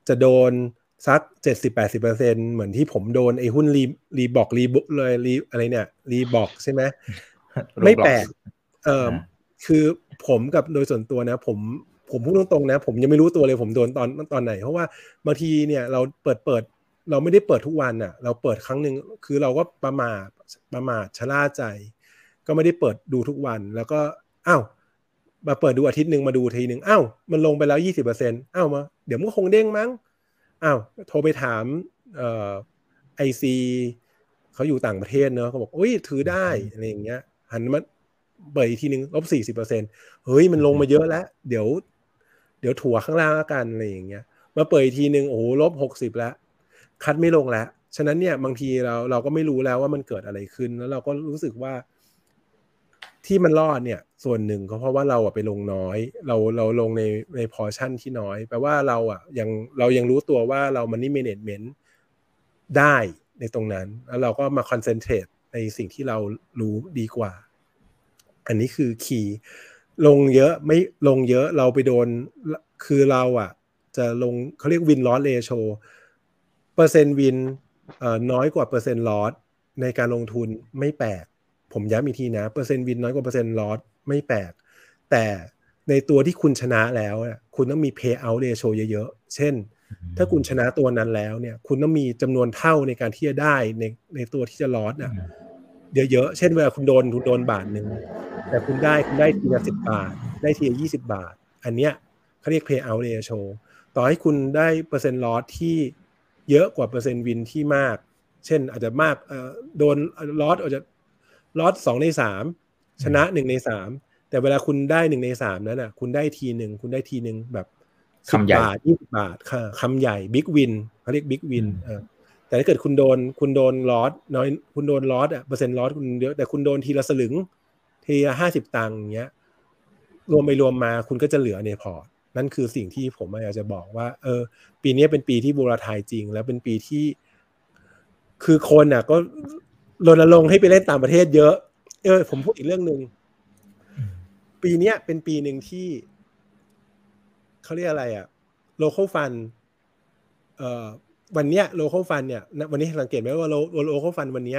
จะโดนสักเจ็ดสิบแปดสิบเปอร์เซ็นเหมือนที่ผมโดนไอ้หุ้นรีรีบอกรีบุเลยรีอะไรเนี่ยรีบอกใช่ไหมไม่แปลกเออคือผมกับโดยส่วนตัวนะ ผมผมพูดตรงๆนะ ผมยังไม่รู้ตัวเลยผมโดนตอนตอนไหน เพราะว่าบางทีเนี่ยเราเปิดเปิดเราไม่ได้เปิดทุกวันอะ เราเปิดครั้งหนึ่งคือเราก็ประมาทประมาทชะล่าใจ ก็ไม่ได้เปิดดูทุกวัน แล้วก็อ้าว มาเปิดดูอาทิตย์หนึ่งมาดูทีหนึ่งอ้าวมันลงไปแล้วยี่สิบเปอร์เซ็นต์อ้าวมาเดี๋ยวมันคงเด้งมั้งอ้าวโทรไปถามเอ่อไอซีเขาอยู่ต่างประเทศเนอะเขาบอกโอ้ยถือได้อะไรอย่างเงี้ย หันมาเปิดอีกทีหนึ่งลบสี่สิบเปอร์เซ็นเฮ้ยมันลงมาเยอะแล้ว เดี๋ยว เดี๋ยวถั่วข้างล่างแล้วกันอะไรอย่างเงี้ยมาเปิดอีกทีหนึ่งโอ้โหลบหกสิบแล้ว คัดไม่ลงแล้วฉะนั้นเนี่ยบางทีเราเราก็ไม่รู้แล้วว่ามันเกิดอะไรขึ้นแล้วเราก็รู้สึกว่า ที่มันรอดเนี่ย ส่วนหนึ่งก็เพราะว่าเราอะไปลงน้อย เราเราลงในในพอชั่นที่น้อย แปลว่าเราอะยังเรายังรู้ตัวว่าเรา money management ได้ในตรงนั้น แล้วเราก็มา concentrate ในสิ่งที่เรารู้ดีกว่า อันนี้คือ key ลงเยอะไม่ลงเยอะเราไปโดนคือเราอะจะลงเขาเรียก win loss ratio เปอร์เซ็นต์ win น้อยกว่าเปอร์เซ็นต์ loss ในการลงทุนไม่แปลก ผมย้ำอีกทีนะ เปอร์เซ็นต์ win น้อยกว่าเปอร์เซ็นต์ loss ไม่แปลก แต่ในตัวที่คุณชนะแล้วคุณต้องมี pay out ratio เยอะๆ เช่น ถ้าคุณชนะตัวนั้นแล้วเนี่ย คุณต้องมีจำนวนเท่าในการที่จะได้ในในตัวที่จะลอสอะเยอะๆ เช่นเวลาคุณโดนคุณโดนบาทหนึ่งแต่คุณได้คุณได้ทีละสิบบาท ได้ทีละยี่สิบาท อันเนี้ยเขาเรียก pay out ratio ต่อให้คุณได้เปอร์เซ็นต์ลอสที่เยอะกว่าเปอร์เซ็นต์วินที่มาก เช่นอาจจะมากโดนloss อาจจะ loss สองในสามชนะหนึ่งในสามแต่เวลาคุณได้หนึ่งในสามนั้นอะ คุณได้ทีหนึ่งคุณได้ทีหนึ่งแบบคำใหญ่บาทยี่สิบาทค่ะคำใหญ่ big win เขาเรียก big win เออแต่ถ้าเกิดคุณโดนคุณโดน loss น้อยคุณโดน loss อะเปอร์เซ็นต์ loss คุณเยอะแต่คุณโดนทีละสลึง ทีละห้าสิบตังค์เงี้ย รวมไปรวมมาคุณก็จะเหลือในพอร์ตนั่นคือสิ่งที่ผมอยากจะบอกว่า เออ ปีนี้เป็นปีที่ brutal จริง แล้วเป็นปีที่ คือคนอะ ก็ รณรงค์ให้ไปเล่นต่างประเทศเยอะ เออ ผมพูดอีกเรื่องหนึ่ง ปีนี้เป็นปีหนึ่งที่ เขาเรียกอะไรอะ local fund เอ่อวันเนี้ย local fund เนี่ย วันนี้สังเกตไหมว่า local fund วันนี้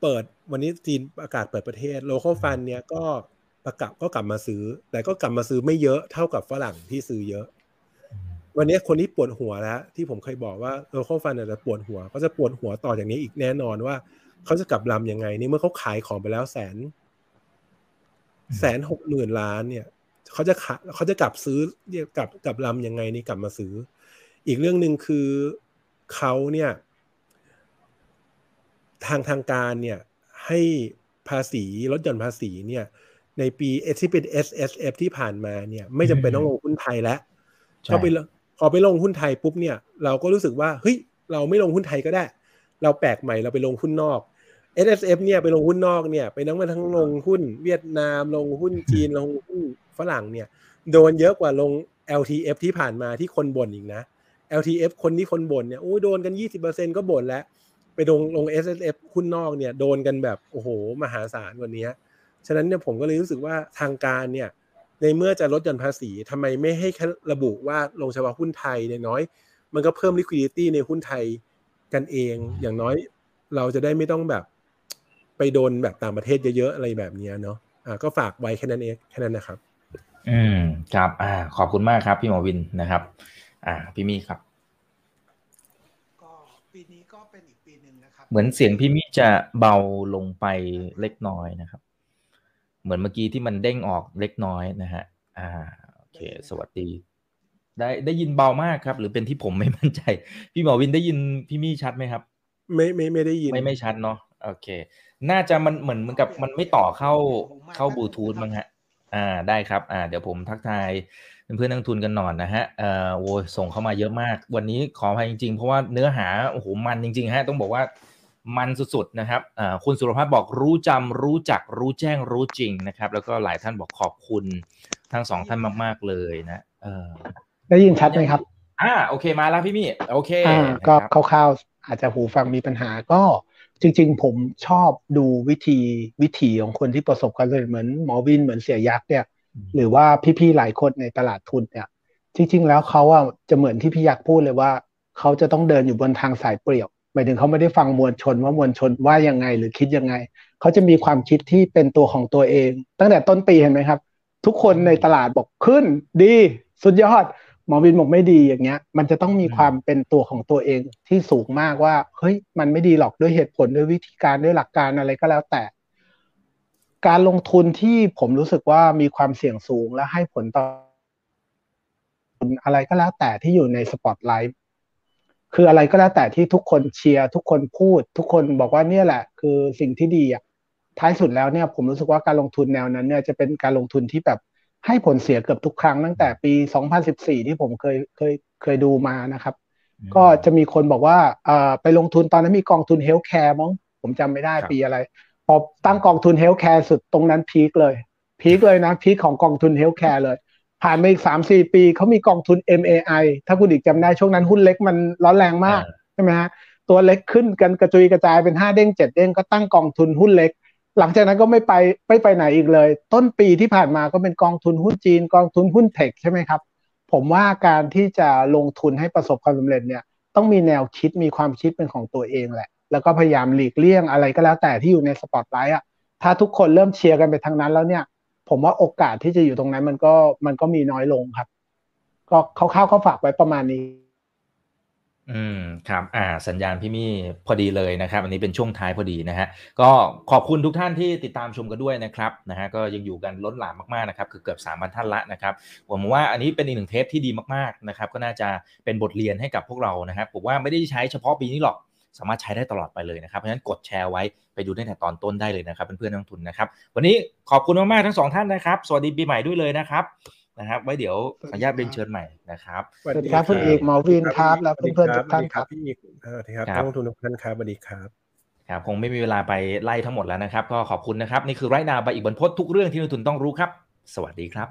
เปิดวันนี้จีนประกาศเปิดประเทศ local fund เนี่ยก็ประกาศก็กลับมาซื้อ แต่ก็กลับมาซื้อไม่เยอะเท่ากับฝรั่งที่ซื้อเยอะ วันนี้คนที่ปวดหัวแล้ว ที่ผมเคยบอกว่า local fund จะปวดหัวเขาจะปวดหัวต่ออย่างนี้อีกแน่นอนว่า เขาจะกลับลำยังไงนี่เมื่อเขาขายของไปแล้วแสน แสนหกหมื่นล้านเนี่ยเขาจะขาเขาจะกลับซื้อเรียกกลับกลับลำยังไงนี่กลับมาซื้อ อีกเรื่องหนึ่งคือเขาเนี่ย ทางทางการเนี่ย ให้ภาษีลดหย่อนภาษีเนี่ย ในปีที่เป็น S S F ที่ผ่านมาเนี่ย ไม่จำเป็นต้องลงหุ้นไทยแล้วพอไปพอไปลงหุ้นไทยปุ๊บเนี่ย เราก็รู้สึกว่าเฮ้ยเราไม่ลงหุ้นไทยก็ได้ เราแปลกใหม่เราไปลงหุ้นนอก S S F เนี่ยไปลงหุ้นนอกเนี่ยไปนั่งมาทั้งลงหุ้นเวียดนามลงหุ้นจีนลงหุ้นฝรั่งเนี่ย โดนเยอะกว่าลง LTF ที่ผ่านมาที่คนบ่นอีกนะ LTF คนที่คนบ่นเนี่ยโอ้โดนกัน 20%ก็บ่นแล้ว ไปลงลง S S F หุ้นนอกเนี่ยโดนกันแบบโอ้โห มหาศาลกว่านี้ฉะนั้นเนี่ยผมก็เลยรู้สึกว่าทางการเนี่ยในเมื่อจะลดหย่อนภาษีทำไมไม่ให้แค่ระบุว่าลงเฉพาะหุ้นไทยเนี่ยน้อย มันก็เพิ่ม liquidity ในหุ้นไทยกันเองอย่างน้อยเราจะได้ไม่ต้องแบบ ไปโดนแบบต่างประเทศเยอะๆอะไรแบบนี้เนาะอ่าก็ฝากไว้แค่นั้นเองแค่นั้นนะครับ อืมครับอ่าขอบคุณมากครับ พี่หมอวินนะครับ อ่า พี่มี่ครับ ก็ปีนี้ก็เป็นอีกปีหนึ่งนะครับ เหมือนเสียงพี่มี่จะเบาลงไปเล็กน้อยนะครับ เหมือนเมื่อกี้ที่มันเด้งออกเล็กน้อยนะฮะ อ่าโอเค สวัสดี ได้ได้ยินเบามากครับ หรือเป็นที่ผมไม่มั่นใจ พี่หมอวินได้ยินพี่มี่ชัดไหมครับ ไม่ไม่ไม่ได้ยินไม่ไม่ชัดเนาะโอเค น่าจะมันเหมือนเหมือนกับมันไม่ต่อเข้าเข้าบลูทูธมั้งฮะ อ่าได้ครับ อ่า เดี๋ยวผมทักทายเพื่อนนักทุนกันหน่อยนะฮะเอ่อโอ้ส่งเข้ามาเยอะมาก วันนี้ขออภัยจริงๆ เพราะว่าเนื้อหาโอ้โหมันจริง ๆ ฮะ ต้องบอกว่ามันสุดๆนะครับอ่าคุณสุรพัฒน์บอกรู้จำรู้จักรู้แจ้งรู้จริงนะครับ แล้วก็หลายท่านบอกขอบคุณทั้งสองท่านมากๆเลยนะเออได้ยินชัดไหมครับอ่าโอเคมาแล้วพี่มี่โอเคอ่าก็คร่าวๆอาจจะหูฟังมีปัญหาก็ จริง ๆ ผมชอบดูวิธีวิธีของคนที่ประสบความสำเร็จเหมือนหมอวินเหมือนเสียยักษ์เนี่ย หรือว่าพี่ๆหลายคนในตลาดทุนเนี่ย จริง ๆ แล้วเขาอะจะเหมือนที่พี่ยักษ์พูดเลยว่าเขาจะต้องเดินอยู่บนทางสายเปลี่ยวหมายถึงเขาไม่ได้ฟังมวลชนว่ามวลชนว่ายังไงหรือคิดยังไง เขาจะมีความคิดที่เป็นตัวของตัวเอง ตั้งแต่ต้นปีเห็นไหมครับ ทุกคนในตลาดบอกขึ้นดี สุดยอด หมอวินบอกไม่ดีอย่างเงี้ย มันจะต้องมีความเป็นตัวของตัวเองที่สูงมากว่า เฮ้ย มันไม่ดีหรอกด้วยเหตุผลด้วยวิธีการด้วยหลักการอะไรก็แล้วแต่ การลงทุนที่ผมรู้สึกว่ามีความเสี่ยงสูงและให้ผลต่ออะไรก็แล้วแต่ที่อยู่ในสปอตไลท์คืออะไรก็แล้วแต่ที่ทุกคนเชียร์ทุกคนพูด ทุกคนบอกว่าเนี่ยแหละ คือสิ่งที่ดีอะท้ายสุดแล้วเนี่ย ผมรู้สึกว่าการลงทุนแนวนั้นเนี่ยจะเป็นการลงทุนที่แบบ ให้ผลเสียเกือบทุกครั้งตั้งแต่ปี 2014 ที่ผมเคยเคยเคยดูมานะครับ ก็จะมีคนบอกว่าไปลงทุนตอนนั้นมีกองทุน healthcare มั้งผมจำไม่ได้ปีอะไร พอตั้งกองทุน healthcare สุดตรงนั้น peak เลย peak เลยนะ peak ของกองทุน healthcare เลย ผ่านไปอีกสามสี่ปีเขามีกองทุน MAI ถ้าคุณอีกจำได้ช่วงนั้นหุ้นเล็กมันร้อนแรงมากใช่ไหมฮะตัวเล็กขึ้นกันกระจุยกระจายเป็นห้าเด้งเจ็ดเด้งก็ตั้งกองทุนหุ้นเล็ก หลังจากนั้นก็ไม่ไปไม่ไปไหนอีกเลย ต้นปีที่ผ่านมาก็เป็นกองทุนหุ้นจีน กองทุนหุ้น tech ใช่ไหมครับ ผมว่าการที่จะลงทุนให้ประสบความสำเร็จเนี่ยต้องมีแนวคิดมีความคิดเป็นของตัวเองแหละ แล้วก็พยายามหลีกเลี่ยงอะไรก็แล้วแต่ที่อยู่ในสปอตไลท์อะถ้าทุกคนเริ่มเชียร์กันไปทางนั้นแล้วเนี่ย ผมว่าโอกาสที่จะอยู่ตรงนั้นมันก็มันก็มีน้อยลงครับ ก็คร่าวๆก็ฝากไว้ประมาณนี้ อืมครับอ่าสัญญาณพี่มี่พอดีเลยนะครับ อันนี้เป็นช่วงท้ายพอดีนะฮะก็ขอบคุณทุกท่านที่ติดตามชมกันด้วยนะครับนะฮะก็ยังอยู่กันล้นหลามมากๆนะครับคือเกือบสามพันท่านละนะครับผมว่าอันนี้เป็นอีกหนึ่งเทปที่ดีมากๆนะครับก็น่าจะเป็นบทเรียนให้กับพวกเรานะครับผมว่าไม่ได้ใช้เฉพาะปีนี้หรอกสามารถใช้ได้ตลอดไปเลยนะครับเพราะฉะนั้นกดแชร์ไว้ไปดูตั้งแต่ตอนต้นได้เลยนะครับเพื่อนๆนักทุนนะครับ วันนี้ขอบคุณมากๆทั้งสองท่านนะครับ สวัสดีปีใหม่ด้วยเลยนะครับ นะครับ ไว้เดี๋ยวขออนุญาตเรียนเชิญใหม่นะครับสวัสดีครับคุณเอกหมอวินครับ แล้วเพื่อนๆทุกท่านครับพี่สวัสดีครับนักลงทุนทุกท่านครับสวัสดีครับครับคงไม่มีเวลาไปไล่ทั้งหมดแล้วนะครับ ก็ขอบคุณนะครับ นี่คือไรนาใบอีกบนพจน์ทุกเรื่องที่นักทุนต้องรู้ครับ สวัสดีครับ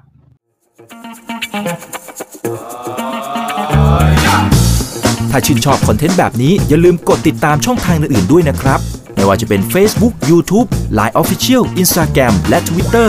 ถ้าชื่นชอบคอนเทนต์แบบนี้อย่าลืมกดติดตามช่องทางอื่นๆด้วยนะครับ ไม่ว่าจะเป็น Facebook, YouTube, Line Official, Instagram และ Twitter